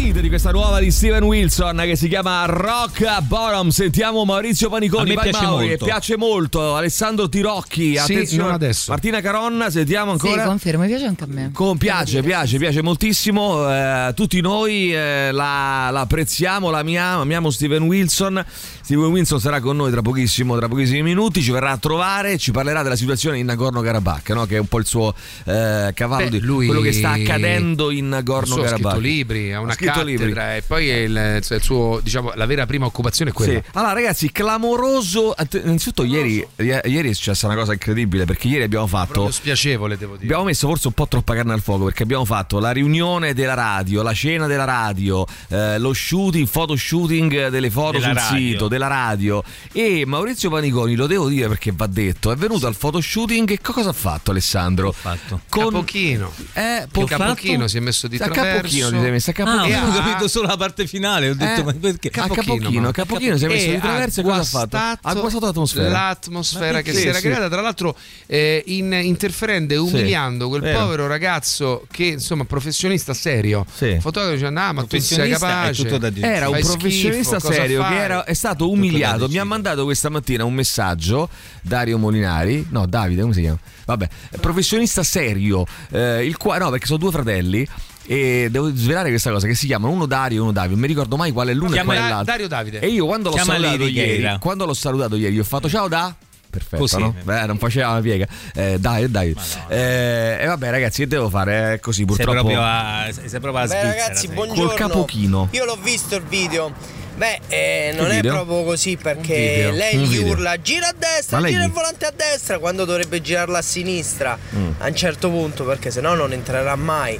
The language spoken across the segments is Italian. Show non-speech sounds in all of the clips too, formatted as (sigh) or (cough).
Dite di questa nuova di Steven Wilson che si chiama Rock Bottom? Sentiamo Maurizio Paniconi. A me Vai piace Mauri, molto. piace molto. Alessandro Tirocchi. attenzione. non adesso. Martina Caronna, sentiamo ancora. Sì, confermo, mi piace anche a me. Con- piace, piace, piace moltissimo. eh, tutti noi eh, la, la apprezziamo, la amiamo, amiamo Steven Wilson. Steven Wilson sarà con noi tra pochissimo, tra pochissimi minuti. Ci verrà a trovare, ci parlerà della situazione in Nagorno-Karabakh, no? che è un po' il suo eh, cavallo Beh, di lui- quello che sta accadendo in suo ha Nagorno-Karabakh. scritto libri, ha una cattedra libri. e poi è il, cioè, il suo, diciamo, la vera prima occupazione è quella. Sì. Allora, ragazzi, clamoroso. Innanzitutto, ieri, i- ieri è successa una cosa incredibile perché ieri abbiamo fatto. Proprio spiacevole, devo dire. Abbiamo messo forse un po' troppa carne al fuoco perché abbiamo fatto la riunione della radio, la cena della radio, eh, lo shooting, photo shooting delle foto Della sul radio. sito della radio. E Maurizio Paniconi, lo devo dire perché va detto, è venuto al photo shooting e co- cosa ha fatto Alessandro? Ho fatto? Capochino. Eh, po- capochino si è messo di a traverso. capochino ti sei messo a Ah, capochino. ho ha- capito solo la parte finale. Ho detto, Eh, ma perché? a capochino, ma- capochino si è messo di traverso e cosa ha fatto? Ha guastato l'atmosfera. L'atmosfera che si era creata, tra l'altro, eh, in- interferendo e umiliando quel vero. povero ragazzo che, insomma, professionista serio. Sì. Fotografo dicendo: Ah, ma tu sei capace. Era un professionista schifo, serio che era- è stato umiliato. Mi ha mandato questa mattina un messaggio Dario Molinari, no Davide, come si chiama? Vabbè, professionista serio, eh, il qua- no perché sono due fratelli e devo svelare questa cosa che si chiamano uno Dario e uno Davide, non mi ricordo mai qual è l'uno e Chiama qual è l'altro. Dario Davide. E io quando l'ho Chiama salutato ieri, Gaga. quando l'ho salutato ieri, gli ho fatto ciao da Perfetto, Così. no? Beh, non faceva una piega. Eh, dai, dai. Eh, e vabbè, ragazzi, che devo fare? È così, Sei purtroppo. proprio a, sei proprio a Beh Svizzera. ragazzi, sei. buongiorno. Col capochino. Io l'ho visto il video. Beh, eh, non Che è video? proprio così perché video, lei un gli video. urla gira a destra, gira gli- il volante a destra quando dovrebbe girarla a sinistra Mm. a un certo punto perché sennò non entrerà mai.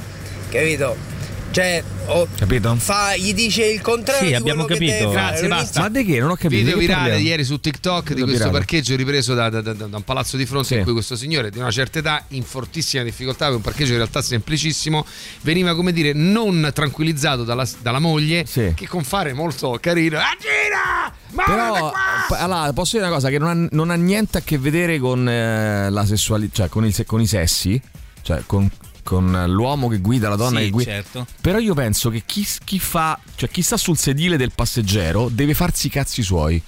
Capito? Cioè, o- Capito? fa- gli dice il contrario Sì, di abbiamo capito. Grazie, basta. Ma di che? Non ho capito. Video di virale parliamo? ieri su TikTok di Video questo virale. parcheggio ripreso da, da- da- da un palazzo di fronte Sì. in cui questo signore di una certa età, in fortissima difficoltà, per un parcheggio in realtà semplicissimo, veniva come dire non tranquillizzato dalla, dalla moglie Sì. che con fare molto carino. Ah, gira! Ma Però, allora, posso dire una cosa che non ha, non ha niente a che vedere con eh, la sessualità, cioè con, il con i sessi, cioè con, con l'uomo che guida, la donna Sì, che guida. certo. Però io penso che chi, chi fa, cioè chi sta sul sedile del passeggero deve farsi i cazzi suoi.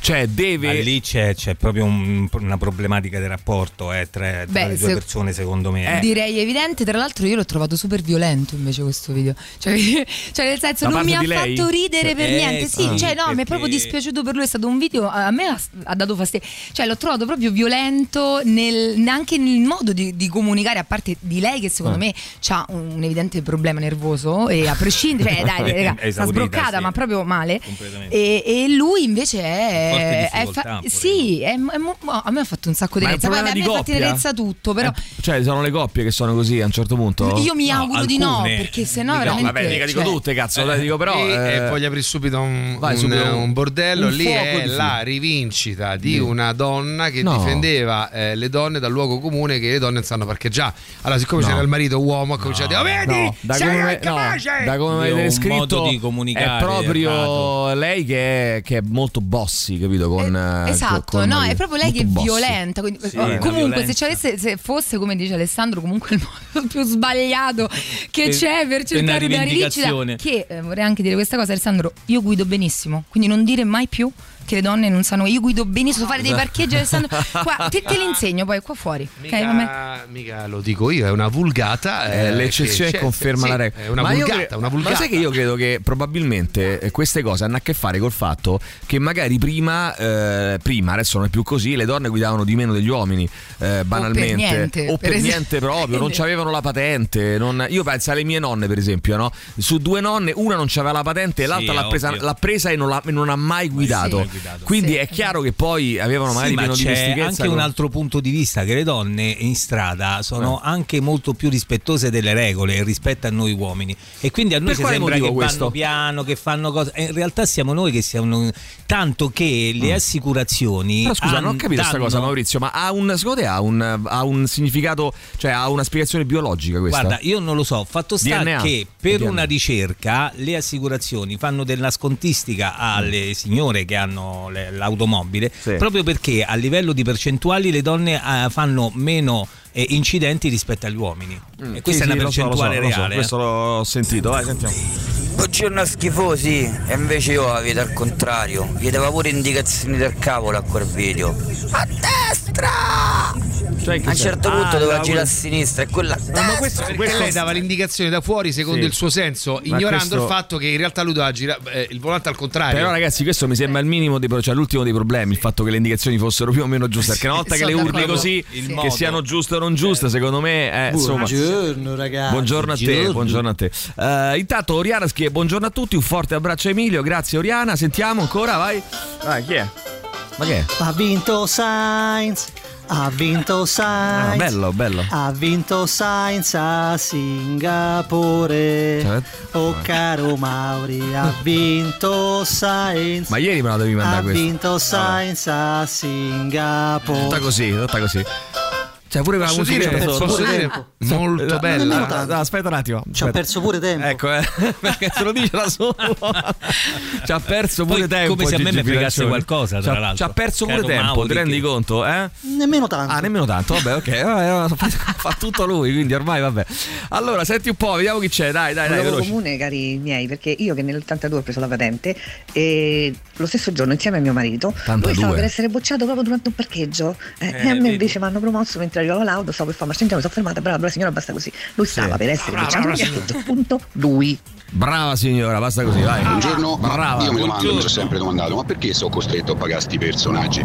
Cioè, Ma deve. lì c'è, c'è proprio un- una problematica di rapporto eh, tra, tra Beh, le due se- persone, secondo me. Eh. Direi evidente, tra l'altro io l'ho trovato super violento invece questo video. Cioè, (laughs) cioè, nel senso Da non mi ha lei? fatto ridere per Eh, niente. Sì, sì, cioè no, mi è perché- proprio dispiaciuto per lui, è stato un video a me ha, ha dato fastidio. Cioè l'ho trovato proprio violento nel, anche nel modo di, di comunicare, a parte di lei che secondo Ah. me ha un evidente problema nervoso e a prescindere, cioè (laughs) dai, raga, È sta sbroccata, sì. ma proprio male. Completamente. E, e lui invece è, Forte è difficoltà pure. sì, è, è mo- a me ha fatto un sacco di è. Poi problema a me fa coppia? tenerezza tutto, però Eh, cioè, sono le coppie che sono così a un certo punto. io mi No, auguro di no, perché sennò No, veramente. No, vabbè, mica dico cioè, tutte, cazzo, dai, dico però. e, eh, e voglio aprire subito un, vai, un- subito un bordello. un Lì è di la rivincita di una donna che No. difendeva eh, le donne dal luogo comune che le donne non sanno parcheggiare. Allora, siccome No. c'era il marito uomo, ha cominciato a dire: Oh, vedi, No, da sei come, no, incapace!" da come mi Io ho avete comunicare è proprio lei che è, che è molto bossy, capito? Con, eh, esatto, con- no, è proprio lei che è violenta. quindi- Sì, eh, una comunque, se, avesse- se fosse come dice Alessandro, comunque il modo più sbagliato che Per- c'è per cercare una una rivincita. Che eh, vorrei anche dire questa cosa, Alessandro. Io guido benissimo, quindi non dire mai più che le donne non sanno. Io guido benissimo, so fare dei parcheggi, Alessandro. Qua, (laughs) te, te li insegno poi qua fuori. ok? Vabbè. Mica, mica lo dico io, è una vulgata. Eh, eh, l'eccezione conferma sì, la regola. È una ma vulgata, cre- una vulgata. Ma sai che io credo che probabilmente eh, queste cose hanno a che fare col fatto che magari prima, eh, prima adesso non è più così, le donne guidavano di meno degli uomini, eh, banalmente. niente, O per per niente proprio, non avevano la patente. non- Io penso alle mie nonne, per esempio, no? Su due nonne, una non aveva la patente e Sì, l'altra l'ha è presa, l'ha presa e non, l'ha- non ha mai guidato. mai guidato. Quindi Sì. è chiaro che poi avevano magari Sì, ma c'è anche con- un altro punto di vista che le donne in strada sono anche molto più rispettose delle regole rispetto a noi uomini e quindi a noi Per sembra che motivo vanno questo? piano, che fanno cose e in realtà siamo noi che siamo tanto che le assicurazioni Mm. Però scusa, non ho capito questa cosa, Maurizio, ma ha un, secondo te ha un, ha un significato, cioè ha una spiegazione biologica questa? Guarda, io non lo so, fatto sta DNA. che per DNA. una ricerca le assicurazioni fanno della scontistica alle signore che hanno le- l'automobile, Sì. proprio perché a livello di percentuali le donne eh, fanno meno eh, incidenti rispetto agli uomini. E questa Sì, è una sì, lo so, lo so, percentuale lo so, reale. eh. questo l'ho sentito, vai, sentiamo. Buongiorno a schifosi, e invece io la vedo al contrario. Gli dava pure indicazioni del cavolo a quel video. A destra! Cioè, A un certo Ah, punto doveva dava girare a sinistra e quella a destra. Ma questo perché lei dava l'indicazione da fuori secondo Sì. il suo senso, Ma ignorando questo- il fatto che in realtà lui doveva girare eh, il volante al contrario. Però ragazzi questo mi sembra il minimo dei pro- cioè l'ultimo dei problemi il fatto che le indicazioni fossero più o meno giuste perché una (laughs) volta che le urli così che modo. siano giuste o non giuste secondo me eh, insomma Buongiorno ragazzi. Buongiorno a te, buongiorno a te. Eh, intanto Oriana scrive buongiorno a tutti, un forte abbraccio a Emilio, grazie Oriana, sentiamo ancora, vai. Vai, chi è? Ma che è? Ha vinto Sainz. Ha vinto Ah, Sainz. bello, bello. Ha vinto Sainz a Singapore. Cioè, Oh caro Mauri, ha (laughs) vinto Sainz. Ma ieri me la devi ha mandare questa. vinto Sainz a Singapore. Tutta così, tutta così. Cioè pure con la Posso musica dire, sotto. posso dire (laughs) molto No, bella. No, aspetta un attimo. Ci ha aspetta. perso pure tempo. Ecco, eh, (laughs) perché se lo dice da solo. (laughs) ci ha perso pure Poi, tempo. come se a me mi fregasse qualcosa, tra Ci ha- l'altro. Ci ha perso pure tempo, ti rendi che- conto? Eh? Nemmeno tanto. Ah, nemmeno tanto, vabbè, ok. vabbè, fa, fa tutto lui, quindi ormai vabbè. Allora, senti un po', vediamo chi c'è. Dai, dai, un dai, veloci. comune, cari miei, perché io che nell'82 ho preso la patente e lo stesso giorno insieme a mio marito, 82. lui stava per essere bocciato proprio durante un parcheggio eh, Eh, e a me invece mi hanno promosso mentre arrivava l'auto, stavo per fare marcia indietro, mi sono fermata, brava, brava signora, basta così. Lui stava per essere Brava, bocciato brava, detto appunto lui. Brava signora, basta così, vai. Buongiorno, ma Brava. io mi domando, mi sono sempre domandato, ma perché sono costretto a pagare sti personaggi?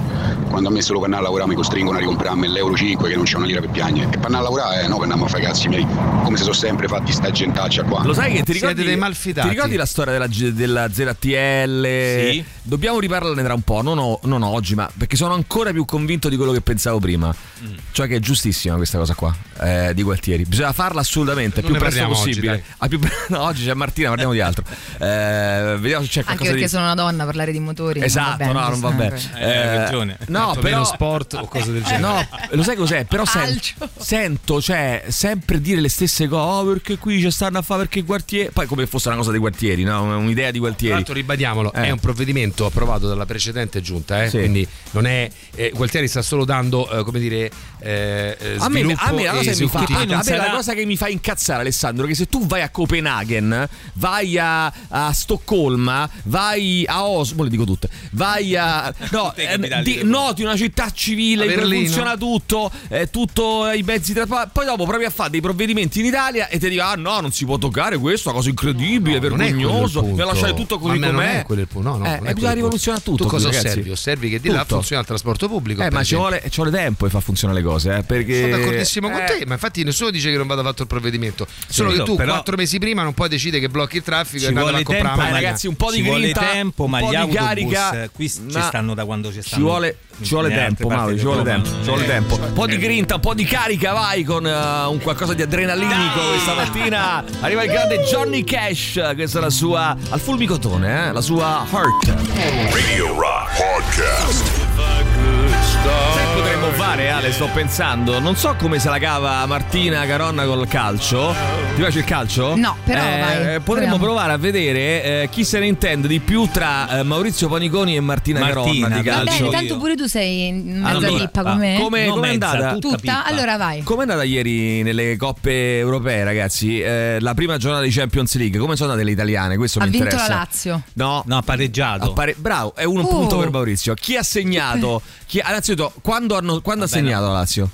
Quando a me solo per andare a lavorare mi costringono a ricomprarmi l'euro 5 che non c'è una lira per piangere. E per andare a lavorare, eh, no, per andare a fare cazzi miei. Come se sono sempre fatti sta gentaccia qua. Lo sai che ti Siete ricordi, dei malfidati. ti ricordi la storia della, della ZTL? Sì. Dobbiamo riparlarne tra un po', non, o- non oggi, ma perché sono ancora più convinto di quello che pensavo prima. Mm. Cioè che giustissima questa cosa qua, eh, di Gualtieri. Bisogna farla assolutamente, il Non più presto oggi, possibile. dai. Al più no, oggi c'è Martina, parliamo di altro. Eh, vediamo se c'è Anche qualcosa perché di... sono una donna, parlare di motori. non va Esatto, bene, no, non va bene. giustamente. Eh, hai ragione. No, però meno sport o cose del genere. No, lo sai cos'è? Però sen- Calcio. sento, cioè, sempre dire le stesse cose. Oh, perché qui ci stanno a fare perché Gualtieri. Poi come fosse una cosa dei Gualtieri, no? Un'idea di Tra Gualtieri. l'altro ribadiamolo, Eh. è un provvedimento approvato dalla precedente giunta, eh, Sì. quindi non è eh, Gualtieri sta solo dando eh, come dire eh, eh, A me, a me la e cosa che mi fa, a me la cosa che mi fa incazzare, Alessandro, è che se tu vai a Copenaghen, vai a, a Stoccolma, vai a Oslo, le dico tutte, vai a. (laughs) No, eh, di- noti una città civile Berlino. funziona tutto, eh, tutto i mezzi trasporto. Poi dopo provi a fare dei provvedimenti in Italia e ti dico: ah no, non si può toccare questo, una cosa incredibile, No, è il vergognoso, e lasciare tutto così com'è. Non è quello il punto, no, no, Eh, è e bisogna rivoluzionare tutto. Tu cosa osservi? Osservi che di là funziona il trasporto pubblico. Eh, per ma ci vuole, ci vuole tempo per far funzionare le cose, eh, perché... Sono d'accordissimo con eh, te, ma infatti nessuno dice che non vada fatto il provvedimento. Solo Sì, che tu però- quattro mesi prima non puoi decidere che blocchi il traffico e Ci andare a vuole comprare tempo, macchina. ragazzi, un po' di ci vuole grinta, tempo, un ma po' gli di autobus carica, eh, qui ci ma- stanno da quando ci Ci stanno. vuole, ci vuole nelle altre tempo, Mauro, ci vuole tempo, ci vuole Eh, tempo. cioè, Un po' di eh, grinta, un po' di carica, vai con eh, un qualcosa di adrenalinico questa mattina. Arriva il grande Johnny Cash, questa è la sua al fulmicotone, eh, la sua Heart. Radio Rock Podcast. Che potremmo fare, Ale, sto pensando. Non so come se la cava Martina Caronna col calcio. Ti piace il calcio? No, però Eh, vai, Potremmo proviamo. provare a vedere eh, chi se ne intende di più tra eh, Maurizio Paniconi e Martina, Martina, Caronna di Va calcio. bene, io. intanto pure tu sei in mezza Allora, pippa con me. come- No, com'è mezza, andata? tutta Tutta? Allora vai. Com'è andata ieri nelle coppe europee, ragazzi? Eh, la prima giornata di Champions League. Come sono andate le italiane? Questo Ha mi vinto interessa. la Lazio. No, No, ha pareggiato. Appare- Bravo, è un Oh. punto per Maurizio. Chi ha segnato? (laughs) Chi... Innanzitutto, quando, hanno- quando ha segnato la Lazio?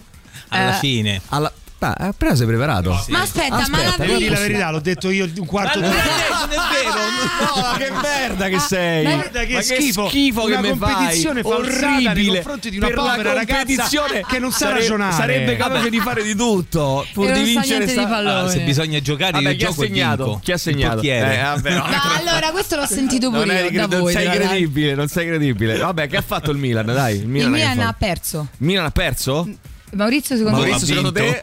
Alla Eh, fine. Alla... Ah, eh, però sei preparato. Ma aspetta, ma Aspetta, la io Devi vita- la verità, l'ho detto io un quarto d'ora. non è vero. (laughs) No, ma che merda che sei! Ma guarda che Ma schifo. schifo che Una mi fai. competizione falsata nei orribile confronti di una per la povera competizione che non sa sare- ragionare. Sarebbe capace di fare di tutto pur E di non vincere niente di sta- pallone. Ah, se bisogna giocare Vabbè, chi ha gioco e segnato? vinco. Chi ha Il segnato? Eh, vabbè, no. Allora, questo l'ho sentito Non, pure eri- io da non voi. sei credibile, non sei credibile. Vabbè, che ha fatto il Milan? Dai, il Il Milan, che Milan ha perso. Milan ha perso? Maurizio, secondo Maurizio, me. secondo te?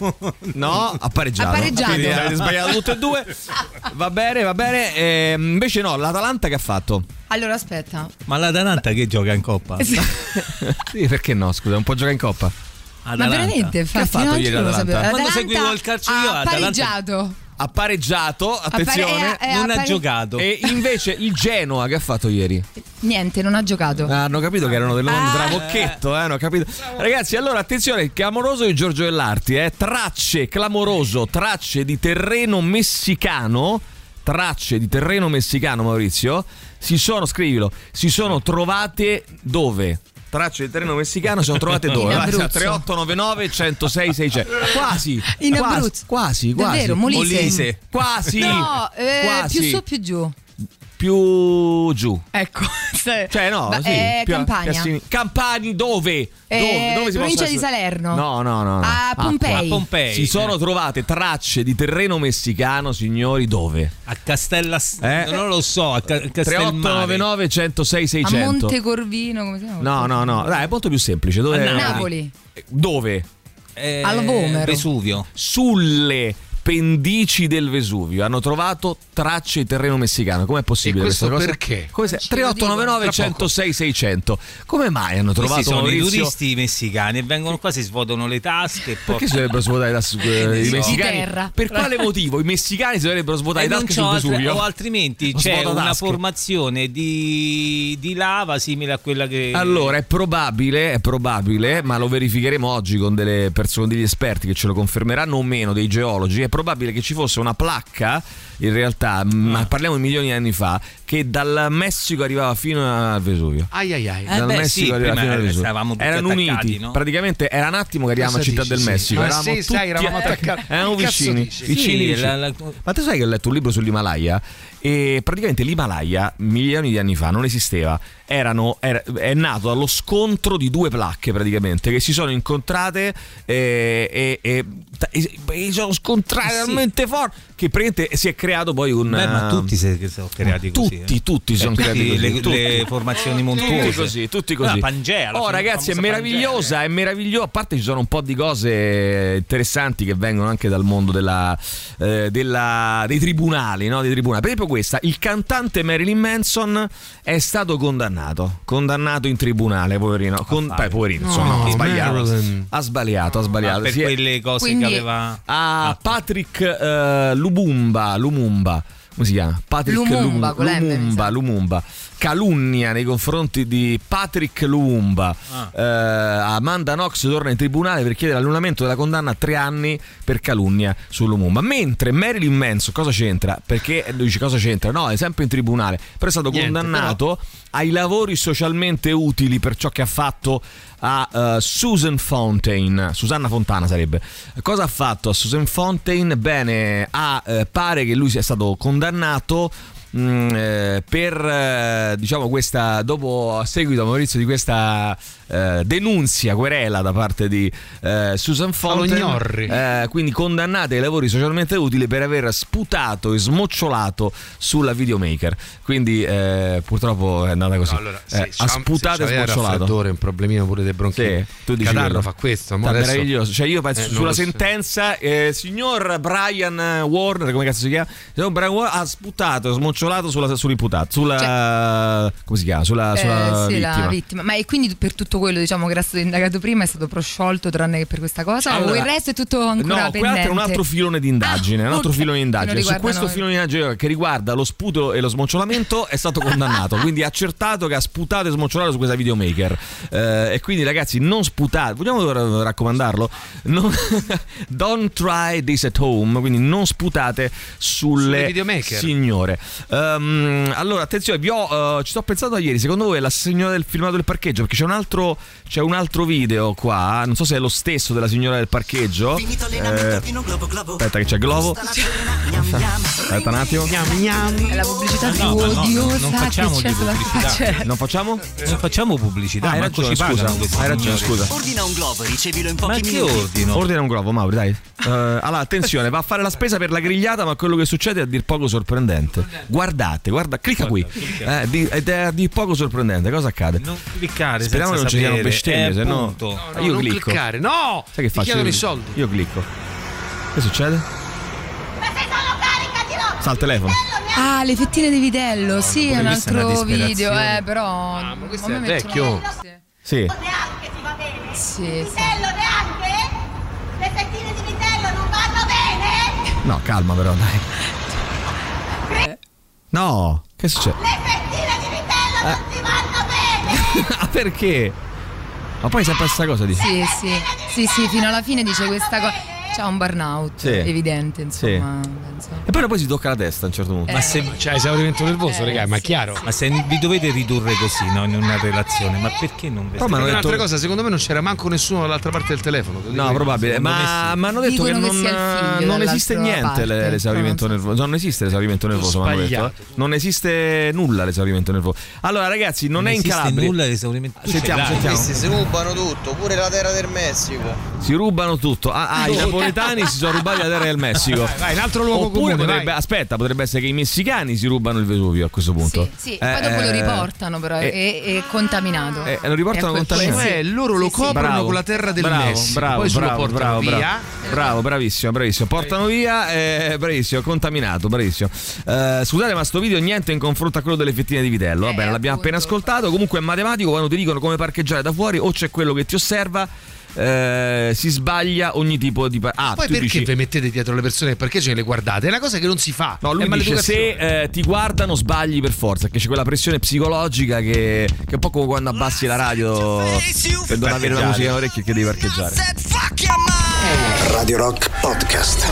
No, ha pareggiato. Ha pareggiato. Quindi avete sbagliato tutte e due. Va bene, va bene. Ehm, invece no, l'Atalanta che ha fatto? Allora, aspetta. Ma l'Atalanta che gioca in coppa? (laughs) Sì. Sì, perché no? Scusa, non può giocare in coppa. Ma Atalanta. veramente, infatti, fatto no, ieri io non lo l'Atalanta? sapevo. Quando seguivo il calcio io, ha Atalanta- pareggiato. Ha pareggiato, attenzione, Appare- eh, eh, Non ha appare- giocato. E invece il Genoa che ha fatto ieri? Niente, non ha giocato. Ah, hanno capito che erano delle donne Ah. Travocchetto, eh, hanno capito. Ragazzi, allora attenzione, clamoroso di Giorgio Dell'Arti, eh. Tracce, clamoroso, tracce di terreno messicano. Tracce di terreno messicano, Maurizio. Si sono, scrivilo, si sono trovate dove? Tracce di terreno messicano si sono trovate dove? In Abruzzo. 3899 106 600. Quasi. In quasi, Abruzzo. Quasi, quasi. Davvero, Molise. Quasi. No, eh, Quasi. più su più giù. Più giù. Ecco. (laughs) Cioè, no, Ma- sì. eh, più a- Campania. più. Campani dove? Eh, dove? dove si provincia di Salerno. No, no, no. no. A Pompei. A Pompei. Si sono trovate tracce di terreno messicano, signori, dove? A Castella. Eh? Non lo so, a Ca- Castelmare. 3899 106 A 600. Montecorvino, come si chiama? No, no, no, dai, è molto più semplice. Dove? A Napoli. Dove? Eh, Al Vomero. Vesuvio. Sulle pendici del Vesuvio hanno trovato tracce di terreno messicano. Com'è possibile E questo questa cosa? perché? Come se- Ce lo 3899 dicono. Tra 106 600. Come mai hanno trovato Questi sono i turisti messicani e vengono qua, si svuotano le tasche e. Perché si dovrebbero svuotare eh, (laughs) i so. messicani? Di terra. Per quale motivo i messicani si dovrebbero svuotare E le tasche sul altre- Vesuvio? o altrimenti (laughs) c'è una formazione di, di lava simile a quella che Allora, è probabile, è probabile, ma lo verificheremo oggi con delle persone, degli esperti che ce lo confermeranno o meno, dei geologi. È probabile che ci fosse una placca, in realtà, ma Ah. parliamo di milioni di anni fa, che dal Messico arrivava fino al Vesuvio. Ai ai ai. Eh dal beh, Messico sì, arrivava prima fino al Vesuvio. stavamo tutti Erano attaccati, uniti, no? praticamente era un attimo che arrivavamo a Città dici, del sì? Messico. Ma eravamo sì, sai, tutti eravamo attaccati, (laughs) eravamo vicini, vicini, Sì, vicini. la- la- Ma tu sai che ho letto un libro sull'Himalaya e praticamente l'Himalaya milioni di anni fa non esisteva. Erano, era- è nato dallo scontro di due placche praticamente che si sono incontrate e, e, e- e- e si sono scontrate Sì. talmente forte che praticamente si è creato poi un... Beh, ma eh, tutti si sono creati così. tutti, eh. tutti si Eh, sono creati così, le, tutti. le formazioni montuose. Tutti così, tutti così. Ah, Pangea, oh, ragazzi, è meravigliosa, è meravigliosa. A parte ci sono un po' di cose interessanti che vengono anche dal mondo della, eh, della- dei tribunali, no? Dei tribunali. Per esempio, questa: il cantante Marilyn Manson è stato condannato. Condannato in tribunale, poverino. Con, beh, poverino, insomma, ha sbagliato. Ha sbagliato, ha sbagliato. Ah, per è- quelle cose Quindi- che aveva a Patrick eh, Lumumba, Lumumba, come si chiama? Patrick Lumumba, Lumumba, sa. Lumumba. Calunnia nei confronti di Patrick Lumumba. Ah. Eh, Amanda Knox torna in tribunale per chiedere l'annullamento della condanna a tre anni per calunnia su Lumumba. Mentre Marilyn Manson cosa c'entra? Perché lui dice cosa c'entra? No, è sempre in tribunale, però è stato Niente, condannato ai lavori socialmente utili per ciò che ha fatto a eh, Susan Fontaine, Susanna Fontana sarebbe. Cosa ha fatto a Susan Fontaine? Bene, ha, eh, pare che lui sia stato condannato mm, eh, per eh, diciamo questa dopo a seguito Maurizio di questa eh, denunzia querela da parte di eh, Susan Falognorri. eh, quindi condannate ai lavori socialmente utili per aver sputato e smocciolato sulla videomaker quindi purtroppo è andata così No, allora, sì, ha sputato se e raffreddore, un problemino pure dei bronchiti. sì, tu dici quello. fa questo, Sta adesso- meraviglioso. Cioè, io penso sulla sentenza, signor Brian Warner, come cazzo si chiama? Signor Brian Warner ha sputato, smocciolato sulla, sull'imputato, sulla. come si chiama? Sulla, Eh, sulla sì, vittima. la vittima. Ma e quindi per tutto quello diciamo, che era stato indagato prima è stato prosciolto tranne che per questa cosa? o Allora, il resto è tutto ancora No, pendente? quell'altro è un altro filone di indagine. Ah, un altro ok. filone di indagine. Su questo noi. filone di indagine che riguarda lo sputo e lo smocciolamento è stato condannato. (laughs) quindi è accertato che ha sputato e smocciolato su questa videomaker. Eh, e quindi, ragazzi, non sputate. Vogliamo ra- raccomandarlo? Non- (laughs) don't try this at home. Quindi non sputate sulle, Sulle videomaker. signore. Ehm, allora, attenzione, vi ho, eh, ci sto pensando ieri. Secondo voi è la signora del filmato del parcheggio? Perché c'è un altro, c'è un altro video qua. Non so se è lo stesso della signora del parcheggio. Eh, aspetta, che c'è Globo. Aspetta un attimo. È la pubblicità più no, ma no, odiosa non facciamo che c'è di sulla faccia. Non facciamo? Non facciamo pubblicità, Ah, hai ragione, ci scusa. Hai ragione, scusa. Ordina un globo ricevilo in Ma pochi che minuti. ordino? Ordina un globo, Mauri, dai. Eh, allora, attenzione, va a fare la spesa per la grigliata, ma quello che succede è a dir poco sorprendente. Guardate, guarda, clicca qui. clicca. Eh, di- ed è a dir poco sorprendente. Cosa accade? Non cliccare Speriamo che non ci siano bestemmie, eh, se no. No, Ah, io non clicco. cliccare, no! Sai che Ti faccio? chiedono Io, i soldi. io clicco. Che succede? Sta al telefono. Ah, le fettine di vitello, sì, è un una altro video, eh, però. Ah, ma questo è vecchio. Sì. neanche ti va bene? Sì, sì. Vitello neanche? Le fettine di vitello non vanno bene? No, calma però, dai. (laughs) No, che succede? Le fettine di vitello non ti vanno bene! (laughs) Ah, perché? Ma poi sempre questa cosa dici? Sì, sì, sì, sì, fino alla fine dice questa cosa. C'ha un burnout Sì. evidente, insomma. penso. E poi poi si tocca la testa a un certo punto. Ma se, Cioè, esaurimento nervoso, Eh, raga, ma è sì, chiaro. sì. ma se vi dovete ridurre così no, in una relazione, ma perché non Però hanno Un'altra detto- cosa, secondo me non c'era manco nessuno dall'altra parte del telefono. No, probabile, ma sì. mi hanno detto Dicono che che non, figlio non esiste niente parte, le- l'esaurimento però non so. nervoso. Non esiste l'esaurimento nervoso, mi hanno detto. eh. Non esiste nulla l'esaurimento nervoso. Allora, ragazzi, non, Non è in esiste Calabria. nulla l'esaurimento. Sentiamo, sentiamo. Questi si rubano tutto, pure la terra del Messico. Si rubano tutto. Ah, ah, i napoletani si sono rubati la terra del Messico. Vai, vai, un altro luogo Oppure comune, potrebbe, vai. aspetta, potrebbe essere che i messicani si rubano il Vesuvio a questo punto. Sì, sì, Eh, poi dopo lo eh, riportano, però eh, è, è contaminato. Eh, lo riportano contaminato. Cioè, loro lo coprono Bravo, con la terra del bravo, Messico, bravo, poi se lo bravo, portano bravo, via. bravo. Bravo, bravissimo, bravissimo. Portano via, eh, bravissimo, contaminato, bravissimo. Eh, scusate, ma sto video niente in confronto a quello delle fettine di vitello. Va Eh, bene, l'abbiamo appunto. appena ascoltato. Comunque è matematico, quando ti dicono come parcheggiare da fuori, o c'è quello che ti osserva. Eh, si sbaglia ogni tipo di. pa- ah, Poi tu perché dici- vi mettete dietro le persone perché ce le guardate? È una cosa che non si fa. No, lui dice se eh, ti guardano sbagli per forza, che c'è quella pressione psicologica che, che è un po' come quando abbassi la radio per non avere la musica in orecchie che devi parcheggiare. Radio Rock Podcast.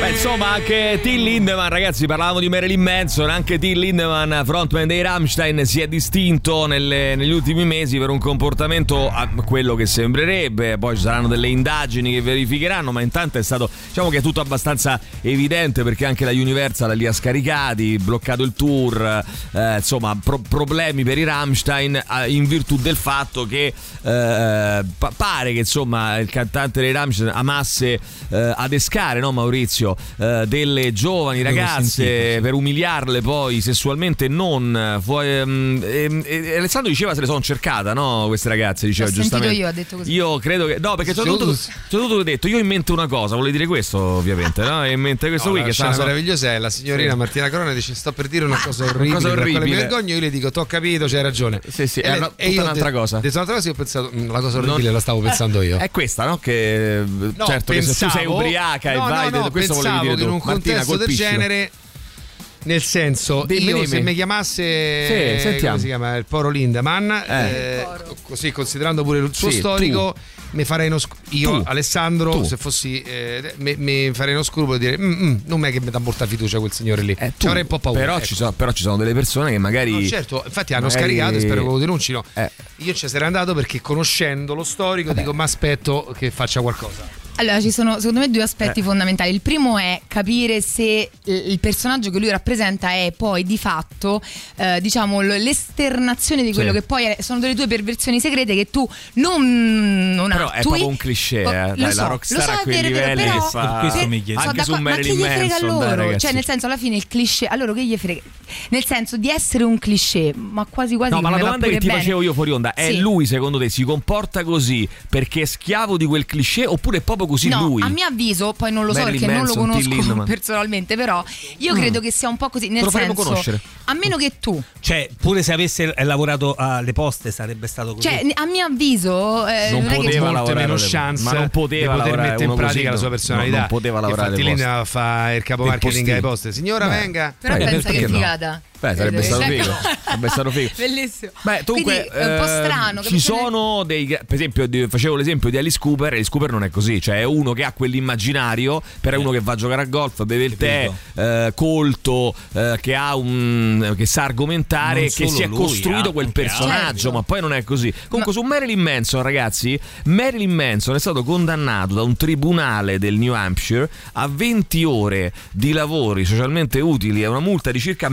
Beh, insomma, anche Till Lindemann, ragazzi, parlavamo di Marilyn Manson, anche Till Lindemann, frontman dei Rammstein, si è distinto nelle- negli ultimi mesi per un comportamento a quello che sembrerebbe, poi ci saranno delle indagini che verificheranno, ma intanto è stato, diciamo che è tutto abbastanza evidente perché anche la Universal li ha scaricati, bloccato il tour, eh, insomma, pro- problemi per i Rammstein eh, in virtù del fatto che eh, pa- pare che insomma il cantante dei Rammstein amasse eh, adescare, no Maurizio, eh, delle giovani ragazze per umiliarle poi sessualmente non fu- ehm, ehm, e Alessandro diceva se le sono cercata, no? Queste ragazze diceva L'ho giustamente. io, ha detto così. Io credo che no, perché Secondo- tutto, ho detto, io ho in mente una cosa, vuole dire questo ovviamente, no? Ho in mente questo No, qui la che scena sta meravigliosa è la signorina Sì. Martina Corona dice sto per dire una cosa orribile, cosa orribile. mi vergogno io le dico t'ho capito c'hai ragione Sì, sì, e, è una- e ho un'altra de- cosa. detto un'altra cosa io ho pensato "Mm, la cosa orribile Non- la stavo (laughs) pensando io È questa, no? Che No, certo che se tu sei pensavo- ubriaca no, e vai, no, no, questo pensavo dire che tu. in un Martina, contesto del colpiscilo. genere nel senso Dimmi, io dimmi. se mi chiamasse Sì, sentiamo. come si chiama il Poro Lindemann eh, così considerando pure il suo Sì, storico mi farei uno sc- io Tu. Alessandro Tu. se fossi eh, mi, farei uno scrupolo di dire "Mm, mm, non è che mi dà molta fiducia quel signore lì Eh, Ci avrei un po' paura Però, ecco. ci sono, però ci sono delle persone che magari. No, certo, infatti hanno magari- scaricato e spero che lo denuncino. Eh. Io ci sarei andato perché conoscendo lo storico dico ma aspetto che faccia qualcosa. Allora, ci sono secondo me due aspetti Eh. fondamentali. Il primo è capire se l- il personaggio che lui rappresenta è poi di fatto, eh, diciamo, l'esternazione di quello Sì. che poi è- sono delle tue perversioni segrete che tu non, non Però è attui. proprio un cliché, Oh, eh. lo Dai, so, la lo rockstar so, a è quei è livelli però- che fa. Per questo mi chiedo. Sono Anche su ma che Marilyn gli frega a Manson, dai, cioè, nel senso, alla fine il cliché, allora che gli frega? Nel senso di essere un cliché, ma quasi quasi No, ma la domanda che ti bene. facevo io fuori onda è Sì. lui secondo te si comporta così perché è schiavo di quel cliché oppure è proprio così no, lui? a mio avviso, poi non lo so Marilyn perché non Manson, lo Till conosco (laughs) personalmente, però io Mm. credo che sia un po' così. Nel lo faremo senso, conoscere. a meno che tu, Cioè, pure se avesse lavorato alle poste sarebbe stato così. cioè, a mio avviso, eh, Non non, è che poteva molte lavorare meno chance ma non poteva poter lavorare mettere in pratica la sua no, personalità. non poteva lavorare Infatti lì fa il capo marketing ai poste. Signora, Beh. venga. Però Eh, pensa che no? Figata. Beh, sarebbe Eh, stato ecco. figo. Sarebbe stato figo. (laughs) Bellissimo. Beh, dunque, Quindi è un po' ehm, strano. Ci capisci? sono dei. Per esempio, facevo l'esempio di Alice Cooper. Alice Cooper non è così, cioè è uno che ha quell'immaginario, però è uno che va a giocare a golf, beve il tè, eh, colto, eh, che ha un. che sa argomentare, Non che si è lui, costruito ah, quel personaggio, altri. ma poi non è così. Comunque, su Marilyn Manson, ragazzi, Marilyn Manson è stato condannato da un tribunale del New Hampshire a 20 ore di lavori socialmente utili e una multa di circa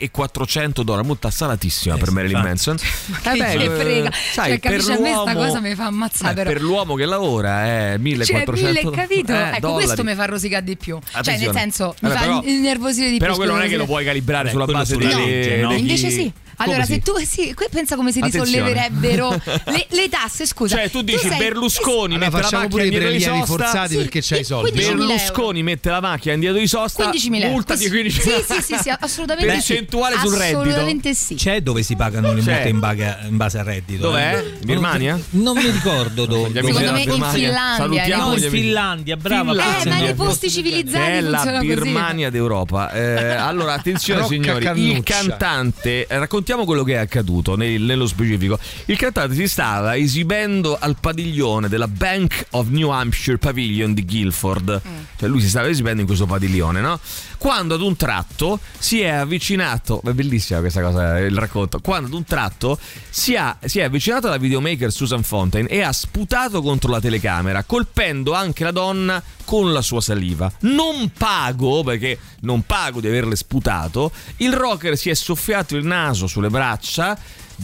1400 dollari, multa salatissima Eh, per Marilyn. Manson. Ma che beh, frega? eh, sai, Cioè, per capisci, a me sta l'uomo- cosa mi fa ammazzare, eh, però. per l'uomo che lavora è 1400 Cioè, mille, capito? eh, ecco, dollari. questo mi fa rosicare di più. Cioè, Attenzione. nel senso, mi Vabbè, fa però- innervosire di Però più. quello non è che lo puoi calibrare sulla base sulla delle- legge, no? Invece sì. Allora, se sì? tu sì, qui pensa come si Attenzione. risolleverebbero (laughs) le, le tasse, scusa. Cioè, tu dici sei- Berlusconi Allora, mette la facciamo macchina pure i indietro di prelievi sosta. forzati perché c'hai i soldi. 15.000 euro. Berlusconi mette la macchina indietro di sosta. 15.000 euro. Multa di 15.000 Sì, sì, sì, sì, assolutamente sì. Percentuale sul reddito. Assolutamente sì. C'è dove si pagano le multe in, baga- in base al reddito? Dov'è? eh? In Birmania? Non mi ricordo dove. Secondo me in. Finlandia, Salutiamo No, in. Finlandia, brava. Eh, ma nei posti civilizzati è la. Birmania d'Europa. Eh, allora, attenzione signori, il cantante, eh, raccontiamo quello che è accaduto nel- nello specifico. Il cantante si stava esibendo al padiglione della Bank of New Hampshire Pavilion di Guilford. Cioè lui si stava esibendo in questo padiglione, no? Quando ad un tratto si è avvicinato, è bellissima questa cosa, il racconto. Quando ad un tratto si, ha- si è avvicinato alla videomaker Susan Fontaine e ha sputato contro la telecamera, colpendo anche la donna con la sua saliva. Non pago, perché non pago di averle sputato, il rocker si è soffiato il naso sulle braccia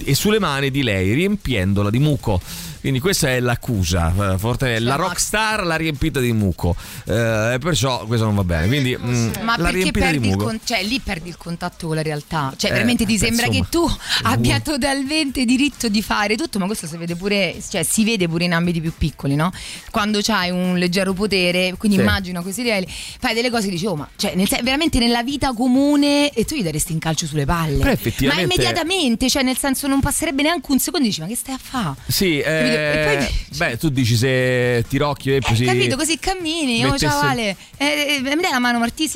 e sulle mani di lei, riempiendola di muco. Quindi questa è l'accusa. eh, Forte, la rockstar l'ha riempita di muco. Eh, perciò questo non va bene. Quindi mm, Ma perché perdi il, con- cioè, lì perdi il contatto con la realtà? Cioè, Eh, veramente ti beh, sembra insomma. che tu abbia totalmente diritto di fare tutto, ma questo si vede pure, cioè, si vede pure in ambiti più piccoli, no? Quando c'hai un leggero potere, quindi Sì. immagino questi livelli, fai delle cose e dici, oh, ma cioè, nel veramente nella vita comune e tu gli daresti in calcio sulle palle. Ma immediatamente, cioè, nel senso, non passerebbe neanche un secondo e dici, ma che stai a fare? Sì, Capito? E eh, poi- beh, tu dici se ti rocchi e Eh, così. capito, così cammini, oh mettesse- ciao Ale, eh, eh, mi dai la mano ti-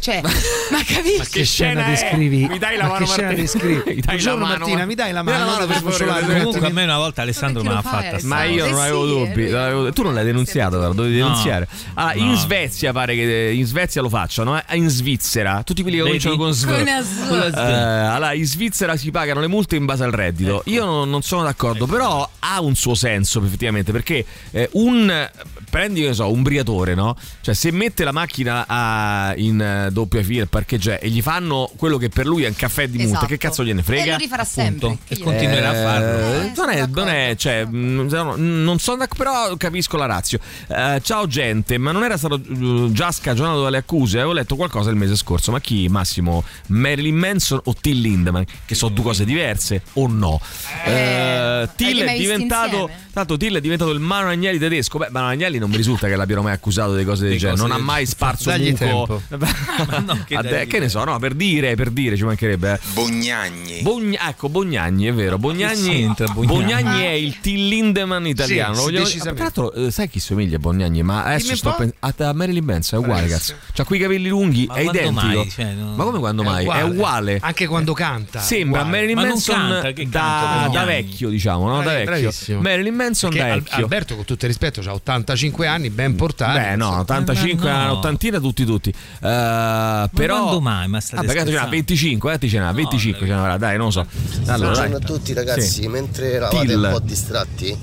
cioè, (laughs) ma capisci? Che scena descrivi? Mi dai la Ma mano che scena Martina? descrivi? (laughs) Mi dai la Buongiorno mano, Martina, mi dai la Mi dai mano, per per favore, sciolare guarda. Comunque a me una volta Alessandro me l'ha fatta. Alessandro? Ma io non Eh avevo dubbi, tu non l'hai denunziato, però dovevi denunziare. Allora, in. Svezia pare che in Svezia lo facciano, eh? in Svizzera, tutti quelli che cominciano con Sv. Con Eh, Asv. allora, in Svizzera si pagano le multe in base al reddito. Ecco. Io non, non sono d'accordo, però un suo senso effettivamente, perché eh, un prendi che ne so, un briatore, no? Cioè, se mette la macchina a- in eh, doppia fila al parcheggio e gli fanno quello che per lui è un caffè di multa, Esatto. che cazzo gliene E frega? lo rifarà sempre. Appunto. Che E continuerà a farlo. Eh, non, è, non è, cioè, mm, no, non sono d'accordo, però capisco la razio. Eh, ciao gente, ma non era stato eh, già scagionato dalle accuse? Avevo letto qualcosa il mese scorso, ma chi? Massimo Marilyn Manson o Till Lindemann? Che sono due cose diverse o no? Eh, Till avete è diventato, insieme? tanto Till è diventato il Mano Agnelli tedesco. Beh, Mano Agnelli non mi risulta che l'abbiano mai accusato di cose del Di genere, cose non ha mai sparso Dagli buco. (laughs) no, (laughs) che de- che ne so, no, per dire, per dire, ci mancherebbe. eh. Bognagni. Bogna- ecco, Bognagni, è vero. Bognagni, Bognagni? Bognagni è il Till Lindemann italiano. Sì, decisamente. Tra l'altro, eh, sai chi somiglia a Bognagni? Ma adesso Dimmi sto un pensando. A Marilyn Manson è uguale, cazzo. C'ha quei capelli lunghi, Ma è identico. mai? Cioè, no. Ma come quando mai? È uguale. Anche quando canta. Sembra uguale. Marilyn Ma Manson canta, da, vecchio, diciamo, no? Da vecchio. bravissimo. Marilyn Manson da vecchio. Alberto, con tutto il rispetto, ha 85 anni, ben portati. Beh, no, 85, Ma no. un'ottantina tutti tutti. Eh, però quando mai? Ma state Ah, scherzando? 25, eh, ti ce n'ha 25 ce n'avrà, dai, non lo so. Allora, dai. Buongiorno a tutti ragazzi, Sì. mentre eravate Till. un po' distratti,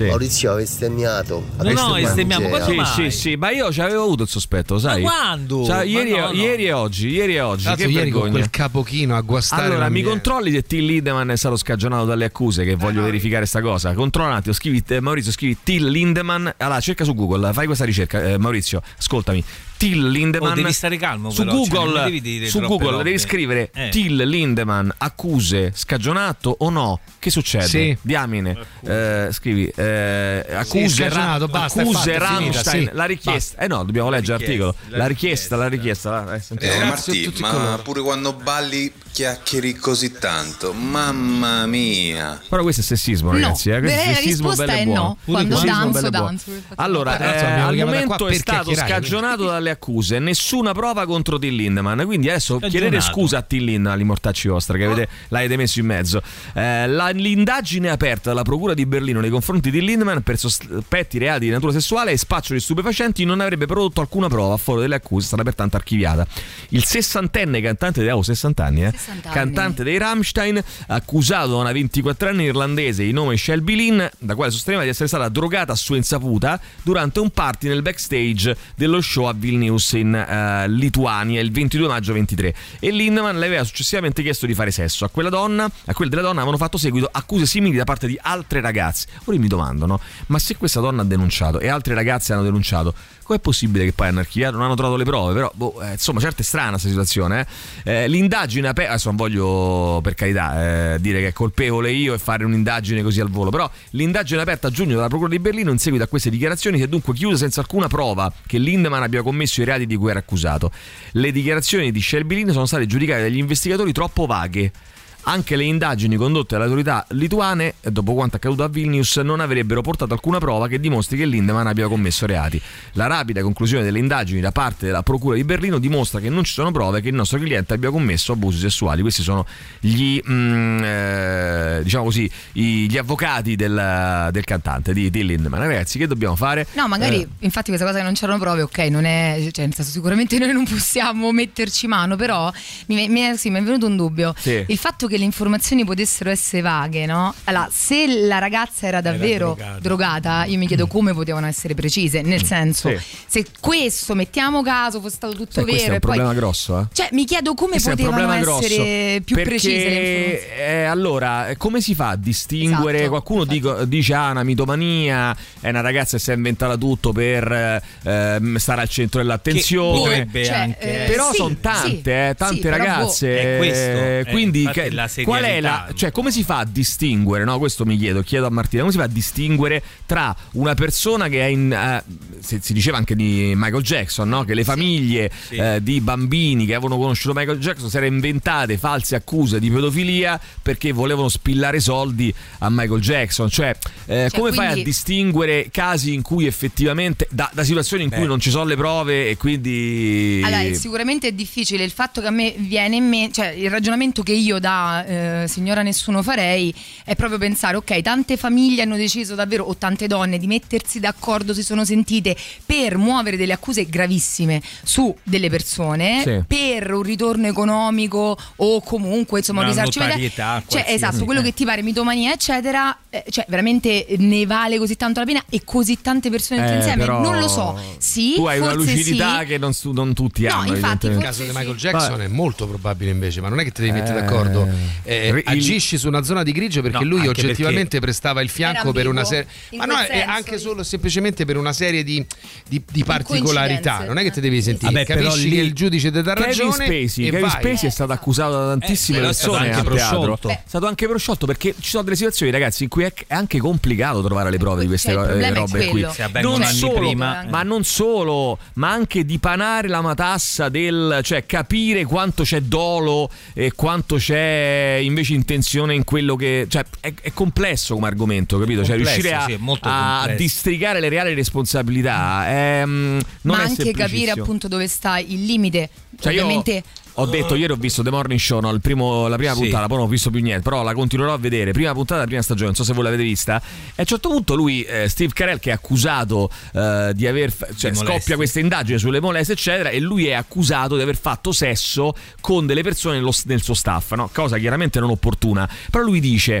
Sì. Maurizio ha bestemmiato. No, no, bestemmiamo, quando Sì, mai? sì, sì, ma io ci avevo avuto il sospetto, sai? Ma quando? Cioè, Ma ieri, no, no. ieri e oggi, ieri e oggi, Tanto che ieri con vergogna. quel capochino a guastare. Allora, mi controlli se Till Lindemann è stato scagionato dalle accuse, Eh, che voglio verificare sta cosa. Controlla un attimo, scrivi, eh, Maurizio, scrivi Till Lindemann. Allora, cerca su Google, fai questa ricerca, eh, Maurizio, ascoltami. Till Lindemann. Oh, devi stare calmo, su però, cioè, Google, non devi dire su Google robe. devi scrivere Eh. Till Lindemann, accuse, scagionato o no? Che succede? Sì. Diamine, eh, scrivi eh, accuse, scagionato, Ra- basta, accuse fatto, finita, Rammstein, sì. la richiesta. Eh no, dobbiamo leggere l'articolo. richiesta, La la richiesta, la richiesta. eh, sentiamo. Eh, Martì, tutti ma pure quando balli chiacchieri così tanto, mamma mia. Però questo è sessismo, ragazzi. No. Eh? Questo Beh, sessismo risposta bello e è buono. no. Quando danzo, danzo. Allora, eh, al momento è stato quindi. scagionato dalle accuse, nessuna prova contro Till Lindemann. Quindi adesso chiedete scusa a Till Lindemann, agli mortacci vostri, che avete, l'avete messo in mezzo. Eh, la- l'indagine aperta dalla Procura di Berlino nei confronti di Lindemann per sospetti reati di natura sessuale e spaccio di stupefacenti non avrebbe prodotto alcuna prova a favore delle accuse, è stata pertanto archiviata. Il sessantenne cantante dei, oh, 60 anni, eh? 60 anni. cantante dei Rammstein, accusato da una 24enne irlandese di nome Shelby Lynn, da quale sosteneva di essere stata drogata a sua insaputa durante un party nel backstage dello show a Vilnius in eh, Lituania il 22 maggio 23. E Lindemann le aveva successivamente chiesto di fare sesso. A quella donna, a quella della donna avevano fatto seguito accuse simili da parte di altre ragazze. Ora mi domando, no? Ma se questa donna ha denunciato e altre ragazze hanno denunciato, com'è possibile che poi hanno archiviato? Non hanno trovato le prove, però, boh, eh, insomma, certo è strana questa situazione. eh. Eh, l'indagine aperta. adesso non voglio per carità eh, dire che è colpevole io e fare un'indagine così al volo, però l'indagine aperta a giugno dalla Procura di Berlino in seguito a queste dichiarazioni si è dunque chiusa senza alcuna prova che Lindemann abbia commesso i reati di cui era accusato. Le dichiarazioni di Shelby sono state giudicate dagli investigatori troppo vaghe. Anche le indagini condotte dalle autorità lituane, dopo quanto accaduto a Vilnius, non avrebbero portato alcuna prova che dimostri che Lindemann abbia commesso reati. La rapida conclusione delle indagini da parte della Procura di Berlino dimostra che non ci sono prove che il nostro cliente abbia commesso abusi sessuali. Questi sono gli, mm, eh, diciamo così, gli avvocati del, del cantante di, di Lindemann. Ragazzi, che dobbiamo fare? No, magari Eh, infatti questa cosa che non c'erano prove, ok, non è, cioè senso sicuramente noi non possiamo metterci mano, però mi, mi è, sì, mi è venuto un dubbio. Sì. Il fatto che le informazioni potessero essere vaghe, no? Allora, se la ragazza era davvero drogata. drogata, io mi chiedo come potevano essere precise, nel senso, Mm. Sì. se questo, mettiamo caso, fosse stato tutto sai, questo vero è un e poi... problema grosso, eh? Cioè, mi chiedo come Questo potevano essere grosso, più perché, precise le informazioni. eh, allora, come si fa a distinguere? Esatto, Qualcuno dico- dice ah, una mitomania, è una ragazza che si è inventata tutto per eh, stare al centro dell'attenzione. potrebbe Cioè, anche eh, però sì, sono tante, sì, eh, tante ragazze. boh. Questo, eh, eh, quindi la qual è la, cioè, come si fa a distinguere? No, questo mi chiedo, chiedo a Martina, come si fa a distinguere tra una persona che è in. eh, si, si diceva anche di Michael Jackson, no? Che le famiglie Sì. eh, di bambini che avevano conosciuto Michael Jackson si erano inventate false accuse di pedofilia perché volevano spillare soldi a Michael Jackson. Cioè, eh, Cioè, come fai a quindi- distinguere casi in cui effettivamente, da, da situazioni in cui Beh. non ci sono le prove e quindi. Allora, sicuramente è difficile. Il fatto che a me viene in mente, cioè il ragionamento che io da eh, signora nessuno farei è proprio pensare: ok, tante famiglie hanno deciso davvero, o tante donne, di mettersi d'accordo, si sono sentite per muovere delle accuse gravissime su delle persone Sì. per un ritorno economico o comunque insomma un risarcimento. Cioè, esatto, quello che ti pare mitomania, eccetera. eh, cioè, veramente ne vale così tanto la pena e così tante persone Eh, insieme. però Non lo so. Sì, tu hai una lucidità sì. che non, su- non tutti No, hanno. infatti, Nel caso di Michael. Jackson Vabbè. è molto probabile invece, ma non è che te devi mettere Eh, d'accordo. Eh, agisci su una zona di grigio perché No, lui oggettivamente prestava il fianco per una serie. Ma no, senso, anche solo semplicemente per una serie di, di- di particolarità. Non è che te devi sentire. Vabbè, però Capisci lì- che il giudice ti dà Kevin ragione. Spacey, e Kevin. Spacey è stato accusato da tantissime Eh, è stato persone anche a teatro. prosciolto. È stato anche prosciolto perché ci sono delle situazioni, ragazzi, in cui è anche complicato trovare le prove di queste Cioè, robe qui. quello. Se avvengono Non anni solo, prima, ma non solo, ma anche dipanare la matassa del, cioè capire quanto c'è dolo e quanto c'è invece intenzione in quello che, cioè è, è complesso come argomento, capito? Cioè riuscire a, sì, è a districare le reali responsabilità è, mm, non ma è anche capire appunto dove sta il limite. Cioè, io Ovviamente ho detto ieri ho visto The Morning Show, no? Primo- la prima Sì. puntata, poi non ho visto più niente, però la continuerò a vedere. Prima puntata della prima stagione, non so se voi l'avete vista. E a un certo punto lui, eh, Steve Carell, che è accusato eh, di aver, cioè scoppia questa indagine sulle molestie, eccetera, e lui è accusato di aver fatto sesso con delle persone nello- nel suo staff, no? Cosa chiaramente non opportuna. Però lui dice.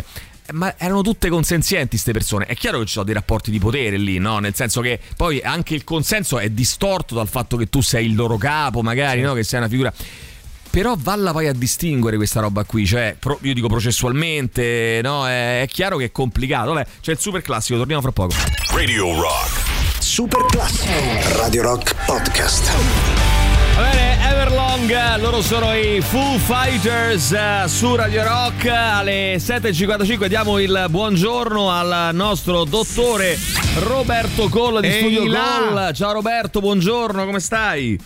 "Eh, Ma erano tutte consenzienti queste persone. È chiaro che ci sono dei rapporti di potere lì, no? Nel senso che poi anche il consenso è distorto dal fatto che tu sei il loro capo, magari, no? Che sei una figura. Però valla poi a distinguere questa roba qui, cioè pro- io dico processualmente, no? È, è chiaro che è complicato. Vabbè, c'è il super classico, torniamo fra poco. Radio Rock. Super classico. Radio Rock Podcast. Va bene, Everlong, loro sono i Foo Fighters eh, su Radio Rock alle 7.55 diamo il buongiorno al nostro dottore Roberto Colla di Ehi Studio là! Gol. Ciao Roberto, buongiorno, come stai?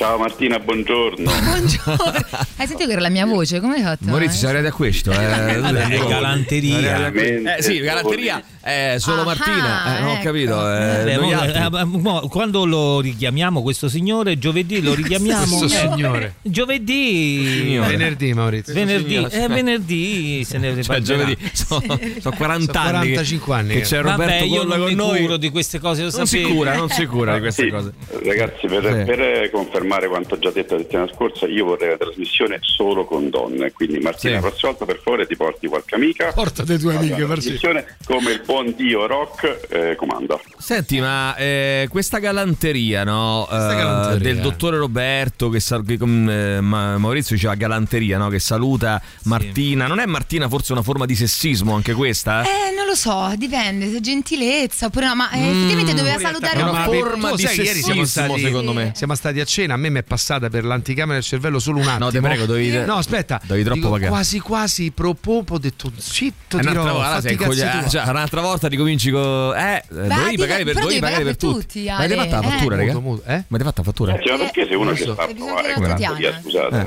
Ciao Martina, buongiorno. (laughs) Buongiorno. Hai sentito che era la mia voce? Come hai fatto? Maurizio, siamo arrivati a questo. Eh, (laughs) Vabbè, è galanteria. Eh sì, galanteria è solo Ah, Martina, eh, non ho ecco. capito. eh, noi mo- eh, mo- quando lo richiamiamo questo signore, giovedì lo richiamiamo. Questo Eh, signore. Giovedì. Signore. Venerdì, Maurizio. Venerdì, signore. eh, venerdì se ne Cioè, giovedì, sono, sono 40 Sono anni che- 45 anni che c'è Roberto Vabbè, io Colla non con mi noi. curo di queste cose, lo Non si cura, non si cura di queste Sì, cose. Ragazzi, per, Sì. per confermare quanto già detto la settimana scorsa, io vorrei una trasmissione solo con donne. Quindi, Martina, Sì. la prossima volta, per favore, ti porti qualche amica. Porta le tue amiche, sì. trasmissione come il buon Dio rock eh, comanda. Senti, ma eh, questa galanteria, no? Questa eh, galanteria. del dottore Roberto, che, sal- che, eh, Ma- Maurizio diceva galanteria, no? Che saluta Martina. Non è Martina forse una forma di sessismo anche questa? Eh, non lo so, dipende, se gentilezza oppure no, ma eh, effettivamente doveva salutare una forma tu di sai, ieri siamo sessismo, stati, secondo me. siamo stati a cena. A me mi è passata per l'anticamera del cervello solo un attimo. No, te prego, dovevi- No, aspetta. dovevi troppo dico, pagare. Quasi quasi propongo, ho detto zitto, È dirò, un'altra volta, fatti sei i cazzi cogli- tuoi. cioè, un'altra volta ricominci con. Eh, dovevi di- pagare per, dovevi pagare per tutti. tutti, Ma avete Ale, fatta la eh. fattura, raga? Muto, muto, eh? Ma avete fatta la fattura? Eh, ma perché se uno ci sta a provare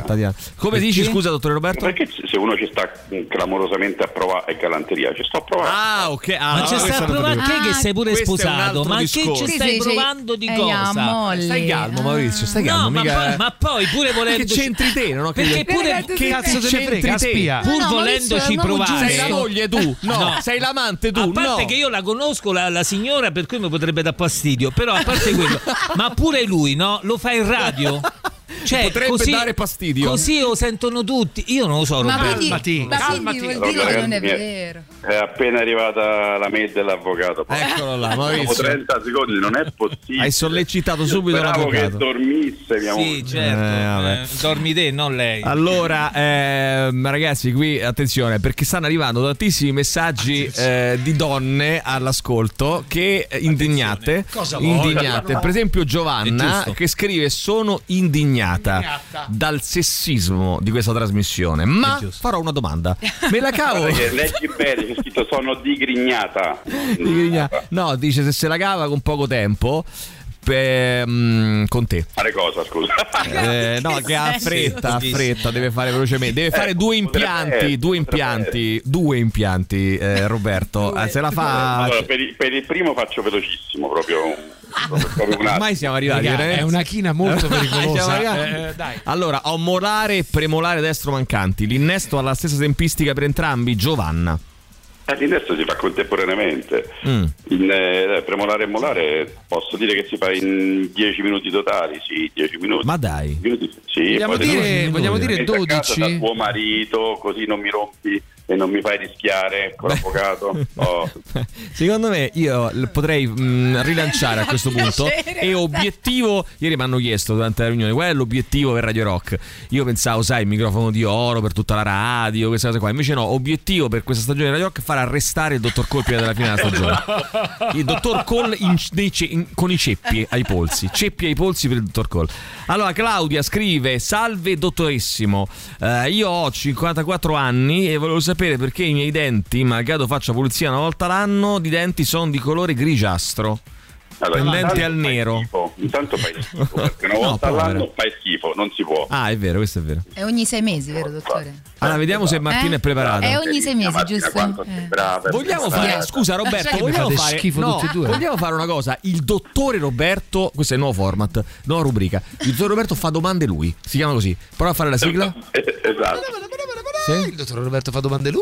Tatiana. Eh. Come dici, scusa, dottore Roberto? Perché se uno ci sta clamorosamente a provare è galanteria, ci sto a provare. Ah, ok. Ah, Ma ci è a provare discorso. che, sei pure sposato? Ma che ci stai provando di Eh, cosa? Stai calmo, Maurizio, stai calmo. No, ma mica- poi, ma poi pure Che volendo c'entri te, non ho capito. Perché pure che cazzo te ne c'entri frega, te? spia? pur No, no, volendoci provare Sei la moglie tu? (laughs) No, No. sei l'amante tu? a parte no. che io la conosco la, la signora per cui mi potrebbe dar fastidio però a parte quello ma pure lui no lo fa in radio (laughs) cioè, Potrebbe così, dare fastidio. così lo sentono tutti io non lo so Ma Roberto quindi, Calmati, ma quindi calmati. vuol Allora, dire che non è vero. È appena arrivata la mail dell'avvocato. (laughs) Eccolo là, Dopo Maurizio. 30 secondi non è possibile. Hai sollecitato subito Speravo che l'avvocato. dormisse mia sì moglie. certo Eh, vabbè. eh, dormi te non lei Allora, ehm, ragazzi, qui attenzione perché stanno arrivando tantissimi messaggi eh, di donne all'ascolto che eh, indignate, Cosa vuoi? indignate. Per esempio Giovanna che scrive sono indignata, Indignata. dal sessismo di questa trasmissione, ma farò una domanda. Me la cavo? (laughs) Leggi bene, c'è scritto sono digrignata. No, dice se se la cava con poco tempo per- mm, con te. Fare cosa, scusa? Eh, no, che ha fretta, ha fretta, deve fare velocemente. Deve fare Eh, due impianti, essere, due potrebbe impianti, due impianti, eh, Roberto. Eh, se la fa. Allora, per, il, per il primo faccio velocissimo, proprio, Ormai siamo arrivati. Raga, è una china molto (laughs) pericolosa. arrivati. Eh, dai. Allora, ho molare e premolare destro mancanti. L'innesto ha la stessa tempistica per entrambi. Giovanna. Eh, L'innesto si fa contemporaneamente. Mm. In eh, premolare e molare posso dire che si fa in 10 minuti totali, sì, 10 minuti. Ma dai. Minuti, sì, Vogliamo dire- vogliamo dire mettere a casa 12? da tuo marito, così non mi rompi e non mi fai rischiare con l'avvocato. (laughs) Oh. Secondo me io potrei mh, (laughs) rilanciare a questo punto e obiettivo, ieri mi hanno chiesto durante la riunione qual è l'obiettivo per Radio Rock. Io pensavo, sai, il microfono di oro per tutta la radio, queste cose qua. Invece no, obiettivo per questa stagione di Radio Rock è far arrestare il dottor Cole prima della fine della stagione. (laughs) Il dottor Cole in- in- con i ceppi ai polsi, ceppi ai polsi per il dottor Cole. Allora Claudia scrive, salve dottorissimo, Eh, io ho 54 anni e volevo sapere perché i miei denti, malgrado faccia pulizia una volta l'anno, di denti sono di colore grigiastro. Allora, intanto al nero. schifo, Intanto fai schifo, (laughs) perché una No, volta all'anno fai schifo, non si può. Ah, è vero, questo è vero. È ogni sei mesi, vero, dottore? Allora, vediamo se Martina Eh? è preparata. È ogni sei mesi, Martina, giusto? Eh. brava, Vogliamo fare, scusa Roberto, mi vogliamo fate fare, schifo no, tutti e due? vogliamo fare una cosa, il dottore Roberto, questo è il nuovo format, nuova rubrica, il dottore Roberto fa domande lui, si chiama così, prova a fare la sigla? (laughs) esatto. Il dottor Roberto fa domande lui.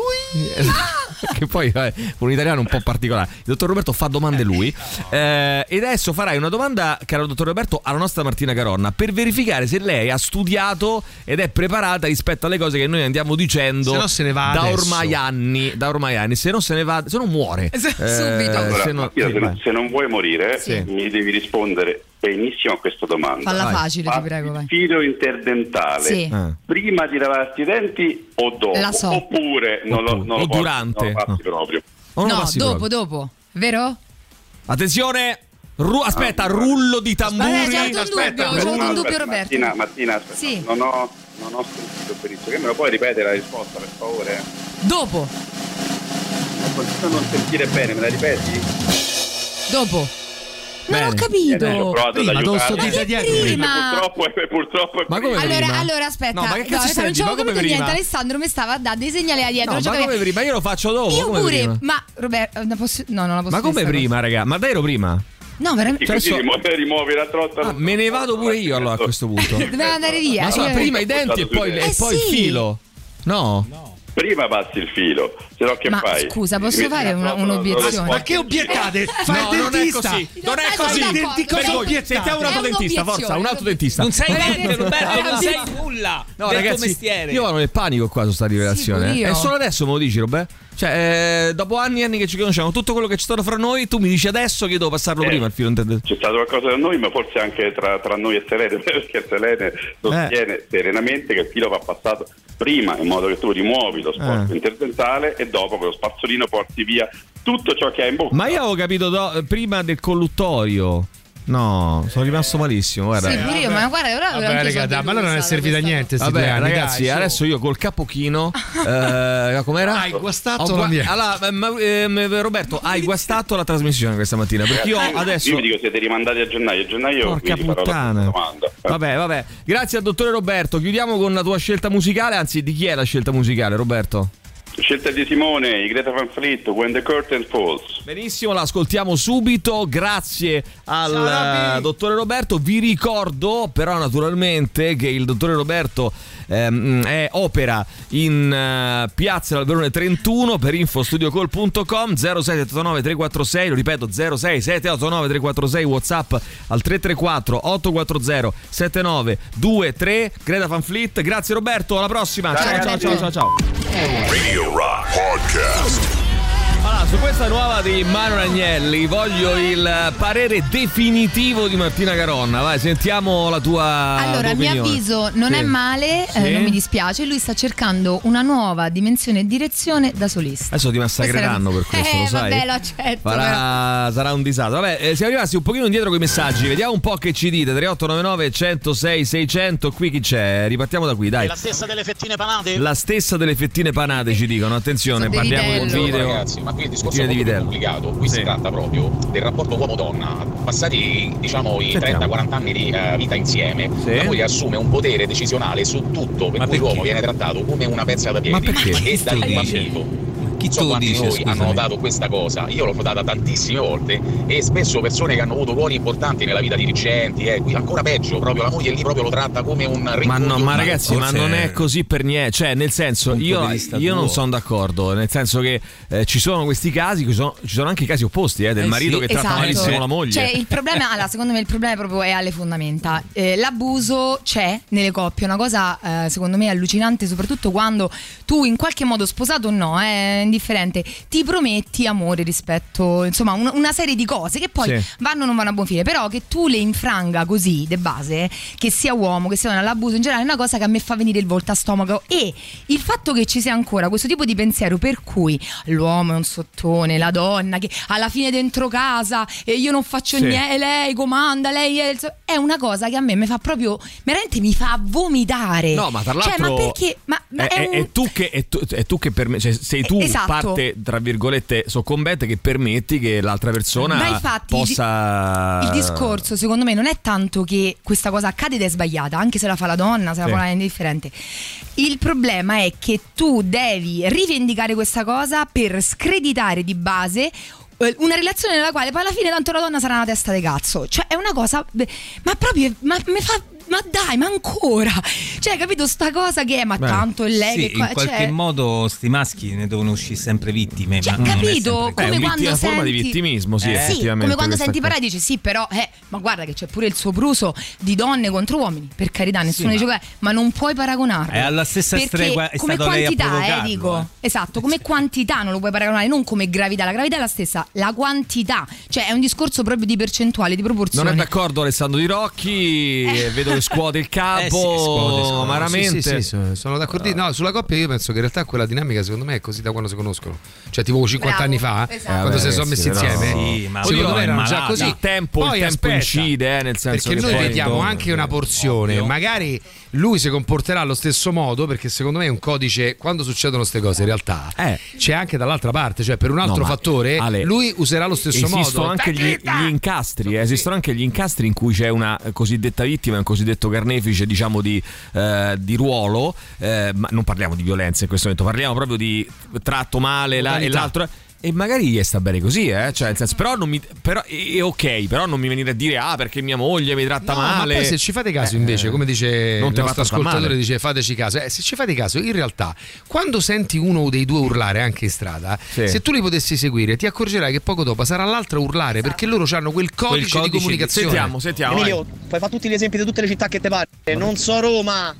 (laughs) che poi è un italiano un po' particolare. Il dottor Roberto fa domande lui. Eh, e adesso farai una domanda, caro dottor Roberto, alla nostra Martina Caronna per verificare se lei ha studiato ed è preparata rispetto alle cose che noi andiamo dicendo Se no se ne va da adesso. ormai anni. Da ormai anni. Se no se ne va, se no muore. Eh, Subito. Allora, se no- Mattia, sì, se, non, se non vuoi morire, Sì. mi devi rispondere benissimo a questa domanda. Falla Vai. facile, ti Fatti prego, il vai. filo interdentale Sì. Ah. prima di lavarti i denti o dopo? La so. Oppure non lo, non lo o porti- durante. non lo passi No. proprio. O No, passi dopo, proprio. dopo. Vero? Attenzione, ru- aspetta, rullo di tamburi. Aspetta, c'è avuto un dubbio, c'è avuto un Aspetta, dubbio Roberto. Martina, Martina, aspetta, Sì. non, ho, non ho sentito benissimo. Che me lo puoi ripetere la risposta, per favore? Dopo, a non sentire bene, me la ripeti? dopo. Non ho capito. Eh, ho provato ad Prima, aiutarti. sto dita dietro. Prima. Purtroppo, è, purtroppo è Ma come prima. Allora, prima? allora, aspetta. No, ma che cazzo no, non ci avevo capito niente. prima? Alessandro mi stava a dare dei segnali là dietro. No, ma come prima? Io lo faccio dopo. Io come pure, prima? ma Roberto, posso- no, non la posso Ma come prima, raga? Ma dai prima? No, veramente. Cioè, Così so- rimuovi, (laughs) rimuovi la trotta. Ah, me ne vado pure io allora a questo punto. (laughs) Doveva andare via. Ma so, prima i denti e poi, e Eh il filo. No? Prima passi il filo, se no che Ma fai? scusa, posso fare una- un'obiezione? Ma che obiettate? Fa No, il non è dentista. così. Non è così. Denti- cosa obiettate? Sentiamo un dentista, un'obiezione, forza, un altro dentista. non sai Veramente. niente Roberto non sai Sì. nulla No, ragazzi, mestiere io vado nel panico qua su sta rivelazione. Sì, eh. io. E solo adesso me lo dici, Robè? Cioè, eh, dopo anni e anni che ci conosciamo, tutto quello che c'è stato fra noi, tu mi dici adesso che io devo passarlo Eh. prima il filo intendente. C'è stato qualcosa da noi, ma forse anche tra, tra noi e Selene, (laughs) perché Selene sostiene serenamente che il filo va passato prima, in modo che tu rimuovi lo sporco Eh. interdentale e dopo con lo spazzolino porti via tutto ciò che hai in bocca. Ma io avevo capito do- prima del colluttorio. No, sono rimasto malissimo. Guarda. Sì, pure io, ma guarda, ora Vabbè, raga, ma allora non è servita a niente. Vabbè, due anni, ragazzi, dai, adesso io col cappochino. (laughs) eh, com'era? Hai guastato Ho la mia. Allora, ma- ehm, Roberto, hai guastato la trasmissione questa mattina? Perché io adesso. Io vi dico, siete rimandati a gennaio. A gennaio Porca puttana. domanda. Vabbè, vabbè. Grazie al dottore Roberto. Chiudiamo con la tua scelta musicale. Anzi, di chi è la scelta musicale, Roberto? Scelta di Simone, Greta Van Fleet, When the Curtain Falls. Benissimo, la ascoltiamo subito. Grazie al Ciao, eh, dottore Roberto. Vi ricordo, però, naturalmente, che il dottore Roberto ehm, è opera in eh, Piazza Alberone 31 per infostudiocall.com 0679 346. Lo ripeto, 06789 346 WhatsApp al 334 840 7923. Greta Van Fleet. Grazie Roberto, alla prossima. Ciao, ciao, ciao, ciao, ciao. ciao. Radio Rock Podcast. Allora, su questa nuova di Manuel Agnelli voglio il parere definitivo di Martina Caronna. Vai, sentiamo la tua Allora, a mio avviso non Sì. è male, eh, Sì. non mi dispiace. Lui sta cercando una nuova dimensione e direzione da solista. Adesso ti massacreranno per questo, (laughs) eh, lo sai? vabbè, lo accetto. Farà- sarà un disastro. Vabbè, eh, siamo rimasti un pochino indietro con i messaggi. Vediamo un po' che ci dite. 3899 106 600. Qui chi c'è? Ripartiamo da qui, dai. La stessa delle fettine panate? La stessa delle fettine panate ci dicono. Attenzione, parliamo del video. Ragazzi, ma qui il discorso di è complicato. Qui si tratta proprio del rapporto uomo-donna. Passati diciamo i Sentiamo. 30-40 anni di eh, vita insieme, Sì. la moglie assume un potere decisionale su tutto, per cui l'uomo viene trattato come una pezza da piedi. Ma perché? E da dice? bambino. Chi so lo quanti dice, scusami? hanno notato questa cosa, io l'ho notata tantissime volte e spesso persone che hanno avuto ruoli importanti nella vita dirigenti, eh, qui ancora peggio, proprio la moglie lì proprio lo tratta come un Ma, rincoglio no, ma ragazzi, ma non è così per niente. Cioè, nel senso, io, io non sono d'accordo. Nel senso che eh, ci sono questi casi, ci sono, ci sono anche i casi opposti, eh, del Eh marito sì. che tratta Esatto. malissimo la moglie. Cioè, il problema, (laughs) allora, secondo me il problema è proprio è alle fondamenta. Eh, l'abuso c'è nelle coppie, è una cosa eh, secondo me allucinante, soprattutto quando tu in qualche modo sposato o no, è indifferente, ti prometti amore rispetto, insomma, un- una serie di cose che poi Sì. vanno o non vanno a buon fine, però che tu le infranga così, de base, che sia uomo, che sia donna, l'abuso in generale è una cosa che a me fa venire il volto a stomaco e il fatto che ci sia ancora questo tipo di pensiero per cui l'uomo è un sottone, la donna che alla fine dentro casa e io non faccio Sì. niente, lei comanda, lei è, il so- è una cosa che a me mi fa proprio, veramente mi fa vomitare. No, ma tra Cioè, l'altro. ma perché? Ma, ma è, è un- è tu che, è tu, tu che perme- cioè, sei tu Esatto. Parte, tra virgolette, soccombente che permetti che l'altra persona Ma infatti il di- possa. Il discorso, secondo me, non è tanto che questa cosa accade ed è sbagliata, anche se la fa la donna, se la Sì. fa la indifferente. Il problema è che tu devi rivendicare questa cosa per screditare di base eh, una relazione nella quale poi alla fine tanto la donna sarà una testa di cazzo. Cioè, è una cosa. Ma proprio. Ma mi fa. Ma dai, ma ancora! Cioè, capito sta cosa che è? Ma Beh, tanto è lei sì, che qua. in qualche cioè, modo sti maschi ne devono uscire sempre vittime. Cioè, ma non è capito? Come così. quando una forma di senti- vittimismo, sì, Eh, effettivamente. come quando senti parlare dici sì, però, eh, ma guarda che c'è pure il sopruso di donne contro uomini, per carità, nessuno ma- dice que- ma non puoi paragonarlo. È alla stessa stregua- è come stato lei a quantità, eh, dico. Esatto, come quantità non lo puoi paragonare, non come gravità, la gravità è la stessa, la quantità, cioè è un discorso proprio di percentuale, di proporzione. Non è d'accordo Alessandro Di Rocchi, Eh. vedo che scuote il capo, Eh sì, scuote, scuote. amaramente. Sì, sì, sì, sono- d'accordo. No, sulla coppia io penso che in realtà quella dinamica secondo me è così da quando si conoscono. Cioè tipo 50 Bravo, anni fa, esatto. quando Eh, si sono messi insieme. Sì, ma secondo me erano già così. Il tempo, il Poi tempo aspetta, incide, eh, nel senso Perché che noi vediamo anche una porzione, Ovvio. magari lui si comporterà allo stesso modo perché secondo me è un codice quando succedono queste cose in realtà Eh. c'è anche dall'altra parte, cioè per un altro No, fattore Ale, lui userà lo stesso Esistono modo. anche gli, gli incastri, eh, esistono anche gli incastri in cui c'è una cosiddetta vittima, un cosiddetto carnefice, diciamo di, eh, di ruolo, eh, ma non parliamo di violenza in questo momento, parliamo proprio di tratto male la- e l'altro. E magari gli sta bene così, eh? Cioè, nel senso, però non mi. Però, è ok, però non mi venire a dire, ah, perché mia moglie mi tratta No, male. Ma poi se ci fate caso Eh, invece, come dice non il te nostro ascoltatore, male. dice fateci caso, eh, se ci fate caso, in realtà quando senti uno dei due urlare anche in strada, Sì. se tu li potessi seguire ti accorgerai che poco dopo sarà l'altro a urlare perché loro hanno quel codice, codice di di- comunicazione. Sentiamo, sentiamo. vai. Emilio, puoi fare tutti gli esempi di tutte le città che ti pare. Non so Roma.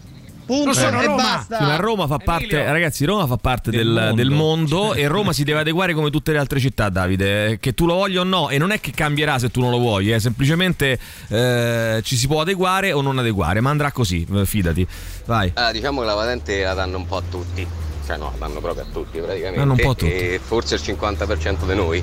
Punto Non sono e Roma. basta. Sì, ma Roma fa parte, ragazzi, Roma fa parte del, Del del mondo. mondo, e Roma si deve adeguare come tutte le altre città, Davide. Che tu lo voglia o no, e non è che cambierà se tu non lo vuoi, eh, semplicemente eh, ci si può adeguare o non adeguare, ma andrà così, eh, fidati. Vai. Ah, diciamo che la patente la danno un po' a tutti, cioè no, la danno proprio a tutti praticamente. Danno un po' a tutti. E forse il 50% di noi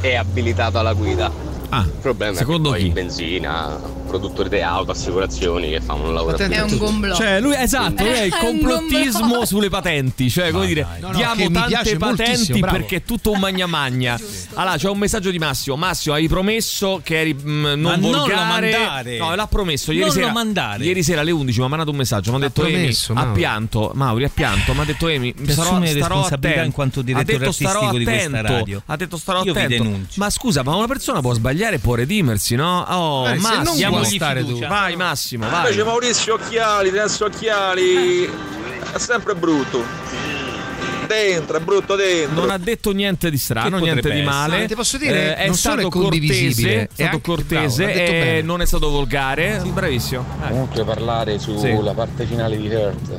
è abilitato alla guida. Ah, Il problema secondo è che poi chi? benzina, produttori di auto, assicurazioni che fanno un lavoro Attento a tutto. gomblò. Cioè, lui esatto, lui è il (laughs) È un complottismo sulle patenti. Cioè, come dire, No, no, diamo tante patenti perché è tutto un magna magna. (laughs) Allora, c'è un messaggio di Massimo. Massimo, hai promesso che eri mm, non Ma non lo volgare. mandare. No, l'ha promesso ieri Non lo sera. mandare. Ieri sera alle 11 mi ha mandato un messaggio. Mi ha detto promesso, Emi, ha pianto. Mauri ha pianto. Mi ha detto Emi, Ti starò, attento. in quanto direttore ha detto starò artistico di questa radio. Ha detto starò Io attento. Ma scusa, ma una persona può sbagliare e può redimersi, no? Oh, Eh, Massimo, stare tu. Vai Massimo, vai. Invece Maurizio Occhiali, senza occhiali, è sempre brutto. Dentro, è brutto dentro. Non ha detto niente di strano, niente di essere? male. No, ti posso dire, Eh, è stato condivisibile, cortese, è stato cortese bravo, e bene. non è stato volgare. Sì, bravissimo. Eh. Comunque parlare sulla parte finale di Hurt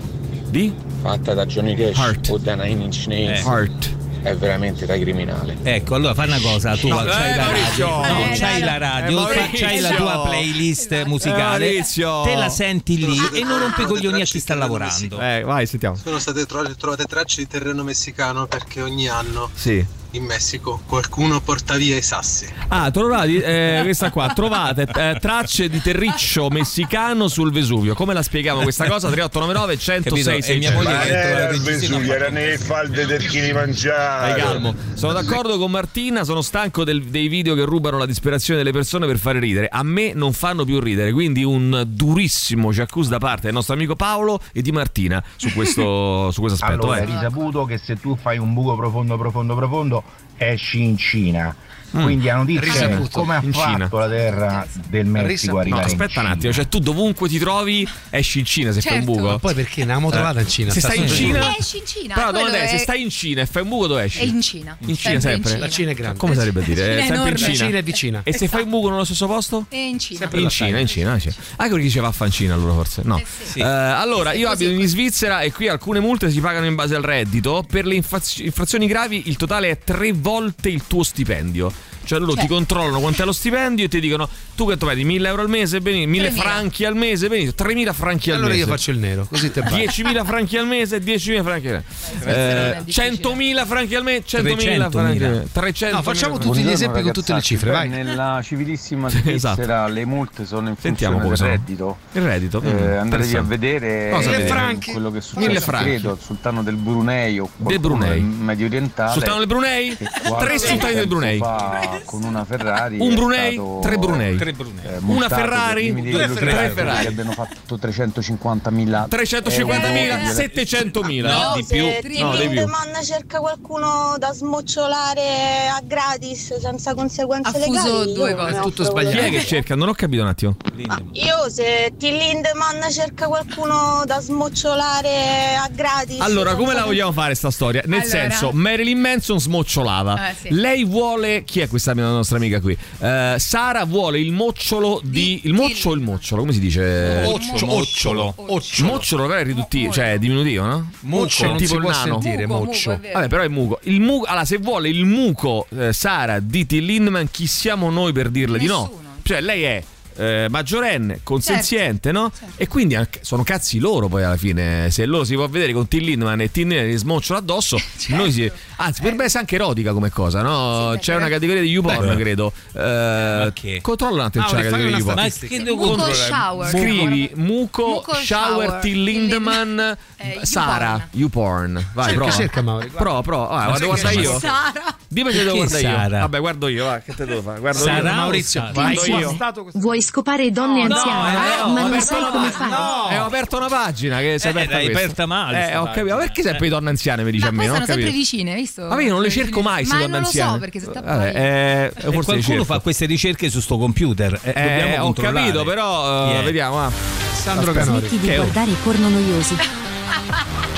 Di? fatta da Johnny Cash Heart. o da Nine Inch Nails Eh. Heart. È veramente da criminale. Ecco, allora fai una cosa, tu No, c'hai eh, la radio, no, Eh, c'hai la radio, eh, c'hai la tua playlist musicale, Maurizio. te la senti lì e non rompi i coglioni a chi sta lavorando. Eh, vai, sentiamo. Sono state tro- trovate tracce di terreno messicano perché ogni anno Sì. In Messico qualcuno porta via i sassi. Ah, trovati, eh, questa qua, trovate eh, tracce di terriccio messicano sul Vesuvio. Come la spieghiamo questa cosa? 3899 106 Capito? E mia moglie che trova il Vesuvio, era nelle falde del Kilimangiaro. Vai calmo. Sono d'accordo con Martina, sono stanco del- dei video che rubano la disperazione delle persone per fare ridere. A me non fanno più ridere, quindi un durissimo ci accusa da parte del nostro amico Paolo e di Martina su questo, su questo aspetto. Allora, è vai. risaputo che se tu fai un buco profondo, profondo, profondo, esci in Cina. Mm. Quindi è Risaputo. come ha In fatto Cina. la terra del Messico a No, arrivare in aspetta un Cina. attimo, cioè tu dovunque ti trovi esci in Cina se fai un Certo. buco. Ma poi perché ne avevamo trovata in Cina? Se sta stai in Cina, Esci in Cina. però domanda è, se stai in Cina e fai un buco dove esci? È in Cina. In Cina sempre? La Cina è grande. Come sarebbe a dire? Cina è sempre in enorme. Cina. Cina è vicina. E se fai un buco nello stesso posto? È in Cina. in Cina, in Cina, in Cina. Anche perché diceva affancina allora forse. No. Eh, allora, io abito in Svizzera e qui alcune multe si pagano in base al reddito. Per le infrazioni gravi il totale è tre volte il tuo stipendio. Cioè loro ti controllano quanto è lo stipendio e ti dicono tu quanto vedi 1000 euro al mese, benissimo, 1000 3.000. franchi al mese, benissimo, 3000 franchi al Allora mese. io faccio il nero, così te va. 10.000 franchi al mese, 10.000 franchi al mese. Eh, 100.000 franchi al mese, 100.000 franchi al mese. 300 No, facciamo tutti gli esempi con tutte le cifre, vai. Nella civilissima (laughs) Esatto. Svizzera le multe sono in Sentiamo funzione del sono. reddito. Il reddito. Eh, mm, andatevi a vedere Cosa eh, quello che franchi. credo al sultano del Brunei o Del Brunei. medio orientale Sultano del Brunei? che Tre sultani del Brunei. fa con una Ferrari Un Brunei? stato, Tre Brunei. Tre Brunei. eh, Una Ferrari? Due dei Ferrari. Ferrari Ferrari. che abbiano fatto 350.000 350.000, euro. 700.000. No, di più. No, di più. Lindemann cerca qualcuno da smocciolare a gratis senza conseguenze Ha legali. due cose. Tutto sbagliato. Chi è che cerca? Non ho capito un attimo. Io se T. Lindemann cerca qualcuno da smocciolare a gratis. Allora, come la vogliamo fare sta storia? Nel Allora. senso, Marilyn Manson smocciolava. Eh, sì. Lei vuole. Chi è questa mia nostra amica qui? Eh, Sara vuole il mocciolo di. Il moccio o il mocciolo? Come si dice? Occio, occiolo. Mocciolo, però è riduttivo, cioè è diminutivo, no? Muccio È non tipo si il può nano. sentire, Muco, moccio. muco, è vero. Vabbè, però è muco. Il muco. Allora, se vuole il muco, eh, Sara di Till Lindemann, chi siamo noi per dirle di no? Nessuno. Cioè, lei è. Eh, maggiorenne, consenziente, no? E quindi anche- sono cazzi loro poi alla fine. Se loro si può vedere con Till Lindemann e Till Lindemann gli smocciolo addosso, (laughs) noi si. Anzi, per me è anche erotica come cosa, no? C'è una categoria di YouPorn, credo. Eh, che? Controlla un attimo, Ah, c'è categoria di YouPorn. Ma che Muco shower. Scrivi muco, Muco shower, shower, Till Lindemann, Eh, Sara, YouPorn. Vai, Cerca, prova. cerca, Mauri, guarda. Prova, prova. Ah, guardare c'è io. Sara. Dimmi che devo guardare io. Sara? Vabbè, guardo io, va, che te devo fare? Guardo Sara io. Maurizio, vai Guardo Vuoi scopare donne No, anziane, eh, no, ho ma non sai come fare? Eh, ho aperto una pagina che si è Eh, aperta questa. aperta male Eh, ho capito. Ma perché sempre donne anziane mi dice Ma a me? sono sempre vicine, hai visto? Ma io non le cerco mai, Ma se donne non lo anziane. so perché se Vabbè, eh, forse qualcuno fa queste ricerche su sto computer. Eh, Eh, ho capito, però eh, è? vediamo. va. Sandro. Canori. Smetti di Che è? guardare porno noiosi. (laughs)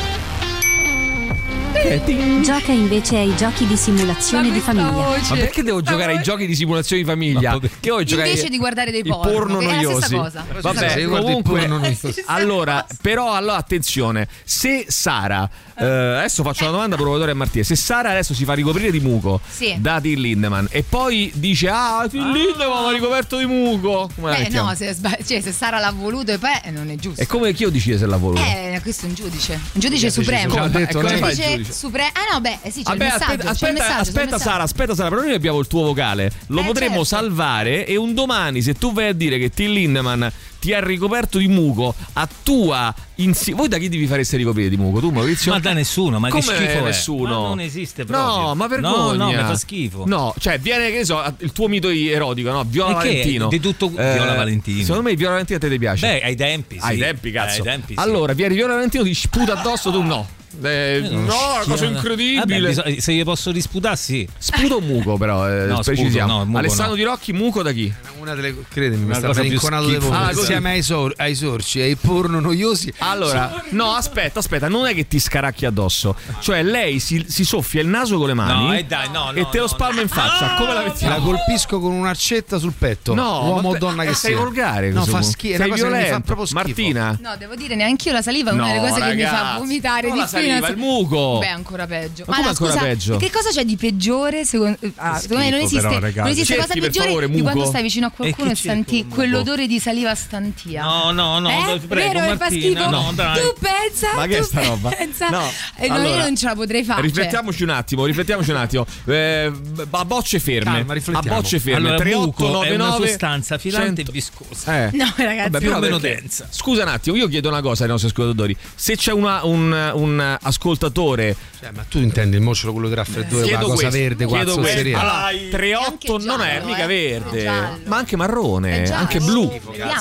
Gioca invece ai giochi di simulazione di famiglia. Ma perché devo giocare ai giochi di simulazione di famiglia? Che vuoi giocare Invece di guardare dei porno, porno noiosi. cosa. Vabbè, comunque porno (laughs) allora, però allora attenzione, se Sara Eh, adesso faccio una domanda provocatoria a Martina. Se Sara adesso si fa ricoprire di muco Sì. da Till Lindemann e poi dice ah Till Lindemann mi ha ricoperto di muco, come la Eh no, se, cioè, se Sara l'ha voluto e poi eh, non è giusto. E come chi io decide se la voluto? Eh, questo è un giudice, un giudice supremo. Detto, un fa il giudice giudice? supremo. Ah no, beh, eh sì, c'è Vabbè, il messaggio, aspetta, c'è il aspetta, messaggio, c'è il aspetta. Sara, aspetta Sara, però noi abbiamo il tuo vocale. Lo Eh, potremmo certo. salvare e un domani se tu vai a dire che Till Lindemann ti ha ricoperto di muco a tua insi- Voi da chi devi fare essere ricoprire di muco? Tu Maurizio? Ma da nessuno, ma Come che schifo è? nessuno? Ma non esiste proprio. No, ma No, vergogna. no, mi fa schifo. No, cioè viene che ne so, il tuo mito erotico, no? Viola E? Valentino. Di tutto Viola Valentino. Secondo me Viola Valentino a te ti piace. Beh, ai tempi, sì. Ai tempi, cazzo. Eh, ai tempi, sì. Allora, viene Viola Valentino, ti sputa addosso, tu no. Eh, Eh, no, schiena. cosa incredibile. Vabbè, bisogna- se gli posso disputare, sì. Sputo o muco, però, eh, No, precisiamo. sputo, no, muco Alessandro no. Di Rocchi, muco da chi? Una delle credimi, mi Una sta cosa più inconato di schifosa. voi. Ah. Insieme ai, sor- ai sorci e ai porno noiosi. Allora, no, aspetta, aspetta, non è che ti scaracchi addosso. Cioè, lei si, si soffia il naso con le mani No, eh, dai, no, no, e te lo no, spalma in faccia. Come la La mettiamo? colpisco con un'arcetta sul petto. No, uomo o donna che sei sia. volgare. No, fa schifo. Sei violento. Martina? No, devo dire, neanche io la saliva è una delle cose che mi fa vomitare di la più. Nel il muco. Beh, ancora peggio. Ma come no, ancora scusa, peggio? Che cosa c'è di peggiore? Secondo, ah, secondo me non esiste, però, non esiste Cerchi, cosa peggiore favore, di quando stai vicino a qualcuno E e, senti quell'odore di saliva stantia. No, no, no, eh? prego, Vero fa schifo? no, dai. Tu pensa? Ma che è tu sta roba? pensa? No. E no, Allora, io non ce la potrei fare. cioè. Riflettiamoci un attimo, riflettiamoci un attimo. Eh, a bocce ferme. Calma, a bocce ferme. Allora, muco è una 3899 sostanza filante 100. e viscosa. Eh. No, ragazzi. Vabbè, più però o meno densa. Scusa un attimo, io chiedo una cosa ai nostri ascoltatori. Se c'è una- un, un ascoltatore Cioè, ma tu intendi il mocciolo quello che raffreddore, quella Chiedo cosa questo, verde, qua zozzeria? Allora, Anche 38 non è mica eh. verde, ma anche marrone, anche blu,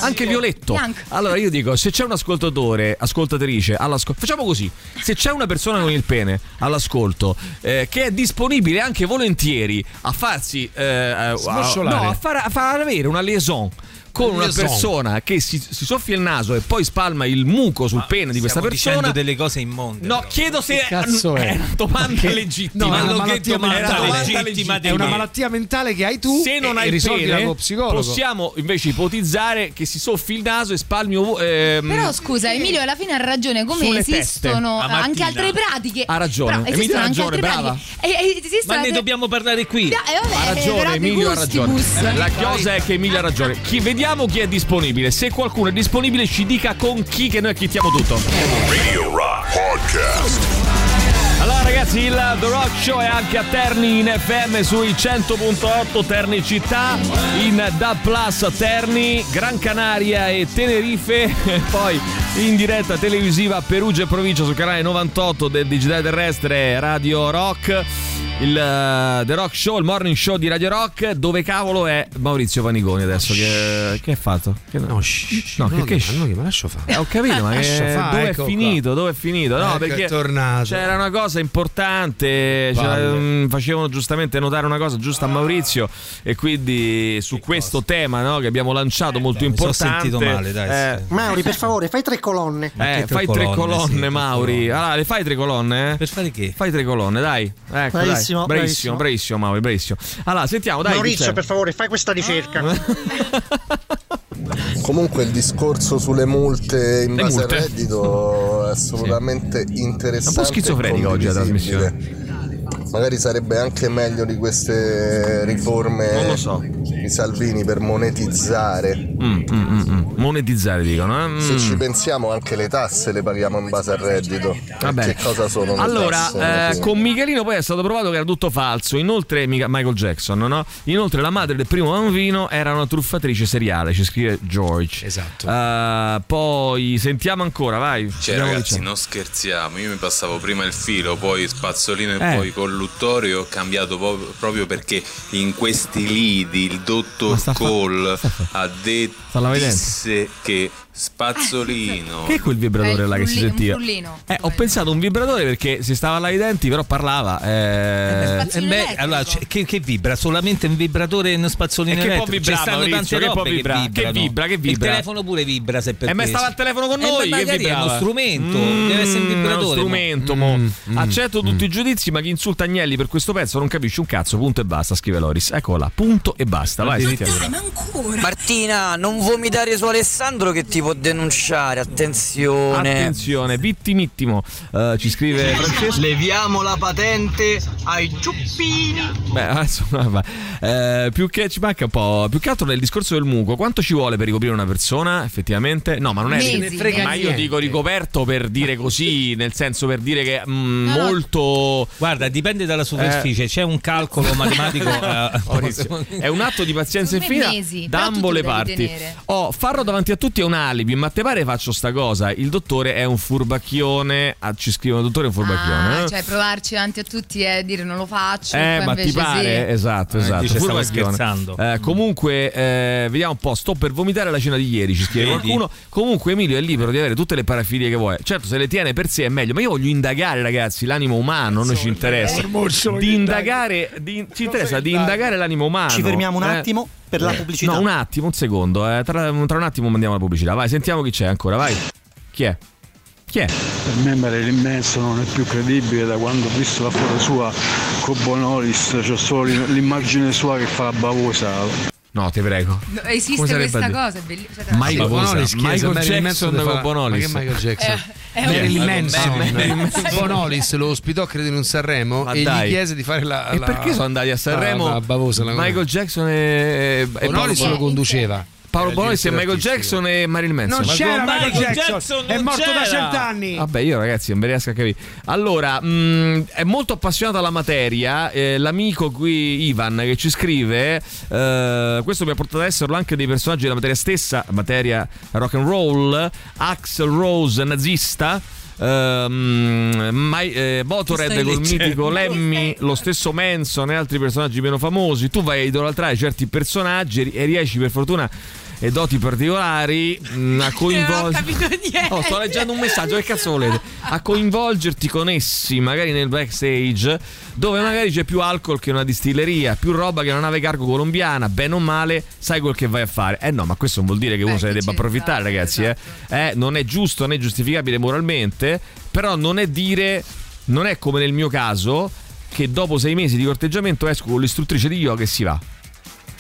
anche violetto. Bianco. Allora io dico, se c'è un ascoltatore, ascoltatrice, all'ascolto, facciamo così, se c'è una persona con il pene all'ascolto eh, che è disponibile anche volentieri a farsi, eh, a, Smosciolare. no, a far, a far avere una liaison con una persona che si, si soffia il naso e poi spalma il muco sul pene di questa persona. dicendo delle cose immonde. No, però. chiedo se Che cazzo è? è una domanda Che- legittima. No, è Ma una malattia mentale. legittima È una malattia mentale che hai tu se non hai il pene, possiamo invece ipotizzare che si soffi il naso e spalmi ehm, Però scusa, Emilio alla fine ha ragione, come esistono eh, Ma anche altre pratiche. Ha ragione. Però Emilio ha ragione, brava. E, e esistono Ma ne dobbiamo parlare qui. Eh, ha eh, ragione, Emilio ha ragione. La cosa è che Emilio ha ragione. Chi, vediamo chi è disponibile. Se qualcuno è disponibile, ci dica con chi che noi acchittiamo tutto. Radio Rock Podcast. Allora ragazzi, il The Rock Show è anche a Terni in FM sui 100.8 Terni Città, in DAB Plus Terni, Gran Canaria e Tenerife, (laughs) e poi in diretta televisiva Perugia e provincia sul canale 98 del digitale terrestre Radio Rock. Il eh, The Rock Show, il morning show di Radio Rock, dove cavolo è Maurizio Paniconi adesso? Che, che ha fatto? Che No, shh, No, no, che- che che, no, che me lascio fare. Eh, ho capito, ma (laughs) che- fare, dove ecco è finito? Dove è finito? No, Ecco, perché è tornato. c'era una cosa importante, c'era- mm, facevano giustamente notare una cosa giusta a Maurizio e quindi su questo tema no, che abbiamo lanciato molto Eh, mi sono importante. sentito male, dai, eh, sì. Mauri, per (laughs) favore, fai tre colonne. eh, fai tre colonne, sì, tre Mauri. colonne. Allora, le fai tre colonne? eh? Per fare che? Fai tre colonne, dai. Ecco, dai. Bravissimo, Bravissimo, bravissimo. bravissimo, Mauri, bravissimo. Allora, sentiamo, dai. Maurizio, per favore, fai questa ricerca. (laughs) Comunque il discorso sulle multe in Le base multe? al reddito è assolutamente interessante. Un po' schizofrenico oggi la condivisibile. Magari sarebbe anche meglio di queste riforme Non lo so. di Salvini per monetizzare. Mm, mm, mm, mm. Monetizzare, dicono. eh? Mm. Se ci pensiamo anche le tasse le paghiamo in base al reddito. Va bene. Che cosa sono Allora, tasse? eh, con Michelino poi è stato provato che era tutto falso. Inoltre, Michael Jackson, no? Inoltre, la madre del primo bambino era una truffatrice seriale, ci scrive George. Esatto. Eh, poi sentiamo ancora, vai. Cioè, ragazzi, non scherziamo. Io mi passavo prima il filo, poi spazzolino e Eh. poi colluttorio. Ho cambiato proprio perché in questi lidi il dottor Cole fa- ha detto disse che spazzolino. Che è quel vibratore È il là che si sentiva? Eh, ho pensato a un vibratore perché si stava là ai denti, però parlava. eh, spazzolino Eh beh, allora, che, che vibra? Solamente un vibratore e uno spazzolino E che può elettrico? vibrare, Ci stanno Maurizio, tante che può vibrare? Che vibra, che vibra? Il telefono pure vibra se per Eh, ma stava al telefono con Eh, noi. ma che è uno strumento, Mm, deve essere un vibratore. uno strumento, mo. Mm, Accetto tutti i giudizi, ma chi insulta Agnelli per questo pezzo non capisce un cazzo. Punto e basta, scrive Loris. Eccola, punto e basta. Vai, sentiamo. Martina, non vomitare su Alessandro che ti può denunciare, attenzione. Attenzione, vittimittimo. Eh, ci scrive Francesco. Leviamo la patente ai ciuppini. Beh, (laughs) adesso vabbè. Eh, più che ci manca un po'. Più che altro nel discorso del muco, quanto ci vuole per ricoprire una persona? Effettivamente, no, ma non è. Mesi, ma io dico ricoperto per dire così, (laughs) nel senso per dire che mm, molto. Guarda, dipende dalla superficie, c'è un calcolo (laughs) matematico. eh, è un atto di pazienza infinita mesi, da ambo le parti. Oh, farlo davanti a tutti è un alibi, ma te pare faccio sta cosa? Il dottore è un furbacchione. Ah, ci scrivono dottore è un furbacchione. Ah, eh? cioè provarci davanti a tutti e dire non lo faccio. Eh, ma ti pare? sì. Esatto, Eh, esatto. dice, stavo scherzando. Eh, comunque, eh, vediamo un po'. Sto per vomitare la cena di ieri, ci scrive Vedi? qualcuno. Comunque, Emilio è libero di avere tutte le parafilie che vuole. Certo, se le tiene per sé è meglio, ma io voglio indagare, ragazzi, l'animo umano. Non ci interessa. Di indagare, di- ci interessa di indagare l'animo umano. Ci fermiamo un eh. attimo per la pubblicità. No, un attimo, un secondo. eh, tra, tra un attimo mandiamo la pubblicità. Vai, sentiamo chi c'è ancora. Vai. Chi è? Chi è? Per me Marilyn Manson non è più credibile da quando ho visto la foto sua con Bonolis, c'ho solo l'immagine sua che fa la bavosa. No, ti prego. No, esiste questa cosa, è bellissima. Cioè, Michael, Bonolis Michael Jackson con Bonolis. Ma che Michael Jackson? È un- Marilyn Manson Bonolis lo ospitò credo in un Sanremo Ma e dai. gli chiese di fare la, E la- perché sono andati a Sanremo? la- la bavosa, la- Michael Jackson e, e Bonolis lo conduceva Paolo Bonolis e direttore Michael. Jackson e Marilyn Manson. Non c'era Michael Michael Jackson, Jackson, è morto da c'era. cent'anni. Vabbè, io ragazzi non mi riesco a capire. Allora, mh, è molto appassionato alla materia. eh, l'amico qui, Ivan, che ci scrive: eh, Questo mi ha portato ad esserlo anche dei personaggi della materia stessa, materia rock and roll. Axel Rose, nazista. ehm, Mai- eh, Motorhead col mitico Lemmy, lo stesso Manson e altri personaggi meno famosi. Tu vai a idolatrare certi personaggi e riesci per fortuna e doti particolari mh, a (laughs) coinvolgere. Oh, sto leggendo un messaggio, che cazzo volete? A coinvolgerti con essi, magari nel backstage, dove magari c'è più alcol che una distilleria, più roba che una nave cargo colombiana, bene o male, sai quel che vai a fare. Eh no, ma questo non vuol dire che uno se ne debba approfittare, ragazzi. Eh. Eh, non è giusto, è giustificabile moralmente, però non è dire, non è come nel mio caso, che dopo sei mesi di corteggiamento esco con l'istruttrice di yoga e si va.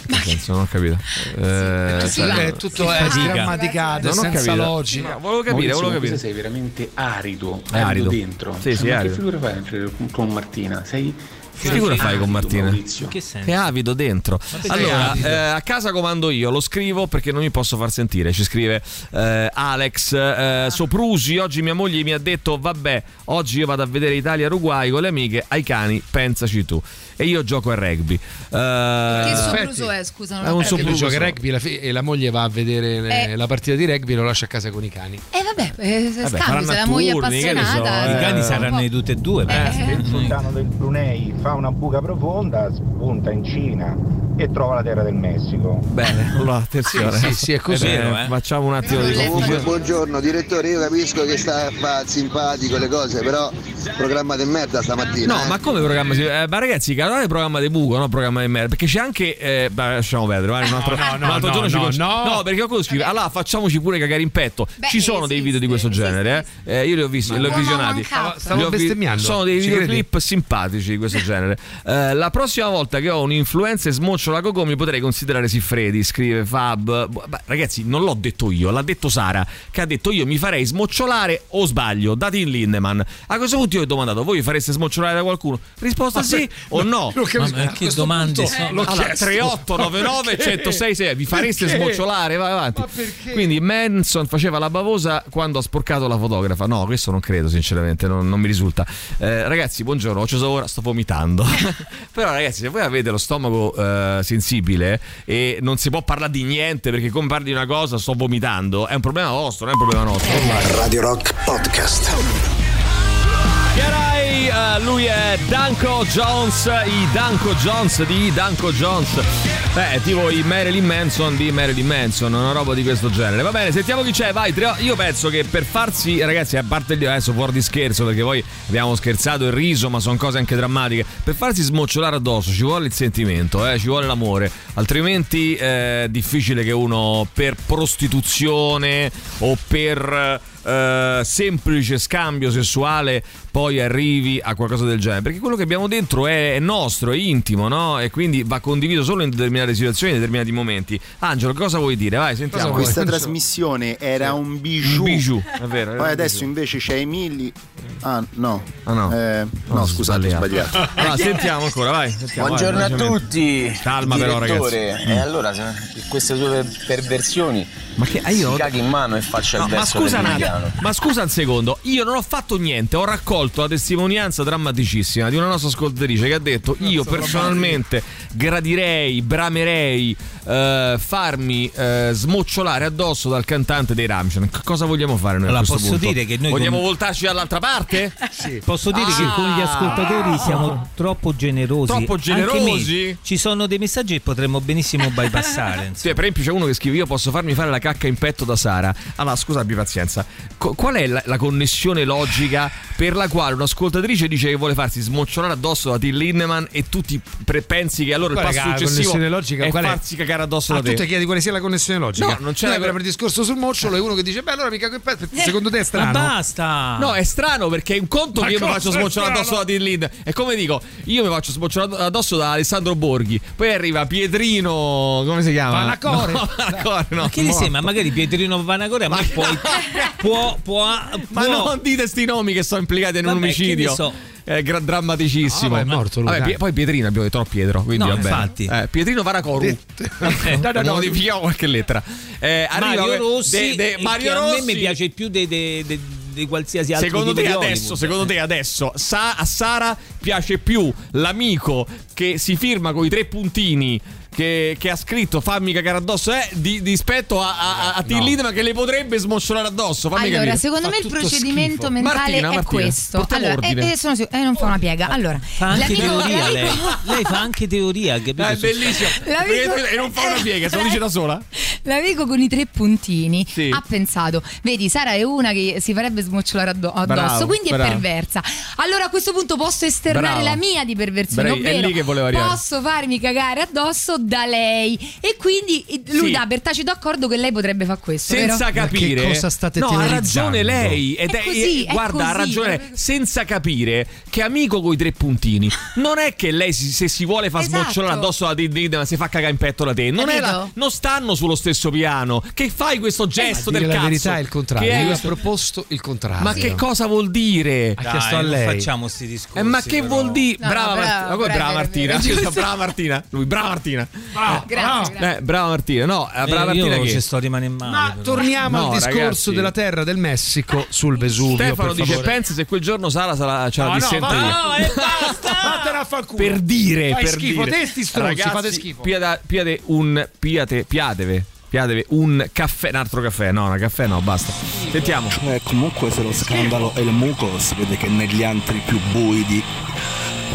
Nel senso, non ho capito. Eh, Tutto cioè, è- tutto è sgrammaticato, Non ho senza capito. logica. No, volevo capire, Maurizio, volevo ma capire. sei veramente arido, È arido. dentro. Sì, sì, ma arido. che figura fai con Martina? Sei Che figura fai con Martina? Maurizio. Che senso? È avido dentro. Allora, eh, a casa comando io, lo scrivo perché non mi posso far sentire. Ci scrive eh, Alex eh, Soprusi. Oggi mia moglie mi ha detto: Vabbè, oggi io vado a vedere Italia-Uruguay con le amiche. Ai cani, pensaci tu. E io gioco a rugby. Eh, Che sopruso è, scusa, non È un sopruso. gioca a rugby la fi- e la moglie va a vedere eh, Eh. la partita di rugby e lo lascia a casa con i cani. Eh vabbè, eh, Vabbè, scambio, se la moglie è so, appassionata. eh. I cani saranno di tutte e due. Eh. Il sultano del Brunei fa una buca profonda, spunta in Cina e trova la terra del Messico. Bene, allora attenzione. Sì, sì, sì, è così. Eh, eh. Facciamo un attimo di Comunque, confusione. buongiorno direttore, io capisco che sta fa simpatico le cose, però programma di merda stamattina. No, eh. ma come programma? si- eh, ma ragazzi, canale programma di buco, no programma di merda. Perché c'è anche. Eh, beh, lasciamo perdere, vai, un altro, no, no, un altro no, giorno ci no, no. perché qualcuno scrive. Allora facciamoci pure cagare in petto. Beh, ci sono dei video di questo esiste, genere, eh. Eh, io li ho visti, li ho visionati. Cup. Stavo Li ho vi- bestemmiando. Sono dei videoclip simpatici di questo genere. (laughs) Eh, la prossima volta che ho un'influenza e smoccio la cocò mi potrei considerare Siffredi, scrive Fab. Beh, ragazzi, non l'ho detto io, l'ha detto Sara, che ha detto io mi farei smocciolare o sbaglio da Tim Lindemann. A questo punto io ho domandato, voi fareste smocciolare da qualcuno? Risposta sì o no? (laughs) Ma A che domande punto sono? Allora, chiesto. 3899 Ma (laughs) perché? 106 6 vi fareste Perché? smocciolare vai avanti Ma perché? quindi Manson faceva la bavosa quando ha sporcato la fotografa no questo non credo sinceramente non, non mi risulta Eh, ragazzi buongiorno ho acceso ora sto vomitando (laughs) però ragazzi se voi avete lo stomaco eh, sensibile e non si può parlare di niente perché come parli di una cosa sto vomitando è un problema vostro non è un problema nostro Radio Rock Podcast. Chiarai, eh, lui è Danko Jones, i Danko Jones di Danko Jones. Beh, tipo i Marilyn Manson di Marilyn Manson, una roba di questo genere. Va bene, sentiamo chi c'è, vai. Io penso che per farsi, ragazzi, a parte il adesso fuori di scherzo, perché poi abbiamo scherzato e riso, ma sono cose anche drammatiche. Per farsi smocciolare addosso ci vuole il sentimento, eh, ci vuole l'amore. Altrimenti è difficile che uno per prostituzione o per eh, semplice scambio sessuale poi arrivi a qualcosa del genere. Perché quello che abbiamo dentro è, è nostro, è intimo, no? E quindi va condiviso solo in determinate situazioni, in determinati momenti. Angelo, cosa vuoi dire? Vai, sentiamo. Questa trasmissione era un bijou. Un bijou, è vero. Poi adesso bijou. invece c'è Emilli. Ah, no. Ah, no. Eh, no, scusate, ho sbagliato. Allora, sentiamo ancora, vai. sentiamo, Buongiorno vai, a tutti. Calma però, ragazzi. E allora, se- queste sue perversioni. Ma che io. Si caghi in mano e faccia No, il ma verso scusa un repubblicano. Attimo, ma scusa un secondo, io non ho fatto niente, ho raccolto la testimonianza drammaticissima di una nostra ascoltatrice che ha detto io personalmente gradirei, bramerei eh, farmi eh, smocciolare addosso dal cantante dei Ramshan. Che cosa vogliamo fare noi a Allora, questo posso punto? dire che noi Vogliamo come- voltarci dall'altra parte? (laughs) Posso dire che con gli ascoltatori siamo troppo generosi. Ah. Troppo generosi? me. Ci sono dei messaggi che potremmo benissimo (laughs) bypassare. Sì, per esempio c'è uno che scrive io posso farmi fare la cacca in petto da Sara. Allora scusa abbi pazienza. Co- qual è la, la connessione logica per la quale un'ascoltatrice dice che vuole farsi smocciolare addosso da Till Lindemann e tu ti pre- pensi che allora il Guarda, passo la successivo connessione logica è è? farsi cagare addosso Ah, da tu ti te? chiedi quale sia la connessione logica. No, non c'è Noi la- abbiamo il discorso sul mocciolo e uno che dice, beh, allora mi cago in petto. Eh, Secondo te è strano? Ma basta! No, è strano perché è un conto Ma che io mi faccio smocciolare addosso da Lindemann. È come dico, io mi faccio smocciolare addosso da Alessandro Borghi. Poi arriva Pietrino, come si chiama? Vanacore. (laughs) No, Vanacore, no. Ma che sai? Ma magari Pietrino Vanacore a me puoi, può, può, Ma può- non dite sti nomi che sono implicati in un Vabbè, omicidio. È gra- drammaticissimo. Ah, ma è morto lui, Vabbè, poi Pietrino abbiamo detto no Pietro, quindi No, va bene. infatti. Eh, Pietrino Varacoru. Eh, (laughs) (laughs) no, no, modifichiamo qualche lettera. Eh, arriva Mario Rossi, de- de- e Mario che a Rossi. me mi piace più di de, de- de qualsiasi altro Secondo tipo te di adesso, Hollywood. secondo te adesso Sa- a Sara piace più l'amico che si firma con i tre puntini che, che ha scritto fammi cagare addosso eh, di, rispetto a, a, a Till No. Lindemann che le potrebbe smocciolare addosso. Fammi Allora, capire. secondo Fa me il procedimento schifo. mentale Martina, è Martina, questo. Allora, eh, eh, sono sicura- eh, non fa una piega. Allora, Fa anche teoria lei. (laughs) Lei fa anche teoria, capito? Eh, è bellissimo. E non fa una piega, se lo dice da sola. L'amico con i tre puntini Sì. ha pensato, vedi, Sara è una che si farebbe smocciolare addo- addosso, Bravo, quindi è bravo. perversa. Allora a questo punto posso esternare Brava. la mia di perversione, Bravi, è ovvero lì che volevo arrivare. posso farmi cagare addosso da lei. E quindi lui Sì. dà per tacito accordo che lei potrebbe fare questo. senza vero? capire Ma che cosa state no ha ragione lei ed È è, così, eh, è guarda ha così. ragione lei, senza capire che amico coi tre puntini non è che lei si- se si vuole far Esatto. smocciolare addosso alla Didida si fa cagare in petto da te non, è la- non stanno sullo stesso piano che fai questo gesto A del la cazzo verità è il contrario. Che è Lui ha proposto il contrario. ma che cosa vuol dire Ha chiesto Dai, a non lei. facciamo sti discorsi. Eh, ma che però. vuol dire? No, brava, Ma come brava bravo, Martina? è (laughs) brava Martina. Lui, brava Martina. Grazie, grazie. Eh, brava Martina. No, eh, brava Eh, Martina io che ci sto rimanendo male. Ma però. torniamo No, al discorso ragazzi. della terra del Messico sul Vesuvio. Stefano dice. Pensa se quel giorno Sara sarà, ce la No, no, dissenteria. va- No, e basta! (laughs) Vattene a far culo. per dire, Fai per schifo, dire. te sti stronzi, Ragazzi, fate schifo. Piate, piate un piate, piateve. Piateve un caffè, un altro caffè, no, un caffè no, basta. Sentiamo. Eh, comunque se lo scandalo è il muco si vede che negli antri più bui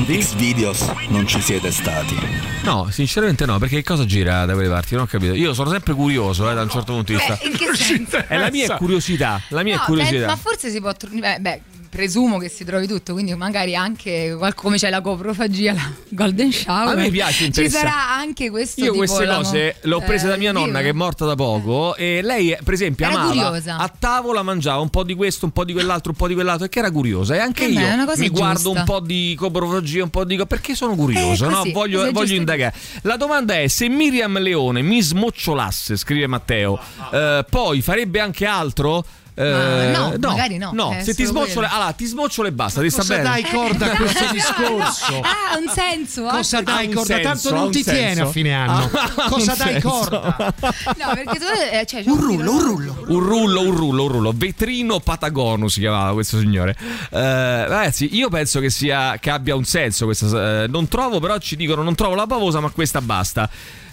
di X videos non ci siete stati. No, sinceramente no, perché che cosa gira da quelle parti? Non ho capito. Io sono sempre curioso, eh, da un certo punto di vista. Eh, in che senso? È la mia è curiosità, la mia No, curiosità. beh, ma forse si può trovare. Beh, beh, presumo che si trovi tutto, quindi magari anche qual- come c'è la coprofagia, la golden shower. A me piace Ci sarà anche questo Io queste cose le ho prese da mia eh, nonna che è morta da poco e lei per esempio Era amava curiosa. a tavola mangiava un po' di questo, un po' di quell'altro, un po' di quell'altro e che era curiosa e anche Eh beh, io cosa mi guardo giusta. un po' di coprofagia, un po' di perché sono curioso, Eh, no? così, voglio, sei voglio giusto. indagare. La domanda è se Miriam Leone mi smocciolasse, scrive Matteo, eh, poi farebbe anche altro? Eh, Ma no, magari no, No, è se ti quello. allora ti smocciolo e basta, ti sta Cosa bene. dai corda a (laughs) questo discorso? Ah, ha un senso. Cosa dai un corda? senso, Tanto non ti senso. tiene a fine anno. (laughs) Ha Cosa dai senso. corda? (laughs) No, perché tu eh, cioè, Un rullo, un rullo. Un rullo, un rullo, un rullo. Vetrino Patagono si chiamava questo signore. Eh, ragazzi, io penso che sia che abbia un senso questa. eh, non trovo, però ci dicono: non trovo la pavosa, ma questa basta.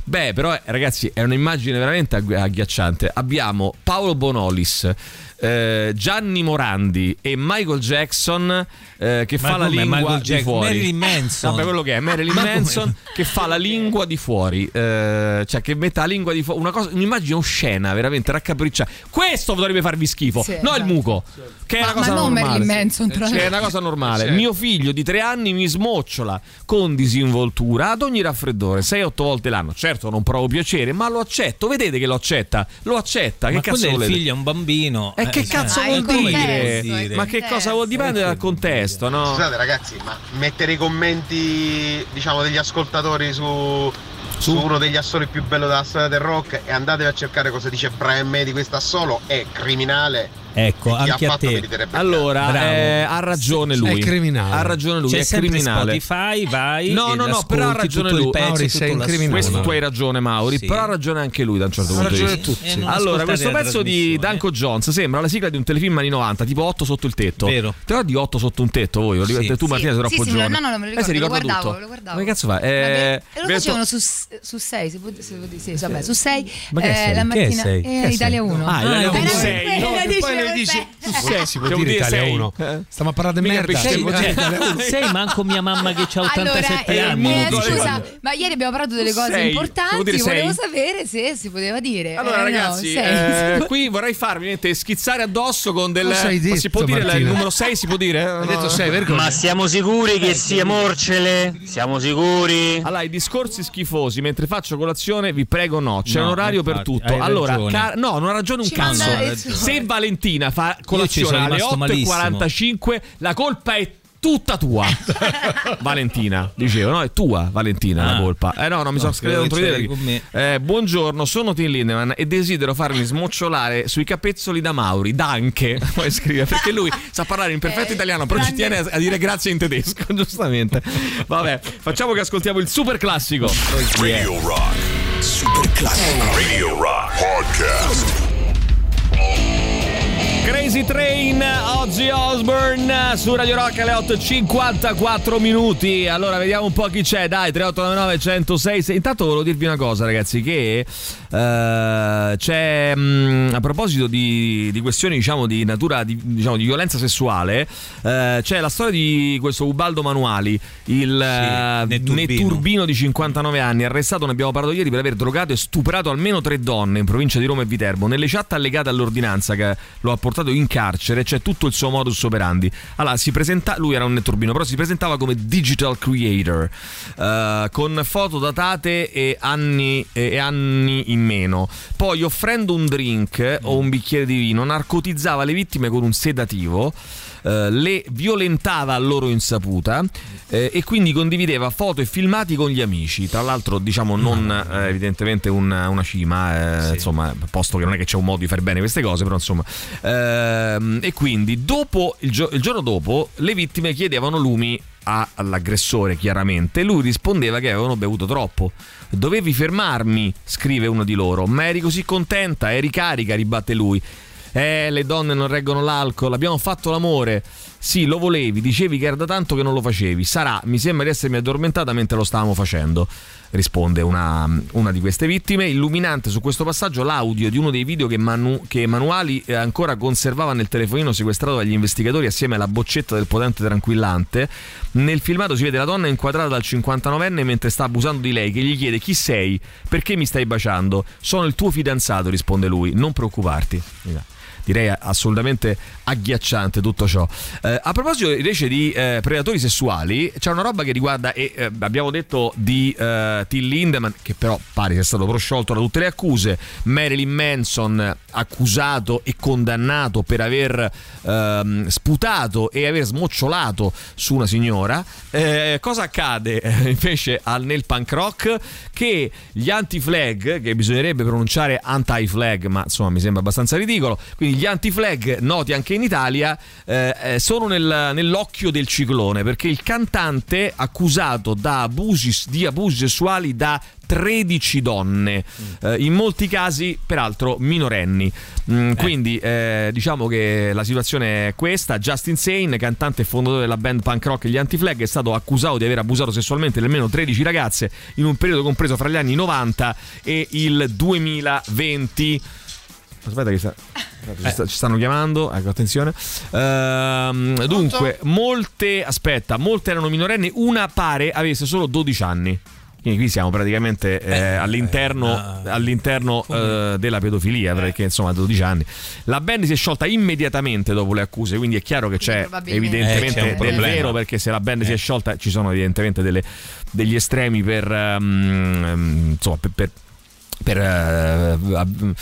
Beh, però, eh, ragazzi, è un'immagine veramente agghi- agghiacciante. Abbiamo Paolo Bonolis, eh, Gianni Morandi e Michael Jackson eh, che Ma fa la lingua di fuori. Marilyn Manson. Vabbè, quello che è Marilyn Ma come? Manson che fa la lingua di fuori, eh, cioè che mette la lingua di fuori, una cosa, un'immagine oscena, veramente raccapricciata. Questo dovrebbe farvi schifo, Sì, no il esatto. muco, che è Ma- una cosa ma non normale. Marilyn Manson, tra Che è una cosa normale. Certo. Mio figlio di tre anni mi smocciola con disinvoltura ad ogni raffreddore, 6-8 volte l'anno. Certo certo non provo piacere, ma lo accetto. Vedete che lo accetta? Lo accetta. Ma che cazzo quello è il figlio è un bambino. E che eh, cazzo cioè, vuol eh, come dire? dire? Ma che cosa vuol dipende dal contesto, no? Scusate ragazzi, ma mettere i commenti diciamo degli ascoltatori su, su uno degli assoli più belli della storia del rock e andatevi a cercare cosa dice Brian May di questo assolo è criminale. Ecco, anche a te. Allora, eh, ha ragione lui. È criminale. Ha ragione lui, C'è è criminale. Spotify, vai No, no, no, però ha ragione lui. Pezzo, Mauri, sei un criminale. Questo tu hai ragione, Mauri, sì. però ha ragione anche lui da un certo sì. punto di vista. Tutti. Eh, allora, questo pezzo di Danko eh. Jones sembra la sigla di un telefilm anni 90, tipo 8 sotto il tetto. Vero. Te di 8 sotto un tetto voi, sì. tu Martina sei troppo sì, giovane. No, no, me lo eh, ricordo. Si ricorda lo guardavo, lo guardavo. Ma che cazzo fa? E lo facevano su 6, se vuoi dire, su 6 la mattina Italia 1. Ah, Italia ah, 1. 6. (laughs) Italia dice tu sei, si può dire Italia 1. Eh? Stiamo a parlare di merda. Sei manco mia mamma che ha 87 eh, anni. Scusa, ma ieri abbiamo parlato delle cose importanti, volevo sapere se si poteva dire. Allora eh, ragazzi, (laughs) qui vorrei farvi schizzare addosso con del detto, si può dire il numero 6 si può dire? No. Detto 6, ma siamo sicuri che sia Morcele? Siamo sicuri? Allora, i discorsi schifosi mentre faccio colazione, vi prego no, c'è no, un orario infatti, per tutto. Allora, car- no, non ha ragione un Ci cazzo. Se Valentino Valentina fa colazione alle rimasto 8.45, la colpa è tutta tua. (laughs) Valentina, dicevo, no? È tua, Valentina, la Ah. colpa. Eh no, non mi sono No, scritto credo che contro di te. Eh, buongiorno, sono Tim Lindemann e desidero farmi smocciolare sui capezzoli da Mauri. Danke, (laughs) poi scrive, perché lui sa parlare in perfetto Eh, italiano, però ci tiene a, a dire grazie in tedesco, (laughs) giustamente. Vabbè, facciamo che ascoltiamo il super classico. Radio Rock. Super classico. Radio Rock Podcast. Crazy Train, Ozzy Osbourne su Radio Rock alle 8.54 minuti. Allora vediamo un po' chi c'è. Dai, 3899 106. se- Intanto volevo dirvi una cosa, ragazzi, che eh, c'è mh, a proposito di, di questioni, diciamo, di natura di, diciamo, di violenza sessuale, eh, c'è la storia di questo Ubaldo Manuali, il eh, Netturbino. netturbino di 59 anni, arrestato, ne abbiamo parlato ieri, per aver drogato e stuprato almeno tre donne in provincia di Roma e Viterbo. Nelle chat allegate all'ordinanza che lo ha portato in carcere c'è tutto il suo modus operandi. Allora, si presenta, lui era un netturbino, però si presentava come digital creator, eh, con foto datate e anni, e anni in meno. Poi, offrendo un drink o un bicchiere di vino, narcotizzava le vittime con un sedativo. Eh, le violentava a loro insaputa eh, e quindi condivideva foto e filmati con gli amici. Tra l'altro, diciamo, non eh, evidentemente un- una cima, eh, insomma, posto che non è che c'è un modo di fare bene queste cose, però insomma. Ehm, e quindi, dopo, il, gio- il giorno dopo, le vittime chiedevano lumi all'aggressore, chiaramente. Lui rispondeva che avevano bevuto troppo. Dovevi fermarmi, scrive uno di loro. Ma eri così contenta, eri carica, ribatte lui. Eh, le donne non reggono l'alcol, abbiamo fatto l'amore. Sì, lo volevi, dicevi che era da tanto che non lo facevi. Sarà, mi sembra di essermi addormentata mentre lo stavamo facendo. Risponde una, una di queste vittime. Illuminante su questo passaggio l'audio di uno dei video che, Manu- che Manuali eh, ancora conservava nel telefonino sequestrato dagli investigatori assieme alla boccetta del potente tranquillante. Nel filmato si vede la donna inquadrata dal 59enne mentre sta abusando di lei, che gli chiede chi sei, perché mi stai baciando. Sono il tuo fidanzato, risponde lui. Non preoccuparti. Direi assolutamente agghiacciante tutto ciò. Eh, a proposito invece di eh, predatori sessuali, c'è una roba che riguarda, e eh, abbiamo detto di eh, Till Lindemann, che però pare sia stato prosciolto da tutte le accuse, Marilyn Manson accusato e condannato per aver ehm, sputato e aver smocciolato su una signora. Eh, cosa accade (laughs) invece al, nel punk rock? Che gli anti-flag, che bisognerebbe pronunciare anti-flag, ma insomma mi sembra abbastanza ridicolo, quindi gli anti-flag noti anche in Italia eh, eh, sono nel- nell'occhio del ciclone perché il cantante accusato da abusi, di abusi sessuali da 13 donne, eh, in molti casi peraltro minorenni. Mm, Quindi eh, diciamo che la situazione è questa. Justin Sane, cantante e fondatore della band punk rock Gli Anti-Flag, è stato accusato di aver abusato sessualmente di almeno 13 ragazze in un periodo compreso fra gli anni 90 e il 2020. Aspetta che sta- ci, sta- ci stanno chiamando, ecco attenzione. Ehm, dunque, molte, aspetta, molte erano minorenni, una pare avesse solo 12 anni. Quindi qui siamo praticamente eh, all'interno, all'interno eh, della pedofilia, perché insomma 12 anni. La band si è sciolta immediatamente dopo le accuse, quindi è chiaro che c'è evidentemente Eh, c'è del problema. vero, perché se la band si è sciolta ci sono evidentemente delle- degli estremi per... ehm, insomma, per... per, per, eh, ab-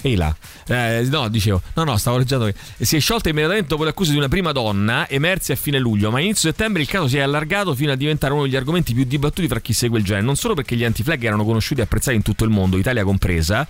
Ehi là, Eh, no, dicevo, no, no, stavo leggendo si è sciolta immediatamente dopo le accuse di una prima donna emerse a fine luglio, ma a inizio settembre il caso si è allargato fino a diventare uno degli argomenti più dibattuti fra chi segue il genere, non solo perché gli anti-flag erano conosciuti e apprezzati in tutto il mondo, Italia compresa.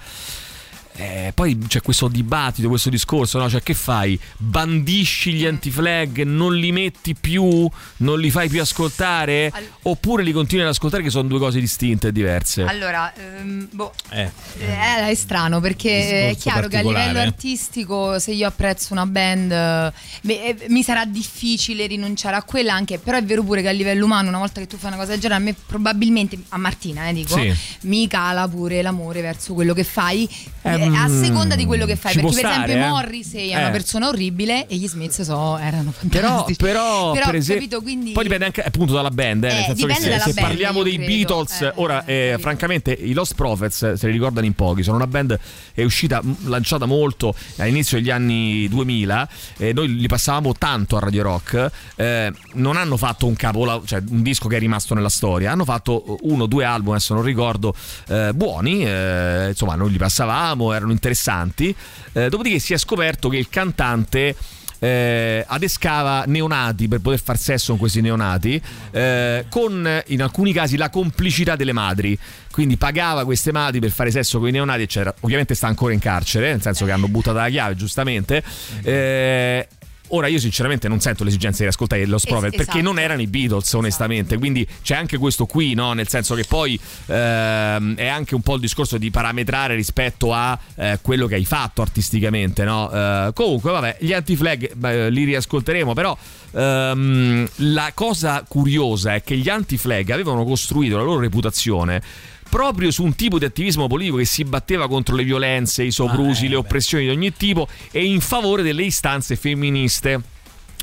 Eh, poi c'è questo dibattito, questo discorso, no? Cioè, che fai? Bandisci gli anti-flag, non li metti più, non li fai più ascoltare? Oppure li continui ad ascoltare, che sono due cose distinte e diverse? Allora, ehm, boh, Eh. eh, è strano perché è Discorso chiaro che a livello artistico se io apprezzo una band eh, beh, eh, mi sarà difficile rinunciare a quella anche, però è vero pure che a livello umano una volta che tu fai una cosa del genere a me probabilmente, a Martina eh, dico, Sì. mi cala pure l'amore verso quello che fai Ehm, eh, a seconda di quello che fai, perché per stare, esempio eh. Morrissey è Eh. una persona orribile e gli Smith so, erano (laughs) Però, fantastici. però, per esempio, capito, quindi poi dipende anche appunto dalla band. eh, Eh, dipende se, dalla se band, parliamo dei credo. Beatles, ora eh, francamente i Lost Prophets se li ricordano in pochi. Sono una band è uscita, lanciata molto all'inizio degli anni 2000. eh, noi li passavamo tanto a Radio Rock. eh, non hanno fatto un capolavoro, cioè un disco che è rimasto nella storia. Hanno fatto uno o due album, adesso non ricordo, eh, buoni. eh, insomma, noi li passavamo, erano interessanti. Eh, dopodiché si è scoperto che il cantante eh, adescava neonati per poter far sesso con questi neonati, eh, con in alcuni casi la complicità delle madri. Quindi pagava queste madri per fare sesso con i neonati, eccetera. Ovviamente sta ancora in carcere, nel senso che hanno buttato la chiave, giustamente. Eh, Ora io sinceramente non sento l'esigenza di ascoltare Lost Es- Prophet perché esatto. non erano i Beatles onestamente, quindi c'è anche questo qui, no? nel senso che poi ehm, è anche un po' il discorso di parametrare rispetto a eh, quello che hai fatto artisticamente. No? Eh, comunque vabbè, gli anti-flag beh, li riascolteremo, però ehm, la cosa curiosa è che gli anti-flag avevano costruito la loro reputazione proprio su un tipo di attivismo politico che si batteva contro le violenze, i soprusi, le oppressioni di ogni tipo e in favore delle istanze femministe.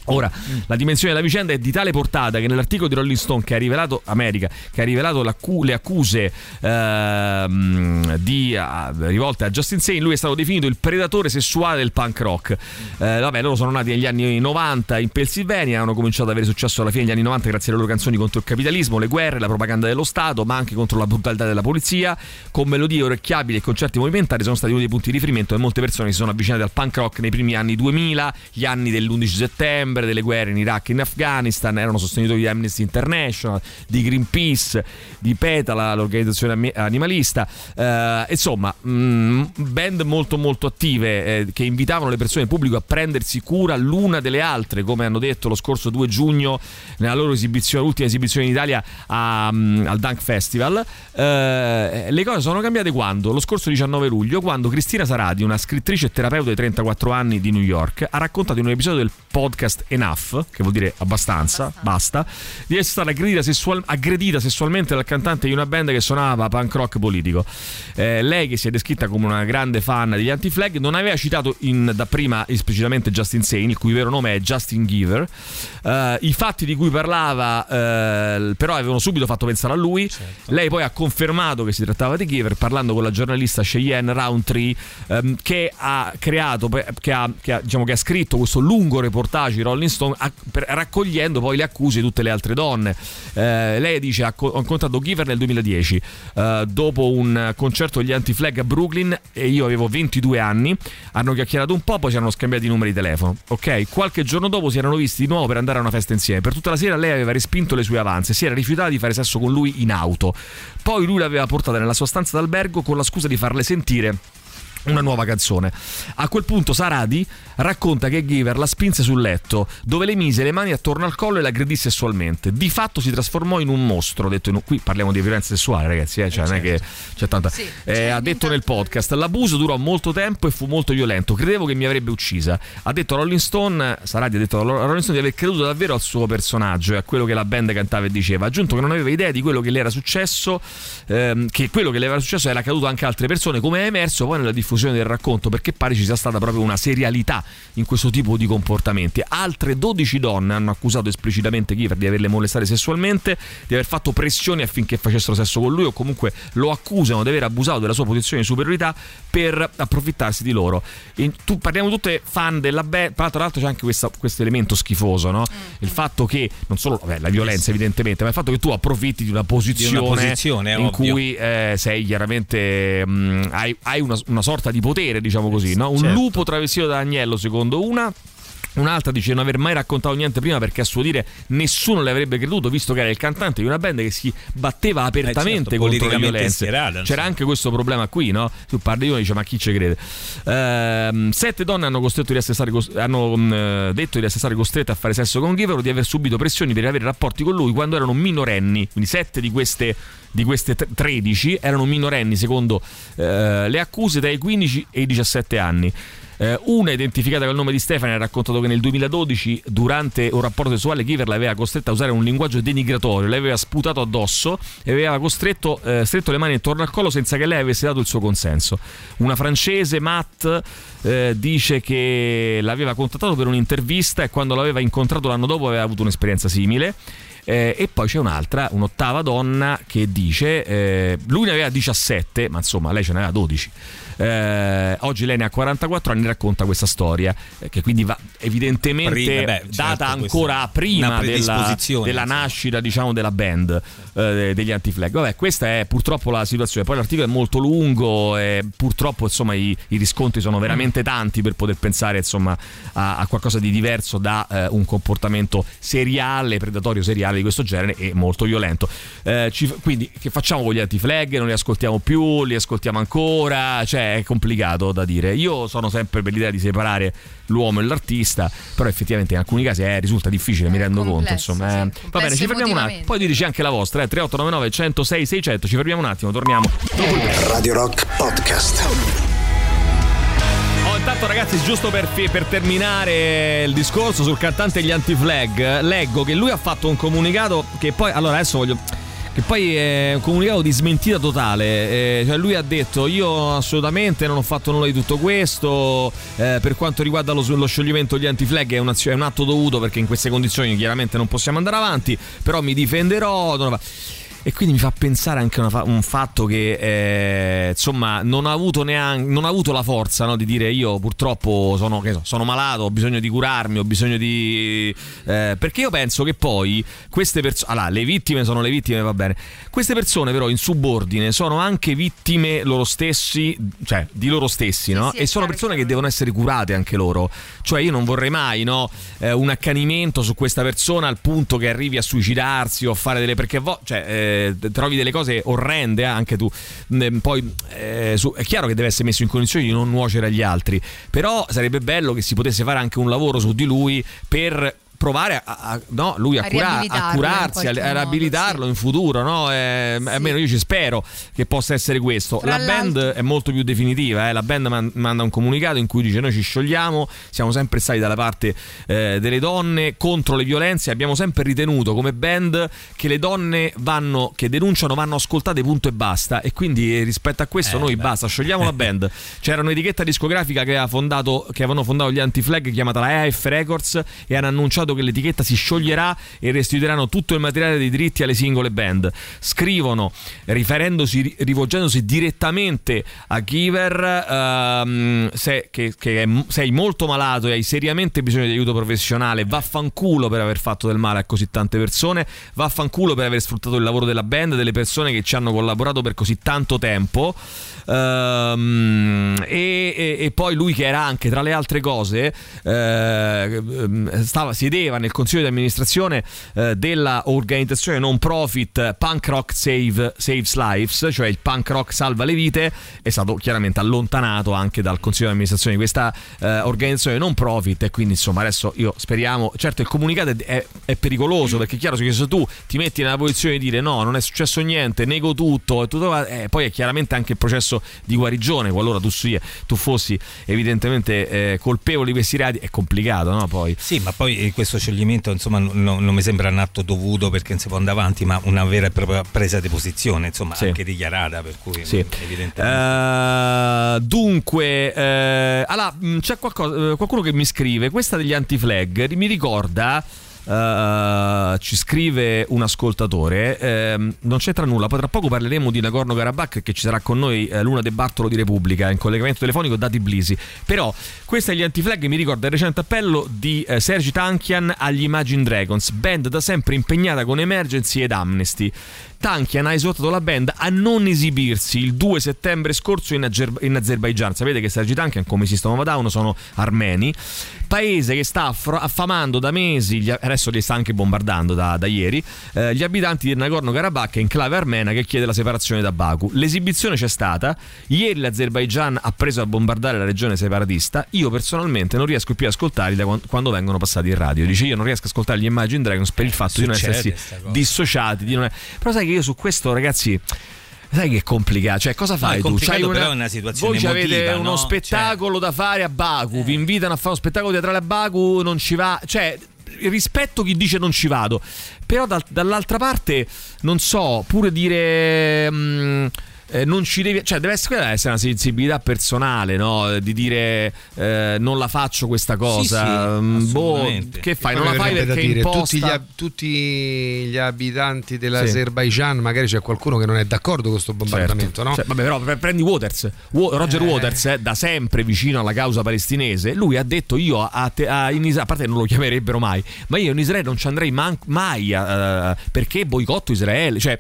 Ora, la dimensione della vicenda è di tale portata che nell'articolo di Rolling Stone che ha rivelato America, che ha rivelato le accuse ehm, di, ah, rivolte a Justin Sane, lui è stato definito il predatore sessuale del punk rock. Eh, vabbè, loro sono nati negli anni 90 in Pennsylvania, hanno cominciato ad avere successo alla fine degli anni 90 grazie alle loro canzoni contro il capitalismo, le guerre, la propaganda dello Stato, ma anche contro la brutalità della polizia. Con melodie orecchiabili e concerti movimentati sono stati uno dei punti di riferimento e molte persone si sono avvicinate al punk rock nei primi anni 2000, gli anni dell'11 settembre, delle guerre in Iraq e in Afghanistan, erano sostenitori di Amnesty International, di Greenpeace, di PETA, la- l'organizzazione animalista. Eh, insomma, mh, band molto molto attive eh, che invitavano le persone in pubblico a prendersi cura l'una delle altre, come hanno detto lo scorso 2 giugno nella loro esibizione, l'ultima esibizione in Italia a, mh, al Dunk Festival. Eh, le cose sono cambiate quando? Lo scorso 19 luglio, quando Cristina Sarati, una scrittrice e terapeuta di 34 anni di New York, ha raccontato in un episodio del podcast Enough, che vuol dire abbastanza, basta, di essere stata aggredita, sessual- aggredita sessualmente dal cantante di una band che suonava punk rock politico. Eh, lei, che si è descritta come una grande fan degli anti-flag, non aveva citato in- dapprima esplicitamente Justin Sane, il cui vero nome è Justin Giver. Eh, I fatti di cui parlava, eh, però, avevano subito fatto pensare a lui. Lei poi ha confermato che si trattava di Giver, parlando con la giornalista Cheyenne Roundtree, ehm, che ha creato, che ha, che ha, diciamo, che ha scritto questo lungo reportage Rolling Stone, a- per- raccogliendo poi le accuse di tutte le altre donne. Eh, lei dice: ha ho incontrato Giver nel 2010, eh, dopo un concerto degli anti-flag a Brooklyn, e io avevo 22 anni. Hanno chiacchierato un po', poi ci hanno scambiati i numeri di telefono. Ok, qualche giorno dopo si erano visti di nuovo per andare a una festa insieme. Per tutta la sera lei aveva respinto le sue avanze, si era rifiutata di fare sesso con lui in auto. Poi lui l'aveva portata nella sua stanza d'albergo con la scusa di farle sentire una nuova canzone. A quel punto Saradi racconta che Giver la spinse sul letto, dove le mise le mani attorno al collo e l'aggredì sessualmente. Di fatto si trasformò in un mostro. Detto in un- qui parliamo di violenza sessuale, ragazzi, eh, cioè non è che c'è tanta. Eh, ha detto nel podcast: l'abuso durò molto tempo e fu molto violento. Credevo che mi avrebbe uccisa. Ha detto a Rolling Stone, Saradi ha detto a Rolling Stone di aver creduto davvero al suo personaggio e a quello che la band cantava e diceva. Ha aggiunto che non aveva idea di quello che le era successo, ehm, che quello che le era successo era accaduto anche a altre persone, come è emerso poi nella diffusione diffusione del racconto perché pare ci sia stata proprio una serialità in questo tipo di comportamenti. Altre 12 donne hanno accusato esplicitamente Kiefer di averle molestate sessualmente, di aver fatto pressioni affinché facessero sesso con lui o comunque lo accusano di aver abusato della sua posizione di superiorità per approfittarsi di loro. In, tu, parliamo tutte fan della band, tra l'altro c'è anche questo elemento schifoso, no? il fatto che non solo vabbè, la violenza evidentemente, ma il fatto che tu approfitti di una posizione, posizione, in ovvio. cui eh, sei chiaramente mh, hai, hai una, una sorta di potere, diciamo così, no? un Certo. lupo travestito da agnello secondo una Un'altra dice non aver mai raccontato niente prima perché a suo dire nessuno le avrebbe creduto visto che era il cantante di una band che si batteva apertamente certo, contro le politicamente violenze. schierata, C'era anche questo problema qui, no? Tu parli di uno e dice ma chi ci crede? Ehm, sette donne hanno, costretto di hanno eh, detto di essere state costrette a fare sesso con Givero, di aver subito pressioni per avere rapporti con lui quando erano minorenni, quindi sette di queste di queste t- 13 erano minorenni secondo eh, le accuse tra i 15 e i 17 anni. Eh, una identificata col nome di Stefani ha raccontato che nel 2012 durante un rapporto sessuale Kiver l'aveva costretta a usare un linguaggio denigratorio, le aveva sputato addosso e aveva costretto eh, stretto le mani intorno al collo senza che lei avesse dato il suo consenso. Una francese, Matt, eh, dice che l'aveva contattato per un'intervista e quando l'aveva incontrato l'anno dopo aveva avuto un'esperienza simile. Eh, e poi c'è un'altra, un'ottava donna che dice, eh, lui ne aveva 17, ma insomma lei ce ne aveva 12. Eh, oggi lei ne ha 44 anni, racconta questa storia, eh, che quindi va evidentemente Prima, beh, data certo, ancora questa- prima della, della nascita diciamo, della band eh, degli anti-flag. Vabbè, questa è purtroppo la situazione. Poi l'articolo è molto lungo e purtroppo insomma, i, i riscontri sono veramente tanti per poter pensare insomma, a, a qualcosa di diverso da eh, un comportamento seriale, predatorio seriale di questo genere e molto violento. Eh, ci- quindi che facciamo con gli anti-flag? Non li ascoltiamo più, li ascoltiamo ancora, cioè è complicato da dire. Io sono sempre per l'idea di separare l'uomo e l'artista, però effettivamente in alcuni casi eh, risulta difficile, mi rendo conto. complesso, Insomma, sì, eh. Va bene, ci fermiamo un attimo. Poi dirci anche la vostra, eh, 3899 106 600. Ci fermiamo un attimo, torniamo. Radio Rock Podcast. Oh, intanto ragazzi, giusto per, per terminare il discorso sul cantante degli anti-flag, leggo che lui ha fatto un comunicato che poi, allora adesso voglio... Che poi è un comunicato di smentita totale, eh, cioè lui ha detto io assolutamente non ho fatto nulla di tutto questo, eh, per quanto riguarda lo, lo scioglimento degli anti-flag è, un'azio- è un atto dovuto perché in queste condizioni chiaramente non possiamo andare avanti, però mi difenderò. E quindi mi fa pensare anche fa- un fatto che eh, insomma non ha avuto neanche non ha avuto la forza no, di dire io purtroppo sono, che so, sono malato, ho bisogno di curarmi, ho bisogno di. eh, perché io penso che poi queste persone. Allora, le vittime sono le vittime, va bene. Queste persone, però, in subordine sono anche vittime loro stessi, cioè di loro stessi, no? sì, e sono persone che devono essere curate anche loro. Cioè, io non vorrei mai, no? eh, un accanimento su questa persona al punto che arrivi a suicidarsi o a fare delle. perché vo- cioè, trovi delle cose orrende eh, anche tu. Poi eh, su- è chiaro che deve essere messo in condizioni di non nuocere agli altri. Però sarebbe bello che si potesse fare anche un lavoro su di lui per provare a, a- no, lui a, A cura- a curarsi, a, modo, riabilitarlo in futuro, no? Eh, Almeno io ci spero che possa essere questo. Fra la band è molto più definitiva, eh. la band man- manda un comunicato in cui dice noi ci sciogliamo, siamo sempre stati dalla parte eh, delle donne contro le violenze, abbiamo sempre ritenuto come band che le donne vanno, che denunciano vanno ascoltate punto e basta e quindi eh, rispetto a questo Eh, noi beh. basta, sciogliamo la band. (laughs) C'era un'etichetta discografica che, aveva fondato, che avevano fondato gli anti-flag chiamata la AF Records e hanno annunciato che l'etichetta si scioglierà e restituiranno tutto il materiale dei diritti alle singole band. Scrivono, rivolgendosi direttamente a Giver, ehm, se- che, che è- sei molto malato e hai seriamente bisogno di aiuto professionale, vaffanculo per aver fatto del male a così tante persone, vaffanculo per aver sfruttato il lavoro della band, delle persone che ci hanno collaborato per così tanto tempo. Ehm, e, e- e poi lui che era anche tra le altre cose eh, stava, siedeva nel consiglio di amministrazione eh, della organizzazione non profit Punk Rock Save, Saves Lives cioè il punk rock salva le vite è stato chiaramente allontanato anche dal consiglio di amministrazione di questa eh, organizzazione non profit e quindi insomma adesso io speriamo certo il comunicato è, è- pericoloso perché è chiaro che se tu ti metti nella posizione di dire no non è successo niente nego tutto e tutto eh, poi è chiaramente anche il processo di guarigione qualora tu, sia- tu fossi evidentemente eh, colpevole di questi reati è complicato no poi Sì, ma poi in questo scioglimento insomma, no- non mi sembra un atto dovuto perché non si può andare avanti, ma una vera e propria presa di posizione, insomma, Sì. anche dichiarata, per cui Sì. evidentemente. Eh, dunque, eh, allora, mh, c'è qualcosa- eh, qualcuno che mi scrive: questa degli anti-flag mi ricorda. Eh, ci scrive un ascoltatore, ehm, non c'entra nulla. Poi tra poco parleremo di Nagorno-Karabakh, che ci sarà con noi eh, Luna De Bartolo di Repubblica in collegamento telefonico da Tbilisi. Però, questa degli anti-flag mi ricorda il recente appello di eh, Sergi Tankian agli Imagine Dragons, band da sempre impegnata con Emergency ed Amnesty. Tankian ha esortato la band a non esibirsi il 2 settembre scorso in, Azer- in Azerbaijan. Sapete che Sergi Tankian, come System of a Down, sono armeni, paese che sta affamando da mesi, gli- adesso li sta anche bombardando da, da ieri, eh, gli abitanti del Nagorno-Karabakh, enclave armena che chiede la separazione da Baku. L'esibizione c'è stata, ieri l'Azerbaijan ha preso a bombardare la regione separatista, io personalmente non riesco più ad ascoltarli da quan- quando vengono passati in radio. Dice io non riesco ad ascoltare gli Imagine Dragons per il fatto di non succede essersi dissociati. Di non... Però sai che io su questo, ragazzi. Sai che è complicato? Cioè, cosa fai è tu? C'hai però è una situazione Voi avete emotiva, uno no? spettacolo da fare a Baku, vi invitano a fare uno spettacolo teatrale a Baku, non ci va. Cioè, rispetto chi dice non ci vado. Però dal- dall'altra parte, non so, pure dire. mm, eh, non ci devi, cioè deve essere, deve essere una sensibilità personale, no? Di dire eh, non la faccio questa cosa. sì, Mm, boh, che fai? Non la fai perché dire, imposta. tutti, gli, tutti gli abitanti dell'Azerbaijan, magari c'è qualcuno che non è d'accordo con questo bombardamento, no? Cioè, vabbè, però pre- prendi Waters. Wa- Roger Eh. Waters, da sempre vicino alla causa palestinese, lui ha detto: Io a, te- a- in Israele, a parte non lo chiamerebbero mai, ma io in Israele non ci andrei man- mai perché boicotto Israele. Cioè,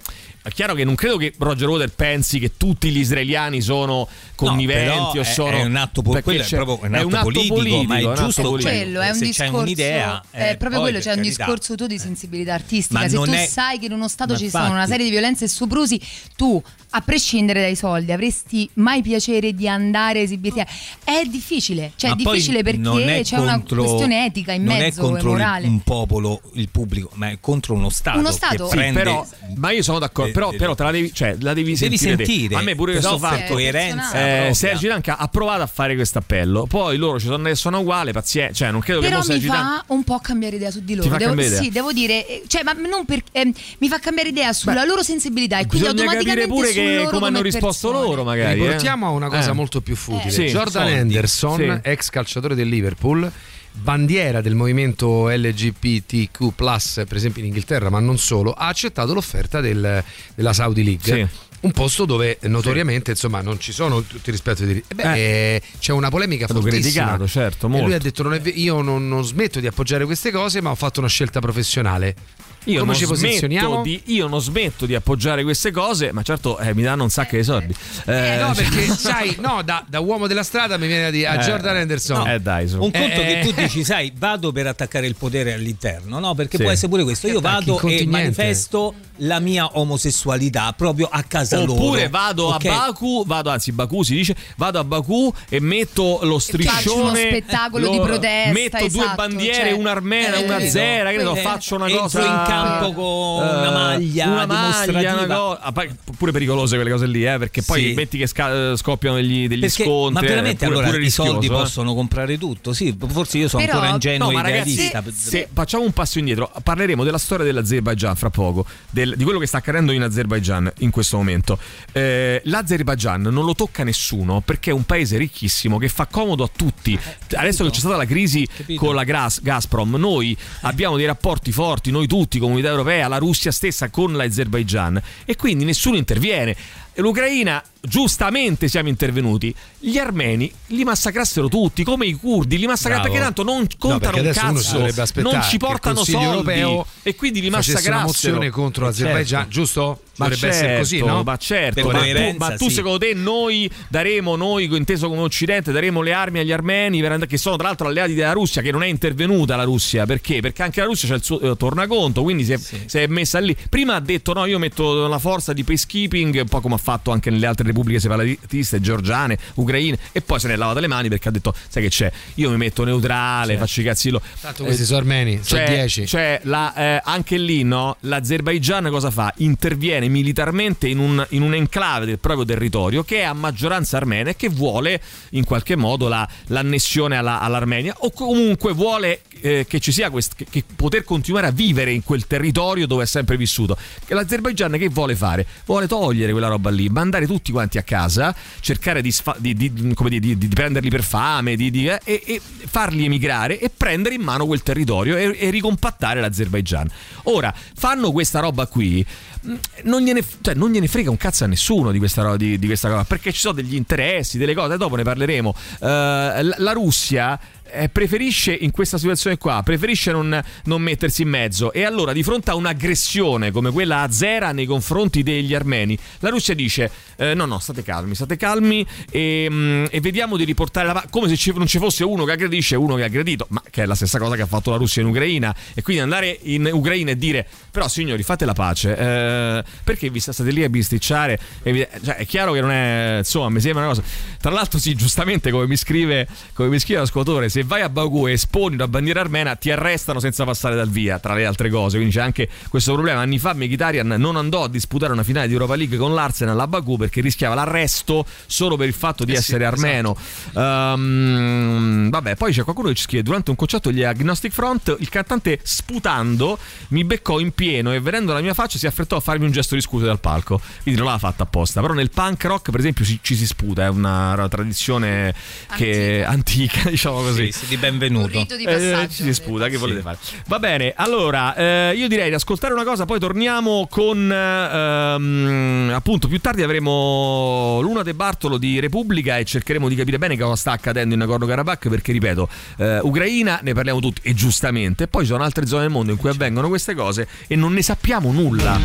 è chiaro che non credo che Roger Waters pensi che tutti gli israeliani sono conniventi però o è- sono. è un atto po- perché quello è c'è- proprio un atto politico, ma è un atto giusto politico. quello è un se c'è discorso un'idea, è eh, proprio quello c'è un carità. discorso tu di sensibilità artistica Ma se non tu è- sai che in uno stato Ma ci sono infatti. una serie di violenze e soprusi tu a prescindere dai soldi avresti mai piacere di andare a esibirti è difficile cioè Ma è difficile non perché è c'è contro- una questione etica in non mezzo è contro e il- morale un popolo, il pubblico, ma è contro uno Stato. Uno che Stato. Sì, prende- però, ma io sono d'accordo, però, Eh, però te la devi, cioè, la devi, Devi sentire. sentire, A me pure questo fatto. coerenza Eh. Sergi Danca ha provato a fare questo appello, poi loro ci sono, sono uguali, pazienza. Cioè, non credo però che Sergi Danca. fa un po' cambiare idea su di loro devo, sì devo dire eh, cioè ma non per, ehm, mi fa cambiare idea sulla loro sensibilità e quindi Bisogna capire automaticamente pure che loro come hanno risposto persone. loro, magari. eh. Riportiamo a una cosa Eh. molto più futile. Sì, Jordan Sì. ex calciatore del Liverpool, bandiera del movimento LGBTQ, per esempio in Inghilterra, ma non solo, ha accettato l'offerta del- della Saudi League. Sì. Un posto dove notoriamente insomma non ci sono tutti rispetto ai diritti. Beh, eh, c'è una polemica fortissima. criticato, certo, E lui molto. ha detto: non è Io non, non smetto di appoggiare queste cose, ma ho fatto una scelta professionale. Io Come non, ci posizioniamo? smetto di, io non smetto di appoggiare queste cose, ma certo eh, mi danno un sacco di soldi. Eh, no, cioè- perché (laughs) sai, no, da, da uomo della strada mi viene da dire a Eh, Jordan Henderson. no. Eh, dai, su. Un conto Eh, che tu dici, sai, vado per attaccare il potere all'interno, no? Perché Sì. può essere pure questo. Io vado e incontinente. manifesto la mia omosessualità proprio a casa loro. Oppure vado Ok? a Baku, vado anzi Baku si dice, vado a Baku e metto lo faccio striscione, uno spettacolo di protesta, metto due esatto, bandiere, cioè, una armena, eh, una zera, che so, Quelle- faccio una Entro cosa in campo con una eh, maglia una maglia, una cosa, ah, pure pericolose quelle cose lì, eh, perché poi Sì. metti che sca- eh, scoppiano degli, degli Perché- scontri, ma eh, veramente pure- allora pure i soldi eh. possono comprare tutto? Sì, forse io sono Però- ancora ingenuo No, ma e ragazzi, idealista. se facciamo un passo indietro, parleremo della storia dell'Azerbaijan fra poco, del- di quello che sta accadendo in Azerbaijan in questo momento. Eh, L'Azerbaijan non lo tocca nessuno perché è un paese ricchissimo che fa comodo a tutti. Adesso che c'è stata la crisi con la Gas- Gazprom, noi abbiamo dei rapporti forti, noi tutti, comunità europea, la Russia stessa con l'Azerbaijan e quindi nessuno interviene. L'Ucraina, giustamente siamo intervenuti. Gli armeni li massacrassero tutti, come i curdi, li massacrassero perché tanto non contano perché un cazzo, non ci portano soldi europeo e quindi li facesse una massacrassero. mozione contro l'Azerbaijan, certo. giusto? Ma Dovrebbe essere certo, così, no? Ma certo, ma tu, ma tu sì. secondo te noi daremo, noi inteso come Occidente, daremo le armi agli armeni, che sono tra l'altro alleati della Russia, che non è intervenuta la Russia, perché? Perché anche la Russia c'è il suo eh, tornaconto, quindi si è, si è messa lì. Prima ha detto no, io metto la forza di peacekeeping, un po' come ha fatto anche nelle altre repubbliche separatiste, georgiane, ucraine, e poi se ne è lavato le mani perché ha detto, sai che c'è, io mi metto neutrale, Sì. faccio i cazzi lo... Tanto questi sono armeni, sono Cioè, 10. cioè, la, eh, anche lì, no? L'Azerbaigian cosa fa? Interviene militarmente in un, in un enclave del proprio territorio che è a maggioranza armena e che vuole in qualche modo la- l'annessione alla- all'Armenia o comunque vuole eh, che ci sia quest- che, che poter continuare a vivere in quel territorio dove è sempre vissuto. L'Azerbaigian che vuole fare? Vuole togliere quella roba lì, mandare tutti quanti a casa, cercare di, sfa- di- di- dire, di- prenderli per fame eh, e, e farli emigrare e prendere in mano quel territorio e, e ricompattare l'Azerbaigian. Ora, fanno questa roba qui. mh, Non gliene, cioè, non gliene frega un cazzo a nessuno di questa, ro- di, di questa cosa perché ci sono degli interessi, delle cose, dopo ne parleremo. Eh, la, la Russia eh, preferisce in questa situazione qua, preferisce non, non mettersi in mezzo. E allora di fronte a un'aggressione come quella azera nei confronti degli armeni, la Russia dice eh, no no state calmi, state calmi e, mm, e vediamo di riportare la pa- come se ci- non ci fosse uno che aggredisce e uno che ha aggredito, ma che è la stessa cosa che ha fatto la Russia in Ucraina. E quindi andare in Ucraina e dire però signori fate la pace, eh, perché vi state lì a bisticciare? Vi- cioè, è chiaro che non è, insomma mi sembra una cosa, tra l'altro sì giustamente come mi scrive, come mi scrive l'ascoltatore, se vai a Baku e esponi una bandiera armena ti arrestano senza passare dal via, tra le altre cose. Quindi c'è anche questo problema. Anni fa Mkhitaryan non andò a disputare una finale di Europa League con l'Arsenal a Baku perché rischiava l'arresto solo per il fatto di Eh sì, essere armeno. Ehm, vabbè, poi c'è qualcuno che ci scrive: durante un concerto degli Agnostic Front, il cantante sputando mi beccò in pieno e vedendo la mia faccia si affrettò a farmi un gesto di scusa dal palco. Quindi non l'ha fatta apposta. Però nel punk rock, per esempio, ci, ci si sputa, è una tradizione che antica, (laughs) diciamo così. Sì, sì, di benvenuto. Rito di Eh, ci si sputa, che volete fare? Va bene, allora eh, io direi di ascoltare una cosa, poi torniamo con ehm, appunto più tardi avremo Luna De Bartolo di Repubblica e cercheremo di capire bene cosa sta accadendo in Nagorno-Karabakh perché ripeto, eh, Ucraina ne parliamo tutti e giustamente, poi ci sono altre zone del mondo in cui avvengono queste cose e non ne sappiamo nulla.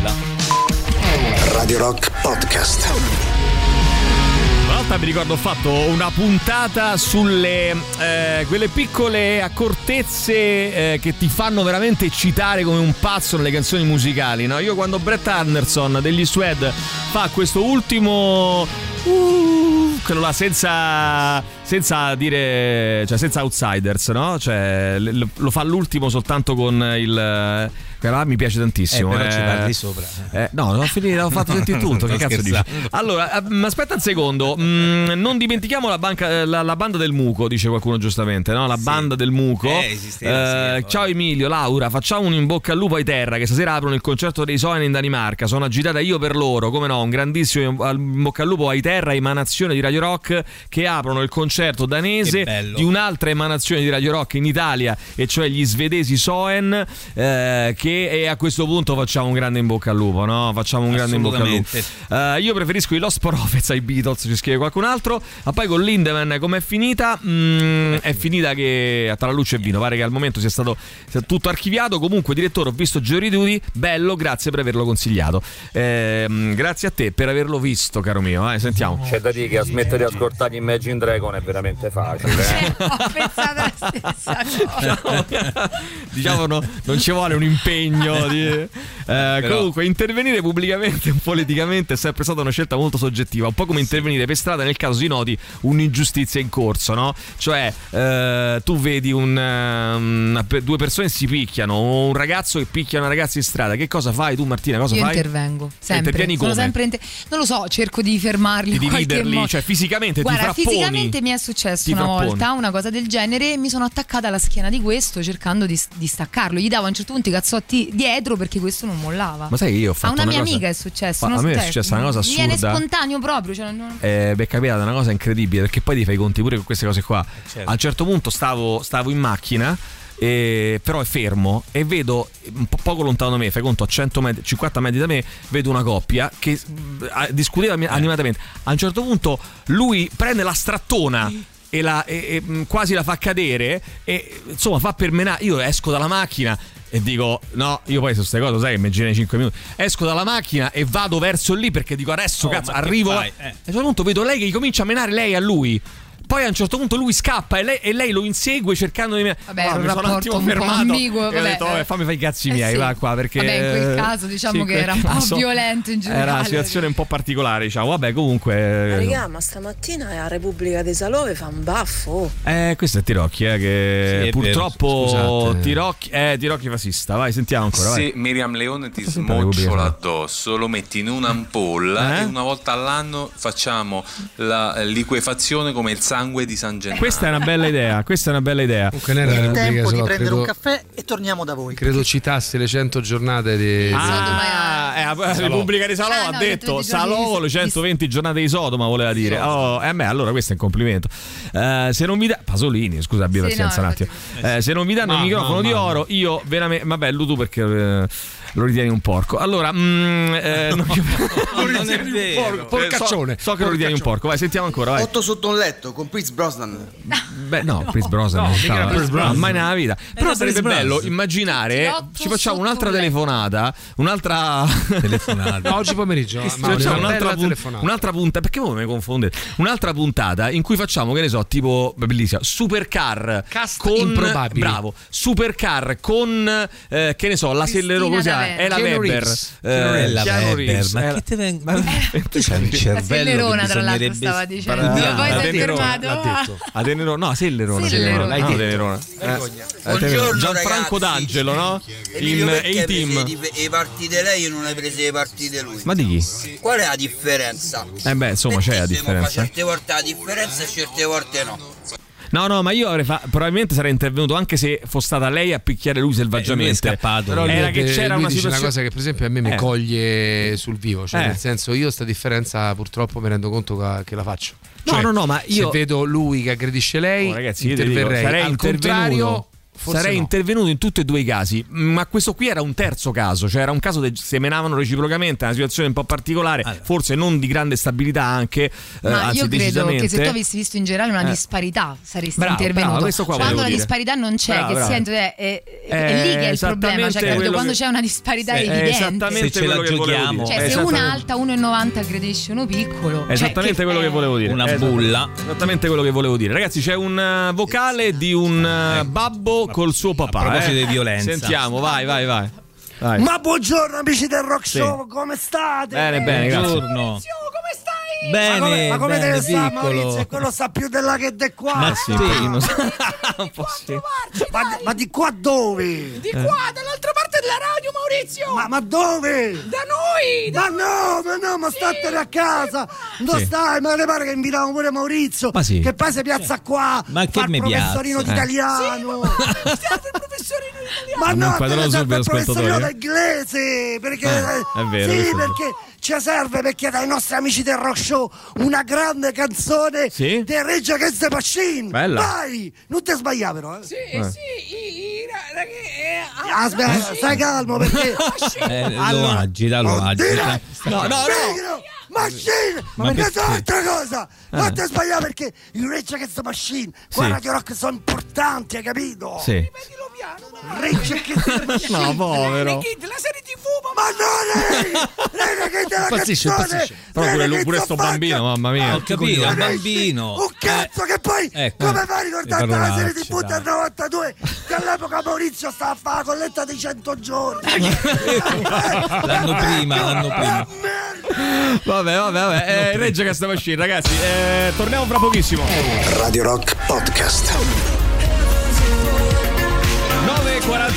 Radio Rock Podcast. Volta mi ricordo ho fatto una puntata sulle eh, quelle piccole accortezze eh, che ti fanno veramente eccitare come un pazzo nelle canzoni musicali. No? Io quando Brett Anderson degli Suede fa questo ultimo uh, quello là senza senza dire cioè senza outsiders, no? Cioè l- lo fa l'ultimo soltanto con il quello là mi piace tantissimo. Eh, però ci eh. parli sopra. Eh, no, l'ho finito, ho fatto sentire tutto. che cazzo dici? Allora, eh, mm, aspetta un secondo. Mm, non dimentichiamo la, banca- eh, la- la banda del Muco, dice qualcuno giustamente, no? La banda del Muco. Eh, esisteva, sì, ciao Emilio, Laura, facciamo un in bocca al lupo ai terra che stasera aprono il concerto dei Soen in Danimarca. Sono agitata io per loro, come no, un grandissimo in bocca al lupo ai terra, emanazione di Radio Rock che aprono il concerto danese bello. di un'altra emanazione di Radio Rock in Italia, e cioè gli svedesi Soen, eh, che e a questo punto facciamo un grande in bocca al lupo, no? Facciamo un grande in bocca al lupo. Eh, io preferisco i Lost Prophets ai Beatles, ci scrive qualcun altro. Ma poi con Lindemann com'è finita? Mm, è finita che tra la luce e vino. Pare che al momento sia stato sia tutto archiviato. Comunque, direttore, ho visto Jury Duty. Bello, grazie per averlo consigliato. Ehm, grazie a te per averlo visto, caro mio. Eh, sentiamo. C'è da dire che a smettere di ascoltare Imagine Dragon è veramente facile. eh. Ho pensato la stessa cosa. (laughs) diciamo no, non ci vuole un impegno di- eh, comunque intervenire pubblicamente o (laughs) politicamente è sempre stata una scelta molto soggettiva un po' come intervenire per strada nel caso si noti un'ingiustizia in corso no? cioè eh, tu vedi un, eh, una due persone si picchiano o un ragazzo che picchia una ragazza in strada che cosa fai tu Martina cosa Io fai? intervengo sempre. Intervieni come? sempre inter- non lo so, cerco di fermarli. di dividerli cioè fisicamente Guarda, ti frapponi fisicamente mi è successo una volta una cosa del genere e mi sono attaccata alla schiena di questo cercando di, di staccarlo. Gli davo a un certo punto i cazzotti dietro perché questo non mollava. ma sai che io ho a fatto una, mia cosa- amica è successo. Ma a me è successa una cosa Mi viene assurda. spontaneo proprio. Cioè, non- eh, mi è capitata una cosa incredibile perché poi ti fai i conti pure con queste cose qua. Certo. A un certo punto stavo, stavo in macchina. E- però è fermo e vedo un po' poco lontano da me, fai conto a 100 metri, 50 metri da me, vedo una coppia che ah, discuteva mi- animatamente. A un certo punto lui prende la strattona e, la, e- e, mh, quasi la fa cadere e insomma fa per menare. Io esco dalla macchina e dico no, io poi su queste cose, sai, immagina i 5 minuti. Esco dalla macchina e vado verso lì perché dico adesso Oh, cazzo, che arrivo. fai? A Eh. un certo punto vedo lei che comincia a menare lei a lui. Poi a un certo punto lui scappa e lei, e lei lo insegue cercando di. Vabbè, era un mi sono un attimo un fermato. ambiguo, e ho detto, vabbè, eh. fammi fare i cazzi Eh miei, sì. va qua. Perché, Vabbè, in quel caso diciamo sì, che era (laughs) un po' violento in Era generale. una situazione un po' particolare, diciamo. Vabbè, comunque. Ma eh, Raga, ma stamattina a Repubblica di Salove fa un baffo. Eh, questo è Tirocchi, eh, che Sì, è purtroppo Scusate. Tirocchi, eh, Tirocchi fascista. Vai, sentiamo ancora. vai. Se Miriam Leone ti smocciola addosso, lo metti in un'ampolla Eh? e una volta all'anno facciamo la liquefazione come il sangue di San Gennaro. Questa è una bella idea, questa è una bella idea. Comunque non era Il tempo di Islamica, prendere un credo, caffè e torniamo da voi. credo citassi le 100 giornate di... Ah, eh, la Repubblica di Salò Ah, ha no, detto 120 giorni Salò le 120 giornate di Sodoma voleva dire. Oh, eh, beh, allora questo è un complimento. Eh, se non vi dà Pasolini, scusa, abbia Sì, pazienza no, un attimo. Eh, se non vi danno il Ma, microfono ma, di ma. oro, io veramente vabbè, tu perché eh, lo ritieni un porco. Allora, mm, eh, (laughs) non, (laughs) Non è vero. Porcaccione. So, so che lo ritieni un porco. Vai, sentiamo ancora, vai. Otto sotto un letto con Prince Brosnan. (laughs) Beh, no, Chris Brosnan non stava Chris Brosnan. mai nella vita. Però sarebbe bello immaginare. Tirotto Ci facciamo un'altra telefonata, un'altra Telefonata. Oggi pomeriggio, Ci facciamo una un'altra, bella pun- telefonata. un'altra puntata. Perché voi mi confondete? Un'altra puntata in cui facciamo, che ne so, tipo bellissima, supercar Cast con improbabili. bravo, supercar con eh, che ne so, la Cristina È la Weber, eh, la Keanu Weber, Reeves, ma eh, che te venga? Ma tu c'hai un La cervello Sellerona, tra l'altro, stava dicendo. sparare. Poi si è fermato. l'ha detto. Adenerona, no, Sellerona, Sellerona. No. Eh, Buongiorno, Gianfranco. D'Angelo, no? In A-Team. le partite lei e non hai prese le partite lui? Ma di chi? Qual è la differenza? Eh beh, insomma, c'è la differenza. eh. Certe volte la differenza e certe volte no. No, no, ma io avrei fa- probabilmente sarei intervenuto anche se fosse stata lei a picchiare lui selvaggiamente. lui è scappato. Però Era che c'era una situazione. una cosa che per esempio a me mi Eh. coglie sul vivo, cioè Eh. nel senso io sta differenza purtroppo mi rendo conto che, la faccio. No, Cioè, no, no, ma io- se vedo lui che aggredisce lei, Oh, ragazzi, io ti dico, interverrei. sarei Al contrario, forse sarei no. intervenuto in tutti e due i casi, ma questo qui era un terzo caso, cioè era un caso che semenavano reciprocamente, una situazione un po' particolare, forse non di grande stabilità anche, eh, Ma anzi io credo che se tu avessi visto in generale una Eh. disparità saresti Bravo, intervenuto. bravo, questo qua quando la dire. disparità non c'è, Bravo, che bravo. si entra- è, è- è Eh, lì che è il problema. esattamente Cioè, quando che- c'è una disparità Sì, evidente. esattamente Se ce quello la che volevo giochiamo. dire. Cioè, se una alta 1,90 aggredisce uno piccolo. cioè, Esattamente quello che volevo dire. Una Esatto. bulla. Esattamente quello che volevo dire. Ragazzi, c'è un eh, vocale di un eh, babbo col suo papà. a proposito eh. di violenza. Sentiamo, vai, vai, vai. Vai. Ma buongiorno amici del Rock Sì. Show, come state? Bene, bene, grazie. Buongiorno. come stai? Bene, ma come, ma come bene, deve stare. Maurizio? Quello sta più là che di qua. Ma sì, un pochino. (laughs) un po' sì. Ma, ma di qua dove? Di qua, dall'altra parte della radio, Maurizio! Ma, ma dove? Da noi! Ma no, ma no, ma statene a casa! Sì. stai? Ma ne pare che invitiamo pure Maurizio? Ma sì. Che poi si piazza qua! Ma che il mi professorino piazza? di Eh. italiano! Serve il professorino italiano! Ma Non no, inquadrò te ne serve il professorino d'inglese! Perché Eh, è vero, Sì, perché ci serve perché dai nostri amici del rock show una grande canzone Sì? di Reggio Against the Machine! Bella. Vai! Non ti sbagliare però, eh! Sì, sì, i, i, eh, ah, Aspetta, stai calmo perché Eh, lo Allora, agita, lo agita. No, no, no. Machine! Ma Ma perché? un'altra cosa! Non Eh. ti sbagliare perché i Rage Against the Machine qua Sì. Radio Rock sono importanti, hai capito? Sì. ripetilo piano, ma Rage Against the Machine! No, povero. La serie tv, Ma non lei! Lei che della Impazzisce, canzone! impazzisce. Però pure, lui- pure sto bambino, mamma mia. Ho capito, il bambino. Un cazzo che poi ecco. come fai a ricordare la serie TV del dai. 92 che all'epoca Maurizio stava a fare la colletta di 100 giorni (laughs) L'anno prima, l'anno prima. Vabbè, vabbè, vabbè. Eh, Reggio Castamacini, ragazzi. Eh, torniamo fra pochissimo. Radio Rock Podcast.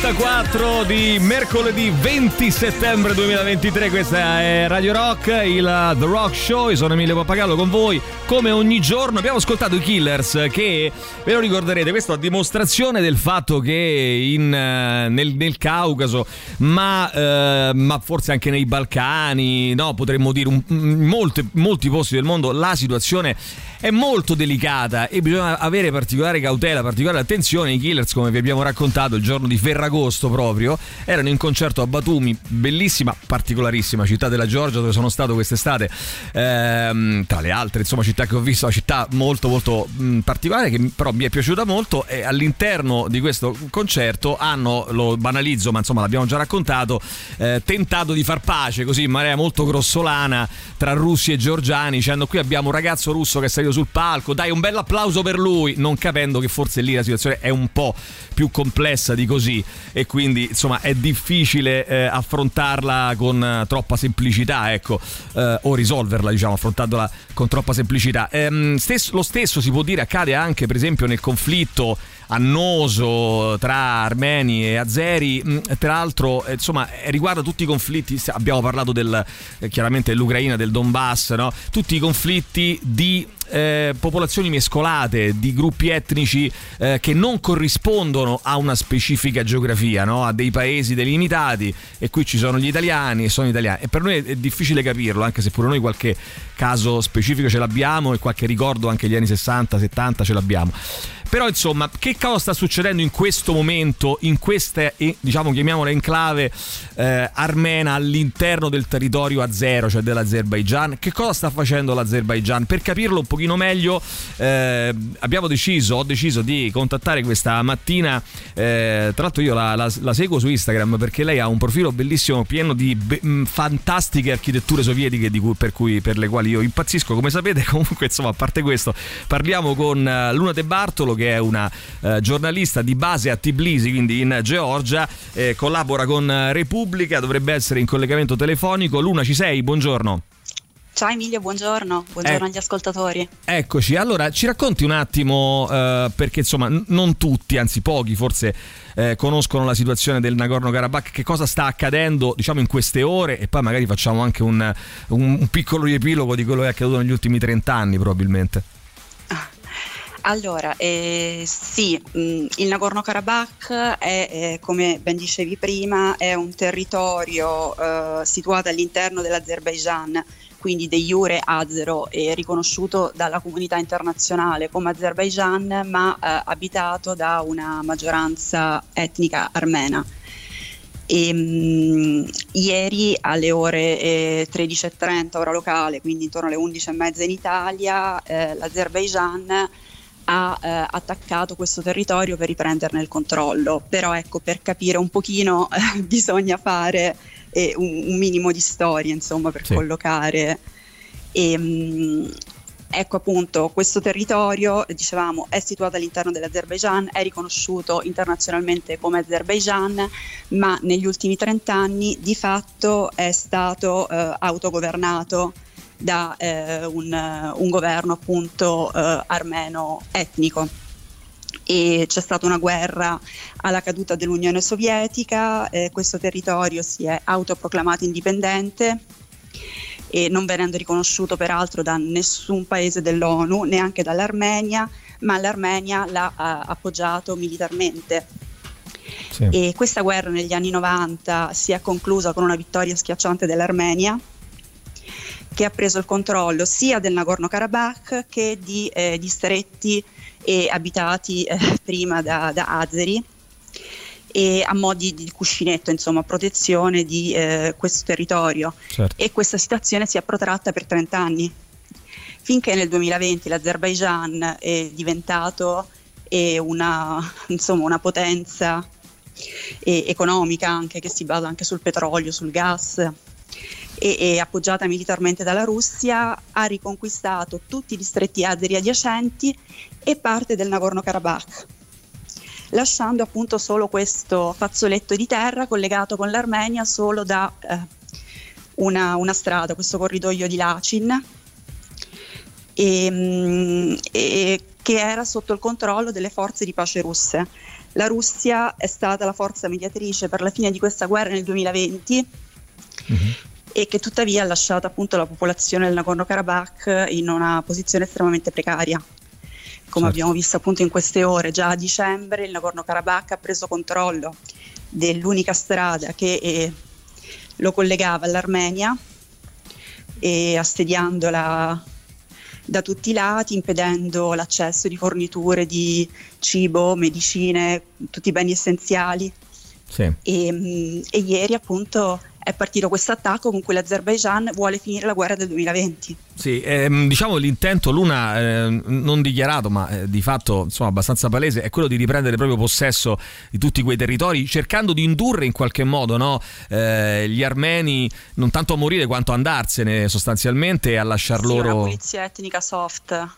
9.44 di mercoledì 20 settembre 2023, questa è Radio Rock, il The Rock Show, io sono Emilio Pappagallo con voi, come ogni giorno. Abbiamo ascoltato i Killers che, ve lo ricorderete, questo a dimostrazione del fatto che in, eh, nel, nel Caucaso, ma, eh, ma forse anche nei Balcani, no, potremmo dire in molti, molti posti del mondo, la situazione è molto delicata e bisogna avere particolare cautela, particolare attenzione. I Killers, come vi abbiamo raccontato il giorno di Ferragosto proprio, erano in concerto a Batumi, bellissima, particolarissima città della Georgia dove sono stato quest'estate, ehm, tra le altre insomma città che ho visto, una città molto molto mh, particolare che però mi è piaciuta molto e all'interno di questo concerto hanno, lo banalizzo ma insomma l'abbiamo già raccontato, eh, tentato di far pace così in maniera molto grossolana tra russi e georgiani dicendo qui abbiamo un ragazzo russo che è salito sul palco, dai un bel applauso per lui, non capendo che forse lì la situazione è un po' più complessa di così e quindi insomma è difficile eh, affrontarla con eh, troppa semplicità ecco eh, o risolverla diciamo affrontandola con troppa semplicità. Ehm, stesso, lo stesso si può dire accade anche per esempio nel conflitto annoso tra armeni e azeri mm, tra l'altro eh, insomma eh, riguarda tutti i conflitti abbiamo parlato del, eh, chiaramente dell'Ucraina del Donbass no? tutti i conflitti di eh, popolazioni mescolate, di gruppi etnici eh, che non corrispondono a una specifica geografia, no? a dei paesi delimitati e qui ci sono gli italiani e sono italiani e per noi è difficile capirlo anche se pure noi qualche caso specifico ce l'abbiamo e qualche ricordo anche degli anni 60, 70 ce l'abbiamo. Però insomma, che cosa sta succedendo in questo momento, in questa, diciamo, chiamiamola enclave eh, armena all'interno del territorio azero, cioè dell'Azerbaijan? Che cosa sta facendo l'Azerbaijan? Per capirlo un pochino meglio, eh, abbiamo deciso, ho deciso di contattare questa mattina, eh, tra l'altro io la, la, la, seguo su Instagram perché lei ha un profilo bellissimo, pieno di be- fantastiche architetture sovietiche cui, per, cui, per le quali io impazzisco, come sapete (laughs) comunque insomma a parte questo parliamo con uh, Luna De Bartolo che che è una eh, giornalista di base a Tbilisi, quindi in Georgia, eh, collabora con Repubblica, dovrebbe essere in collegamento telefonico. Luna, ci sei? Buongiorno. Ciao Emilio, buongiorno, buongiorno eh, agli ascoltatori. Eccoci, allora ci racconti un attimo, eh, perché insomma n- non tutti, anzi pochi forse eh, conoscono la situazione del Nagorno-Karabakh, che cosa sta accadendo diciamo in queste ore e poi magari facciamo anche un, un, un piccolo riepilogo di quello che è accaduto negli ultimi 30 anni probabilmente. Allora, eh, sì, mh, il Nagorno-Karabakh è, è, come ben dicevi prima, è un territorio eh, situato all'interno dell'Azerbaijan, quindi de jure azero e riconosciuto dalla comunità internazionale come Azerbaijan, ma eh, abitato da una maggioranza etnica armena. E, mh, ieri alle ore eh, 13.30 ora locale, quindi intorno alle 11.30 in Italia, eh, l'Azerbaijan ha eh, attaccato questo territorio per riprenderne il controllo, però ecco per capire un pochino eh, (laughs) bisogna fare eh, un, un, minimo di storia insomma per sì. collocare. E, mh, ecco appunto questo territorio, dicevamo, è situato all'interno dell'Azerbaijan, è riconosciuto internazionalmente come Azerbaijan, ma negli ultimi 30 anni di fatto è stato eh, autogovernato da eh, un, un, governo appunto eh, armeno etnico e c'è stata una guerra alla caduta dell'Unione Sovietica, eh, questo territorio si è autoproclamato indipendente e non venendo riconosciuto peraltro da nessun paese dell'ONU, neanche dall'Armenia, ma l'Armenia l'ha uh, appoggiato militarmente. Sì. E questa guerra negli anni 90 si è conclusa con una vittoria schiacciante dell'Armenia che ha preso il controllo sia del Nagorno-Karabakh che di eh, distretti e abitati eh, (laughs) prima da, da, Azeri e a mo' di, cuscinetto, insomma, protezione di eh, questo territorio. Certo. E questa situazione si è protratta per 30 anni, finché nel 2020 l'Azerbaijan è diventato eh, una, (laughs) insomma, una potenza eh, economica anche che si basa anche sul petrolio, sul gas e, e, appoggiata militarmente dalla Russia, ha riconquistato tutti i distretti azeri adiacenti e parte del Nagorno-Karabakh, lasciando appunto solo questo fazzoletto di terra collegato con l'Armenia solo da eh, una, una, strada, questo corridoio di Lachin, e, mm, e, che era sotto il controllo delle forze di pace russe. La Russia è stata la forza mediatrice per la fine di questa guerra nel 2020 mm-hmm e che tuttavia ha lasciato appunto la popolazione del Nagorno-Karabakh in una posizione estremamente precaria. Come certo. abbiamo visto appunto in queste ore, già a dicembre il Nagorno-Karabakh ha preso controllo dell'unica strada che eh, lo collegava all'Armenia e assediandola da tutti i lati, impedendo l'accesso di forniture di cibo, medicine, tutti i beni essenziali Sì. E, mm, e ieri appunto è partito questo attacco con cui l'Azerbaijan vuole finire la guerra del 2020. Sì, ehm, diciamo l'intento Luna eh, non dichiarato ma eh, di fatto insomma abbastanza palese è quello di riprendere proprio possesso di tutti quei territori cercando di indurre in qualche modo no, eh, gli armeni non tanto a morire quanto a andarsene sostanzialmente e a lasciar Sì, loro... una pulizia etnica soft,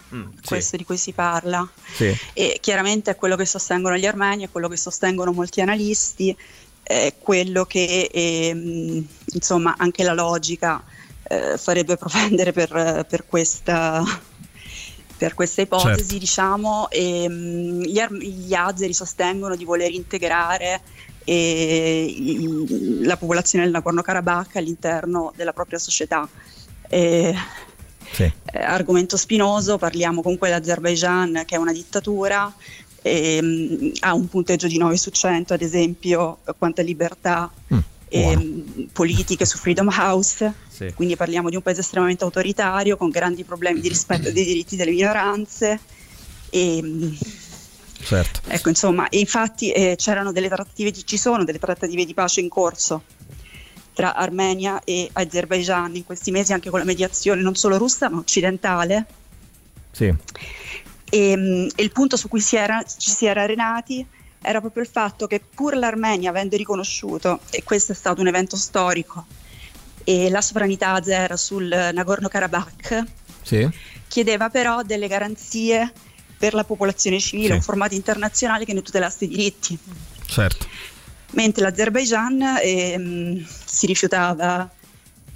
questo di cui si parla. Sì. E chiaramente è quello che sostengono gli armeni, è quello che sostengono molti analisti, è quello che ehm, insomma anche la logica eh, farebbe propendere per, per questa per questa ipotesi, Certo. diciamo, e, mm, gli, ar- gli azeri sostengono di voler integrare eh, i- la popolazione del Nagorno-Karabakh all'interno della propria società. Eh, eh, argomento spinoso, parliamo comunque dell'Azerbaijan che è una dittatura, ehm, ha un punteggio di 9 su 100 ad esempio eh, quanto a libertà ehm, politiche su Freedom House, Sì. quindi parliamo di un paese estremamente autoritario con grandi problemi di rispetto dei diritti delle minoranze. E, mm, Certo. Ecco, insomma, e infatti eh, c'erano delle trattative ci sono delle trattative di pace in corso tra Armenia e Azerbaijan in questi mesi anche con la mediazione non solo russa ma occidentale Sì. E, mm, e il punto su cui si era- ci si era arenati era proprio il fatto che pur l'Armenia avendo riconosciuto, e questo è stato un evento storico, la sovranità azera sul Nagorno-Karabakh, Sì. chiedeva però delle garanzie per la popolazione civile, Sì. un formato internazionale che ne tutelasse i diritti. Certo. Mentre l'Azerbaijan ehm, si rifiutava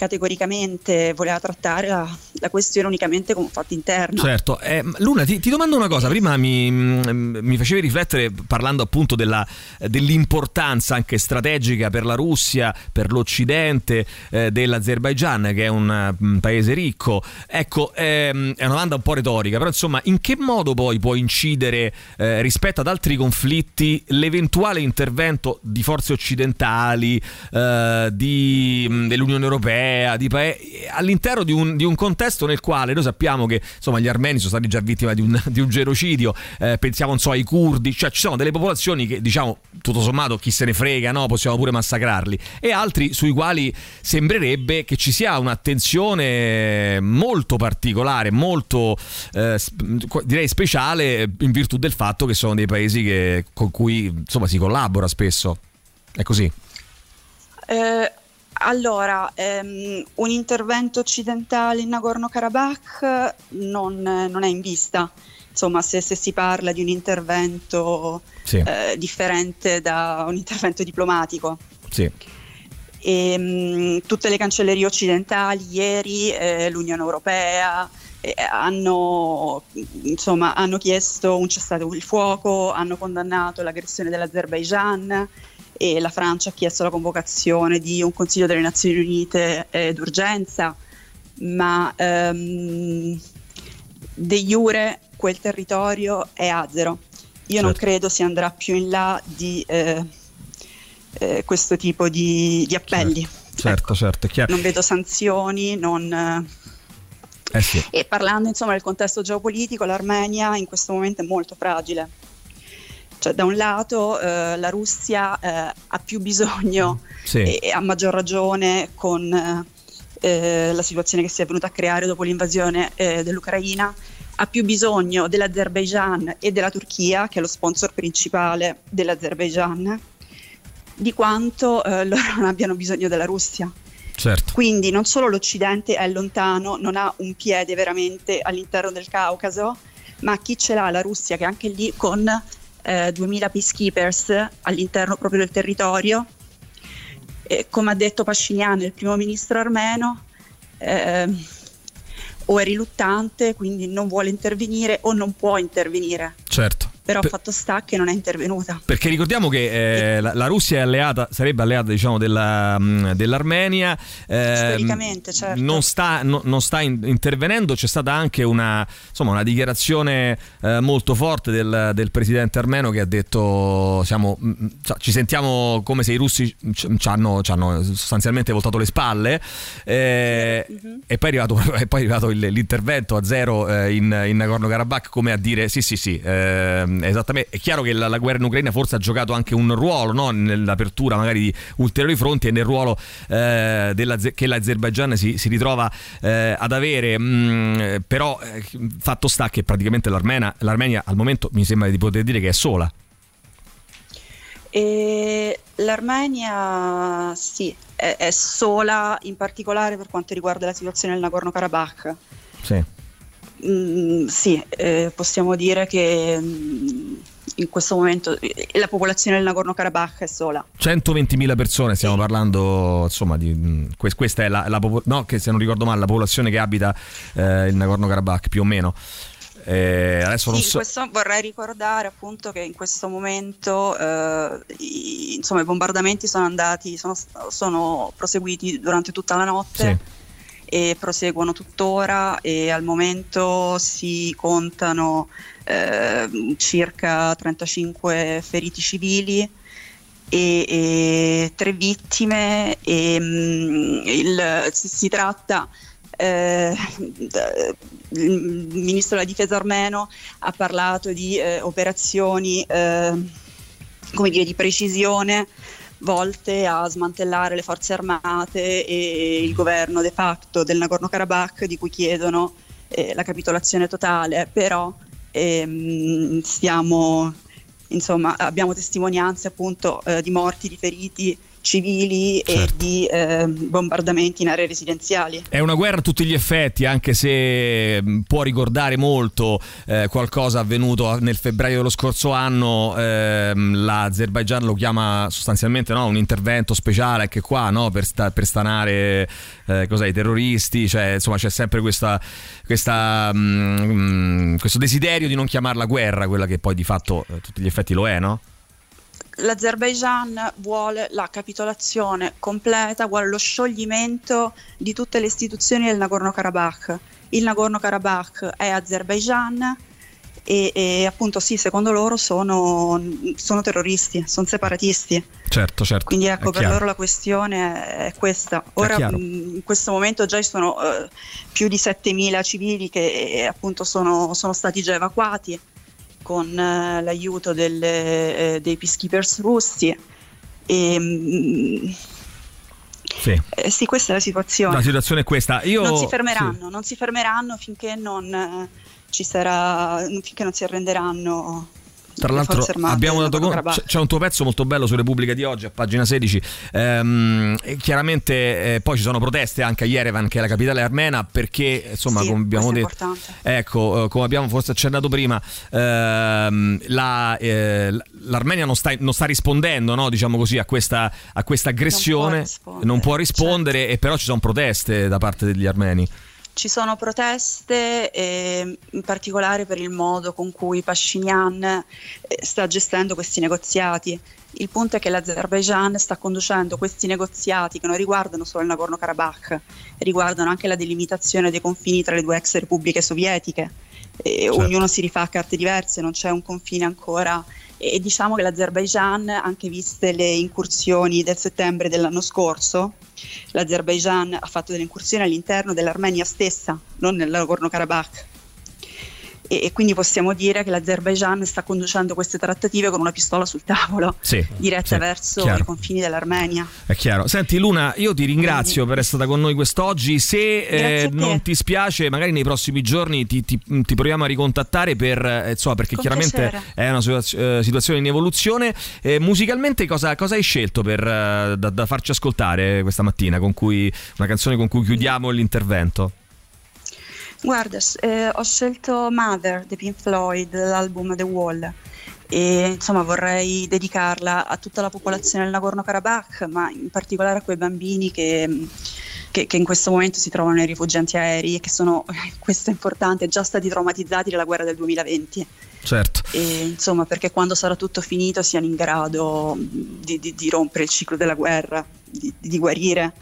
categoricamente, voleva trattare la, la questione unicamente come un fatto interno. Certo, Eh, Luna ti, ti domando una cosa, prima mi, mi facevi riflettere parlando appunto della- dell'importanza anche strategica per la Russia, per l'Occidente eh, dell'Azerbaigian che è un paese ricco. Ecco, ehm, è una domanda un po' retorica, però insomma in che modo poi può incidere eh, rispetto ad altri conflitti l'eventuale intervento di forze occidentali, eh, di, dell'Unione Europea, di pae- all'interno di un, di un contesto nel quale noi sappiamo che insomma, gli armeni sono stati già vittime di un, (laughs) di un genocidio, eh, pensiamo so, ai curdi, cioè ci sono delle popolazioni che diciamo tutto sommato chi se ne frega, no? possiamo pure massacrarli, e altri sui quali sembrerebbe che ci sia un'attenzione molto particolare, molto eh, direi speciale in virtù del fatto che sono dei paesi che- con cui insomma si collabora spesso. È così. Eh, allora, ehm, un intervento occidentale in Nagorno-Karabakh non, non è in vista. Insomma, se, se si parla di un intervento Sì. eh, differente da un intervento diplomatico. Sì. E, mh, tutte le cancellerie occidentali ieri, eh, l'Unione Europea, eh, hanno, insomma, hanno chiesto un cessate il fuoco, hanno condannato l'aggressione dell'Azerbaijan e la Francia ha chiesto la convocazione di un Consiglio delle Nazioni Unite eh, d'urgenza, ma ehm, de jure quel territorio è azero. Io non Certo. credo si andrà più in là di eh, eh, questo tipo di, di appelli. Certo, certo, è chiaro. Non vedo sanzioni, non, Eh sì. e parlando insomma del contesto geopolitico, l'Armenia in questo momento è molto fragile. Cioè, da un lato eh, la Russia eh, ha più bisogno Sì. e, e a maggior ragione con eh, eh, la situazione che si è venuta a creare dopo l'invasione eh, dell'Ucraina, ha più bisogno dell'Azerbaijan e della Turchia, che è lo sponsor principale dell'Azerbaijan, di quanto eh, (laughs) loro non abbiano bisogno della Russia. Certo. Quindi non solo l'Occidente è lontano, non ha un piede veramente all'interno del Caucaso, ma chi ce l'ha la Russia che anche lì con eh, 2000 peacekeepers all'interno proprio del territorio, e come ha detto Pascinian, il primo ministro armeno, ehm, o è riluttante, quindi non vuole intervenire o non può intervenire. Certo. Però Per- fatto sta che non è intervenuta. Perché ricordiamo che eh, la, la Russia è alleata, sarebbe alleata diciamo, della, mh, dell'Armenia. ehm, Storicamente, certo. Non sta, no- non sta in- intervenendo, c'è stata anche una, insomma, una dichiarazione eh, molto forte del, del presidente armeno che ha detto siamo, mh, cioè, ci sentiamo come se i russi ci hanno, ci hanno sostanzialmente voltato le spalle eh, e poi è arrivato, (laughs) poi è arrivato il- l'intervento a zero eh, in, in Nagorno-Karabakh come a dire sì sì sì ehm, esattamente, è chiaro che la, la guerra in Ucraina forse ha giocato anche un ruolo no? nell'apertura magari di ulteriori fronti e nel ruolo eh, della, che l'Azerbaijan si, si ritrova eh, ad avere, mm, però eh, fatto sta che praticamente l'Armenia, l'Armenia al momento mi sembra di poter dire che è sola. E L'Armenia sì, è, è sola in particolare per quanto riguarda la situazione del Nagorno-Karabakh. Sì. Mm, sì, eh, possiamo dire che mm, in questo momento eh, la popolazione del Nagorno-Karabakh è sola. 120.000 persone, stiamo parlando, insomma, di, mm, que- questa è la, la no, che se non ricordo male, la popolazione che abita eh, il Nagorno-Karabakh, più o meno. Eh, Sì, so. questo vorrei ricordare appunto che in questo momento eh, i, insomma, i bombardamenti sono andati, sono, sono proseguiti durante tutta la notte e proseguono tuttora e al momento si contano eh, circa 35 feriti civili e, e tre vittime e mm, il- si, si tratta eh, il ministro della difesa armeno ha parlato di eh, operazioni eh, come dire, di precisione volte a smantellare le forze armate e il governo de facto del Nagorno-Karabakh di cui chiedono eh, la capitolazione totale, però ehm, stiamo, insomma, abbiamo testimonianze appunto eh, di morti, di feriti civili e di eh, bombardamenti in aree residenziali. È una guerra a tutti gli effetti, anche se mh, può ricordare molto eh, qualcosa avvenuto nel febbraio dello scorso anno. ehm, L'Azerbaigian lo chiama sostanzialmente no, un intervento speciale anche qua no, per, sta- per stanare eh, i terroristi. Cioè, insomma, c'è sempre questa, questa, mh, questo desiderio di non chiamarla guerra, quella che poi di fatto eh, a tutti gli effetti lo è, no? L'Azerbaigian vuole la capitolazione completa, vuole lo scioglimento di tutte le istituzioni del Nagorno-Karabakh. Il Nagorno-Karabakh è Azerbaigian e, e appunto sì, secondo loro sono, sono terroristi, sono separatisti. Certo, certo. Quindi ecco, per loro la questione è questa. Ora mh, in questo momento già ci sono eh, più di 7.000 civili che eh, appunto sono, sono stati già evacuati con eh, l'aiuto delle, eh, dei peacekeepers russi. E, mh, Sì. eh, sì, questa è la situazione. La situazione è questa. Io, non si sì. fermeranno, non si fermeranno finché non eh, ci sarà, finché non si arrenderanno. Tra l'altro abbiamo dato conto, c'è un tuo pezzo molto bello su Repubblica di oggi a pagina 16 Ehm, chiaramente eh, poi ci sono proteste anche a Yerevan che è la capitale armena perché insomma Sì, come abbiamo detto ecco eh, come abbiamo forse accennato prima ehm, la, eh, l'Armenia non sta, non sta rispondendo no, diciamo così a questa, a questa aggressione. Rispondere, non può rispondere e però ci sono proteste da parte degli armeni Ci sono proteste, eh, in particolare per il modo con cui Pashinyan eh, sta gestendo questi negoziati. Il punto è che l'Azerbaigian sta conducendo questi negoziati che non riguardano solo il Nagorno-Karabakh, riguardano anche la delimitazione dei confini tra le due ex repubbliche sovietiche. E Certo. Ognuno si rifà a carte diverse, non c'è un confine ancora. E diciamo che l'Azerbaigian, anche viste le incursioni del settembre dell'anno scorso, l'Azerbaigian ha fatto delle incursioni all'interno dell'Armenia stessa, non nel Nagorno-Karabakh. E, e quindi possiamo dire che l'Azerbaigian sta conducendo queste trattative con una pistola sul tavolo, Sì, diretta sì, verso chiaro. i confini dell'Armenia. È chiaro. Senti Luna, io ti ringrazio per essere stata con noi quest'oggi. Se eh, non ti spiace, magari nei prossimi giorni ti, ti- ti proviamo a ricontattare per, eh, insomma, perché Con chiaramente piacere. è una situaz- eh, situazione in evoluzione. Eh, musicalmente cosa, cosa hai scelto per, eh, da, da farci ascoltare questa mattina? Con cui, una canzone con cui chiudiamo l'intervento? Guarda, eh, ho scelto Mother di Pink Floyd, l'album The Wall. E insomma vorrei dedicarla a tutta la popolazione del Nagorno-Karabakh, ma in particolare a quei bambini che, che- che in questo momento si trovano nei rifugiati aerei e che sono, (laughs) questo è importante, già stati traumatizzati dalla guerra del 2020. Certo. E, insomma, perché quando sarà tutto finito siano in grado di, di- di rompere il ciclo della guerra, di, di guarire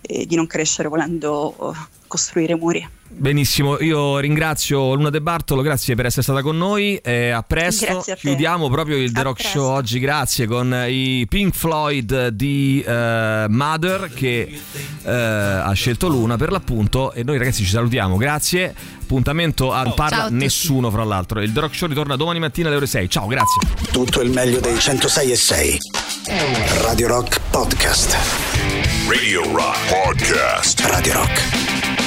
e di non crescere volendo eh, costruire muri. Benissimo, io ringrazio Luna De Bartolo, grazie per essere stata con noi. Eh, a presto. A. Chiudiamo proprio il The A Rock presto. Show oggi, grazie, con i Pink Floyd di eh, Mother che eh, ha scelto Luna per l'appunto. E noi ragazzi ci salutiamo, grazie. Appuntamento a Non Ciao a parla nessuno, fra l'altro. Il The Rock Show ritorna domani mattina alle ore 6. Ciao, grazie. Tutto il meglio dei 106 e 6. Radio Rock Podcast. Radio Rock Podcast. Radio Rock.